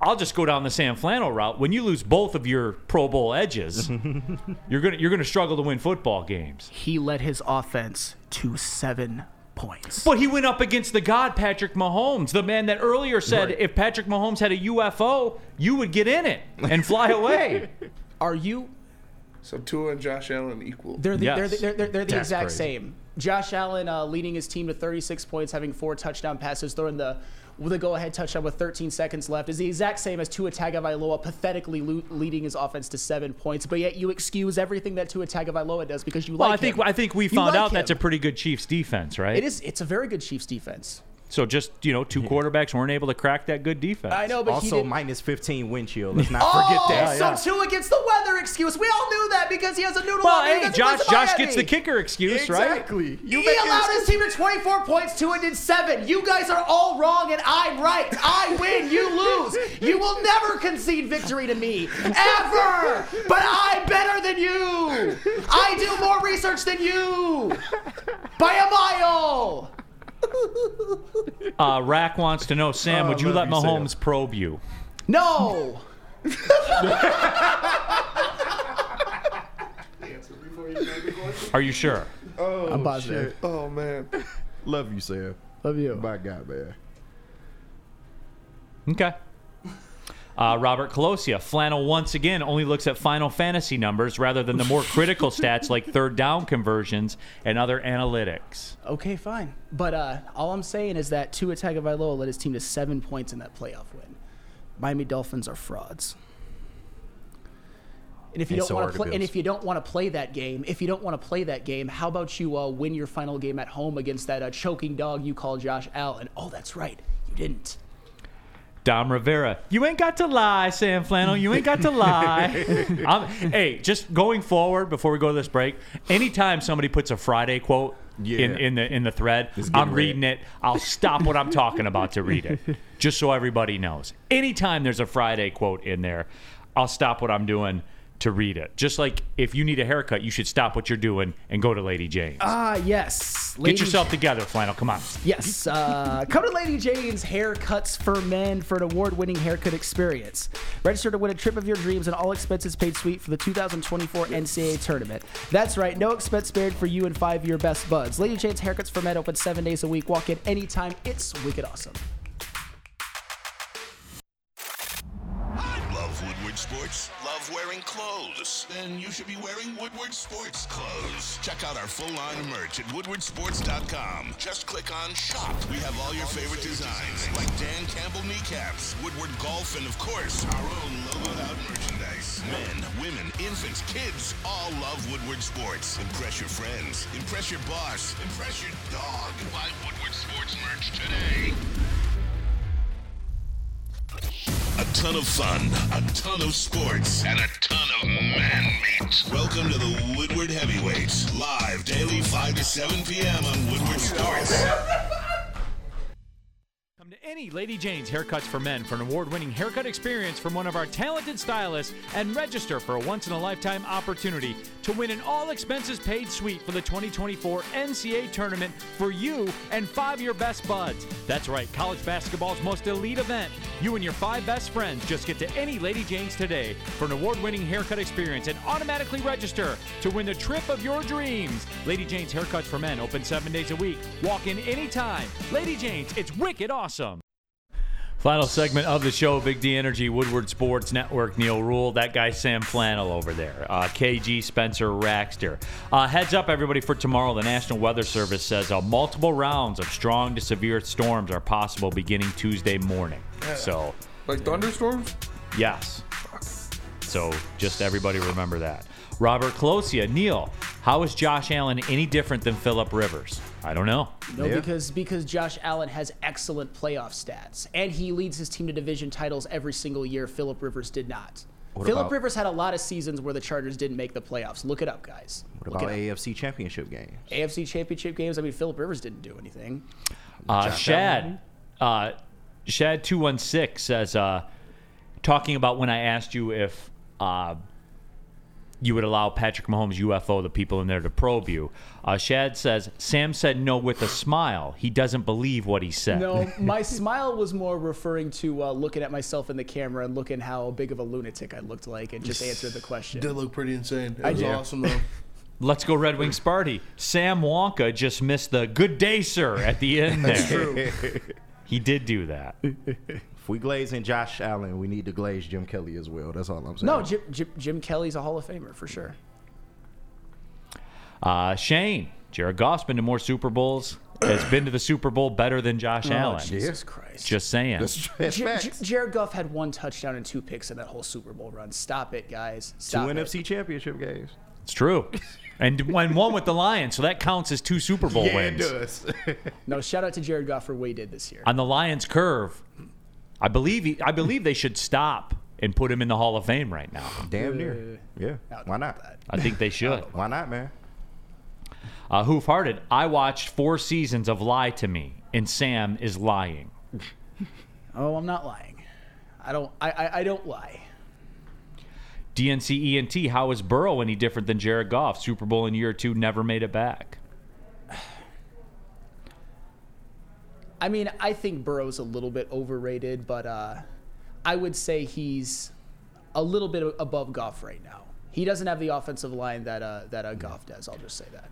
I'll just go down the Sam Flannel route. When you lose both of your Pro Bowl edges, you're gonna you're gonna struggle to win football games. He led his offense to seven points. But he went up against the god Patrick Mahomes, the man that earlier said Right. if Patrick Mahomes had a UFO, you would get in it and fly away. Are you So Tua and Josh Allen equal. They're the, Yes. they're the, they're, they're, they're the exact crazy. same. Josh Allen uh, leading his team to 36 points, having four touchdown passes, throwing the with a go-ahead touchdown with 13 seconds left is the exact same as Tua Tagovailoa pathetically lo- leading his offense to seven points. But yet you excuse everything that Tua Tagovailoa does because you well, like I think him. I think we You found like out that's a pretty good Chiefs defense, right? It is. It's a very good Chiefs defense. So just you know, two quarterbacks weren't able to crack that good defense. I know, but he Also, did. minus 15 wind chill. Let's not Oh, forget that. so Tua against the weather excuse. We all knew that because he has a noodle Well, on hey, because he Josh Josh Miami. gets the kicker excuse, right? Exactly. You he make allowed it- his team to 24 points, Tua did seven. You guys are all wrong, and I'm right. I win, you lose. You will never concede victory to me, ever. But I'm better than you. I do more research than you by a mile. Uh, Rack wants to know, Sam, Oh, would you let you, Sam. Mahomes probe you? No. Are you sure? Oh, I'm positive. shit. Oh man. Love you, Sam. Love you. My God, man. Okay. Uh, Robert Colosia, Flannel once again only looks at Final Fantasy numbers rather than the more critical stats like third down conversions and other analytics. Okay, fine. But uh, all I'm saying is that Tua Tagovailoa led his team to seven points in that playoff win. Miami Dolphins are frauds. And if you And don't so want to play, and if you don't want to play that game, if you don't want to play that game, how about you uh, win your final game at home against that uh, choking dog you call Josh Allen? Oh, that's right, you didn't. Dom Rivera, you ain't got to lie, Sam Flannel. You ain't got to lie. I'm, hey, just going forward before we go to this break, anytime somebody puts a Friday quote in, Yeah. in the in the thread, I'm getting reading it. I'll stop what I'm talking about to read it, just so everybody knows. Anytime there's a Friday quote in there, I'll stop what I'm doing to read it. Just like if you need a haircut, you should stop what you're doing and go to Lady Jane's. Ah, yes. Get yourself together, Flannel. Come on. Yes. Uh, come to Lady Jane's Haircuts for Men for an award winning haircut experience. Register to win a trip of your dreams and all expenses paid suite for the 2024 NCAA tournament. That's right, no expense spared for you and five of your best buds. Lady Jane's Haircuts for Men open seven days a week. Walk in anytime. It's wicked awesome. Woodward Sports? Love wearing clothes? Then you should be wearing Woodward Sports clothes. Check out our full line of merch at woodwardsports.com. Just click on shop. We have all your favorite designs, like Dan Campbell kneecaps, Woodward Golf, and of course, our own logoed out merchandise. Men, women, infants, kids all love Woodward Sports. Impress your friends. Impress your boss. Impress your dog. Buy Woodward Sports merch today. A ton of fun, a ton of sports, and a ton of man meat. Welcome to the Woodward Heavyweights, live daily 5 to 7 p.m. on Woodward Sports. Any Lady Jane's Haircuts for Men for an award winning haircut experience from one of our talented stylists and register for a once in a lifetime opportunity to win an all expenses paid suite for the 2024 NCAA tournament for you and five of your best buds. That's right, college basketball's most elite event. You and your five best friends just get to any Lady Jane's today for an award winning haircut experience and automatically register to win the trip of your dreams. Lady Jane's Haircuts for Men open seven days a week. Walk in anytime. Lady Jane's, it's wicked awesome. Final segment of the show, Big D Energy, Woodward Sports Network, Neal Ruhl. That guy, Sam Flannel over there. Uh, KG Spencer Raxter. Uh, heads up, everybody, for tomorrow. The National Weather Service says uh, multiple rounds of strong to severe storms are possible beginning Tuesday morning. So, Like thunderstorms? yes. So, just everybody remember that. Robert Colosia. Neal, how is Josh Allen any different than Philip Rivers? I don't know. No, because because Josh Allen has excellent playoff stats, and he leads his team to division titles every single year. Philip Rivers did not. What Philip about- Rivers had a lot of seasons where the Chargers didn't make the playoffs. Look it up, guys. What Look about. AFC Championship games? AFC Championship games? I mean, Philip Rivers didn't do anything. Uh, Shad, uh, Shad two one six says, uh, talking about when I asked you if uh, you would allow Patrick Mahomes UFO the people in there to probe you. Uh, Shad says Sam said no with a smile. He doesn't believe what he said. No, my smile was more referring to uh, looking at myself in the camera and looking how big of a lunatic I looked like, and just answered the question. Did look pretty insane. It I was did. awesome though. Let's go Red Wings party. Sam Wonka just missed the good day, sir, at the end there. That's true. he did do that. If we glaze in Josh Allen, we need to glaze Jim Kelly as well. That's all I'm saying. No, Jim, Jim, Jim Kelly's a Hall of Famer for sure. Uh, Shane, Jared Goff's been to more Super Bowls. Has been to the Super Bowl better than Josh Oh, Allen. Jesus Christ. Just saying. J- J- Jared Goff had one touchdown and two picks in that whole Super Bowl run. Stop it, guys. Stop Two it. NFC Championship games. It's true. And when one with the Lions, so that counts as two Super Bowl Yeah, wins. it does. No, shout out to Jared Goff for what he did this year. On the Lions curve, I believe he, I believe they should stop and put him in the Hall of Fame right now. Damn near. Yeah. Why not? I think they should. Why not, man? Uh, Hoof Hearted, I watched four seasons of Lie to Me, and Sam is lying. Oh, I'm not lying. I don't. I, I, I don't lie. DNC ENT, how is Burrow any different than Jared Goff? Super Bowl in year two, never made it back. I mean, I think Burrow's a little bit overrated, but uh, I would say he's a little bit above Goff right now. He doesn't have the offensive line that uh, that uh, Goff does. I'll just say that.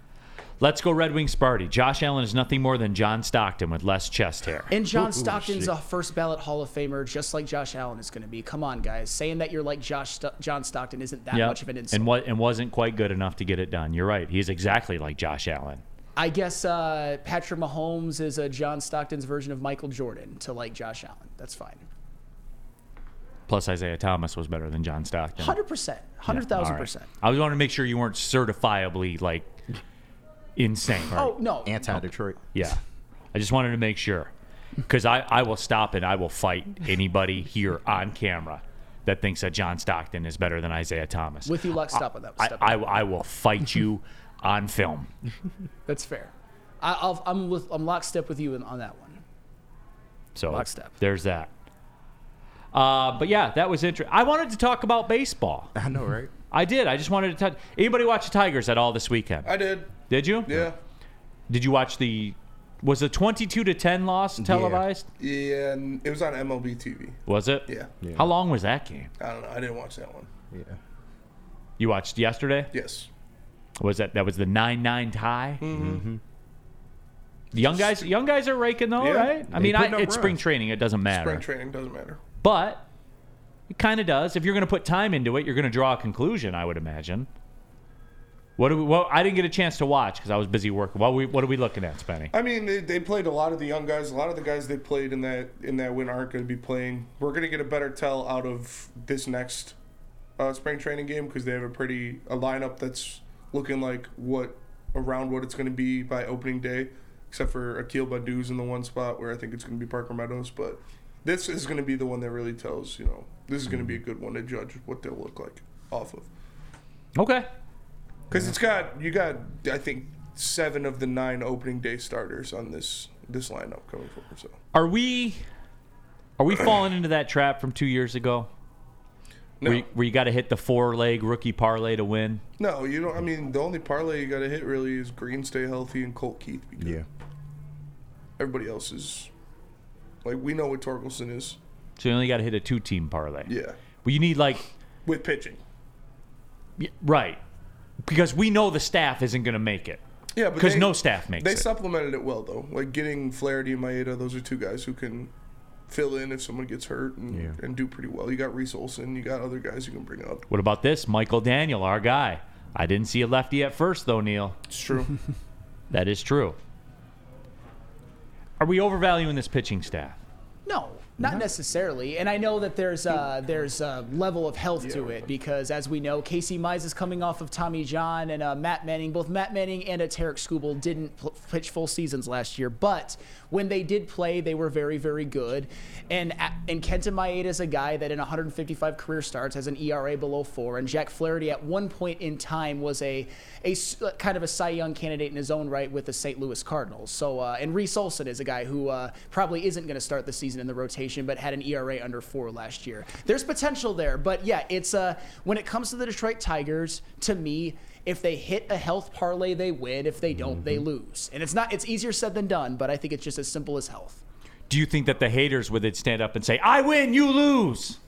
Let's go Red Wings party. Josh Allen is nothing more than John Stockton with less chest hair. And John Ooh, Stockton's shit. a first ballot Hall of Famer, just like Josh Allen is going to be. Come on, guys. Saying that you're like Josh Sto- John Stockton isn't that Yep. much of an insult. and what and wasn't quite good enough to get it done. You're right. He's exactly like Josh Allen. I guess uh, Patrick Mahomes is a John Stockton's version of Michael Jordan to like Josh Allen. That's fine. Plus Isiah Thomas was better than John Stockton. Hundred percent, hundred All thousand right. percent. I was wanting to make sure you weren't certifiably like insane. Oh no, Anti Detroit. Yeah. I just wanted to make sure. Because I, I will stop and I will fight anybody here on camera that thinks that John Stockton is better than Isiah Thomas. With you, lock, stop on that. I, Step I, that. I will fight you on film. That's fair. I, I'll, I'm with I'm lockstep with you in, on that one. So Lockstep. there's that. Uh, but yeah, that was interesting. I wanted to talk about baseball. I know, right? I did. I just wanted to touch. Anybody watch the Tigers at all this weekend? I did. Did you? Yeah. Did you watch the? Was the twenty-two to ten loss televised? Yeah, and it was on MLB TV. Was it? Yeah. Yeah. How long was that game? I don't know. I didn't watch that one. Yeah. You watched yesterday? Yes. Was that that was the nine-nine tie? Mhm. The young guys, young guys are raking though, Yeah. right? I mean, I, it's spring training; it doesn't matter. Spring training doesn't matter. But it kind of does. If you're going to put time into it, you're going to draw a conclusion. I would imagine. What do we? Well, I didn't get a chance to watch because I was busy working. What we? What are we looking at, Spenny? I mean, they, they played a lot of the young guys. A lot of the guys they played in that in that win aren't going to be playing. We're going to get a better tell out of this next uh, spring training game because they have a pretty a lineup that's looking like what around what it's going to be by opening day, except for Akil Baddoo's in the one spot where I think it's going to be Parker Meadows. But this is going to be the one that really tells you know this is going to be a mm-hmm. good one to judge what they'll look like off of. Okay. Because it's got you got I think seven of the nine opening day starters on this this lineup coming forward. So Are we? Are we falling into that trap from two years ago? No. Where you, where you got to hit the four-leg rookie parlay to win. no, you don't. I mean, the only parlay you got to hit really is Greene stay healthy and Colt Keith. Be good. Yeah. Everybody else is like we know what Torkelson is So you only got to hit a two-team parlay. Yeah. But you need like with pitching. Yeah, right, because we know the staff isn't going to make it. Yeah, because no staff makes They it. They supplemented it well though, like getting Flaherty and Maeda. Those are two guys who can fill in if someone gets hurt and, and do pretty well. You got Reese Olson. You got other guys you can bring up. What about this, Michael Daniel, our guy? I didn't see a lefty at first though, Neal. It's true. that is true. Are we overvaluing this pitching staff? No, not necessarily. And I know that there's uh, there's a level of health to it because, as we know, Casey Mize is coming off of Tommy John and uh, Matt Manning. Both Matt Manning and Tarik Skubal didn't pl- pitch full seasons last year, but when they did play, they were very, very good. And a- and Kenta Maeda is a guy that in 155 career starts has an ERA below four. And Jack Flaherty at one point in time was a uh, kind of a Cy Young candidate in his own right with the St. Louis Cardinals. So uh, and Reese Olson is a guy who uh, probably isn't going to start the season in the rotation, but had an ERA under four last year. There's potential there, but yeah, it's uh, when it comes to the Detroit Tigers, to me. If they hit a health parlay, they win. If they don't, they mm-hmm. lose. And it's not. It's easier said than done, but I think it's just as simple as health. Do you think that the haters would then stand up and say, "I win, you lose"?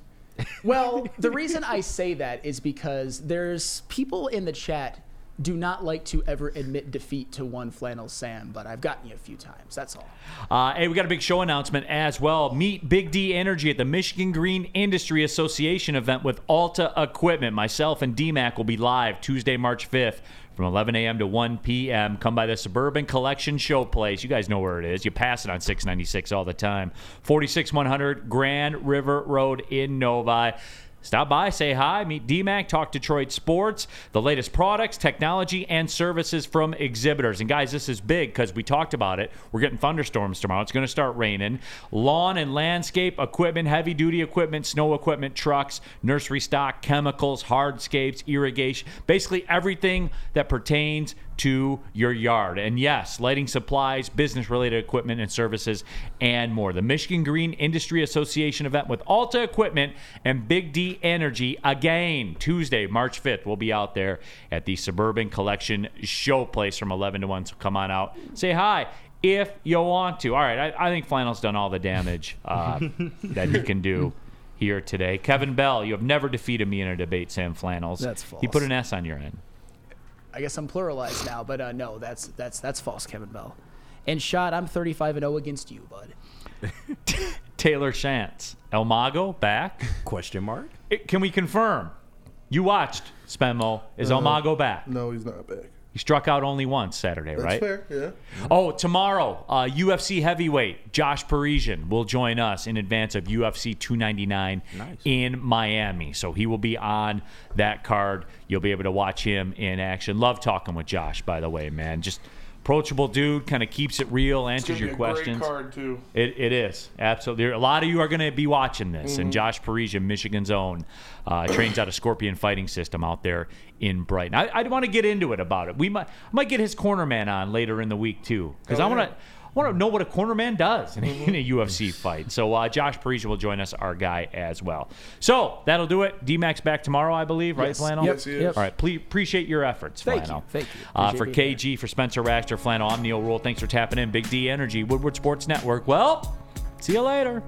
Well, the reason I say that is because there's people in the chat do not like to ever admit defeat to one flannel Sam, but I've gotten you a few times. That's all. Uh, hey, we got a big show announcement as well. Meet Big D Energy at the Michigan Green Industry Association event with Alta Equipment. Myself and DMAC will be live Tuesday, March 5th from 11 a.m. to 1 p.m. Come by the Suburban Collection Showplace. You guys know where it is. You pass it on 696 all the time. 46100 Grand River Road in Novi. Stop by, say hi, meet DMAC, talk Detroit sports, the latest products, technology, and services from exhibitors. And guys, this is big because we talked about it. We're getting thunderstorms tomorrow. It's going to start raining. Lawn and landscape equipment, heavy duty equipment, snow equipment, trucks, nursery stock, chemicals, hardscapes, irrigation, basically everything that pertains to your yard. And yes, lighting supplies, business related equipment and services, and more. The Michigan Green Industry Association event with Alta Equipment and Big D Energy again Tuesday, March 5th. We'll be out there at the Suburban Collection Showplace from 11 to 1. So come on out, say hi. if you want to. All right, I, I think Flannel's done all the damage uh, that he can do here today. Kevin Bell, you have never defeated me in a debate, Sam Flannels. That's false. He put an S on your end. I guess I'm pluralized now, but uh, no, that's that's that's false, Kevin Bell. And shot, I'm 35 and 0 against you, bud. Taylor Shantz. El Mago back? Question mark? It- can we confirm? You watched Spenmo. Is El Uh, Mago back? No, he's not back. He struck out only once Saturday, That's right? fair. Yeah. Oh, tomorrow, uh, UFC heavyweight Josh Parisian will join us in advance of UFC 299 in Miami. So he will be on that card. You'll be able to watch him in action. Love talking with Josh, by the way, man. Just approachable dude, kind of keeps it real, answers your questions. Great card too. It, it is absolutely. A lot of you are going to be watching this, and Mhm. Josh Parisian, Michigan's own, uh, trains out of Scorpion Fighting System out there in Brighton. I, I want to get into it about it. We might I might get his corner man on later in the week too, because Oh, I want to. I want to know what a corner man does in, a- in a UFC fight. So uh, Josh Parisian will join us, our guy as well. So that'll do it. D-Max back tomorrow, I believe, right, Yes. Flannel? Yes, he is. Yep. All right. Please appreciate your efforts, Thank you. Thank you. Uh, for KG, for Spencer Raster, Flannel, I'm Neal Ruhl. Thanks for tapping in. Big D Energy, Woodward Sports Network. Well, see you later.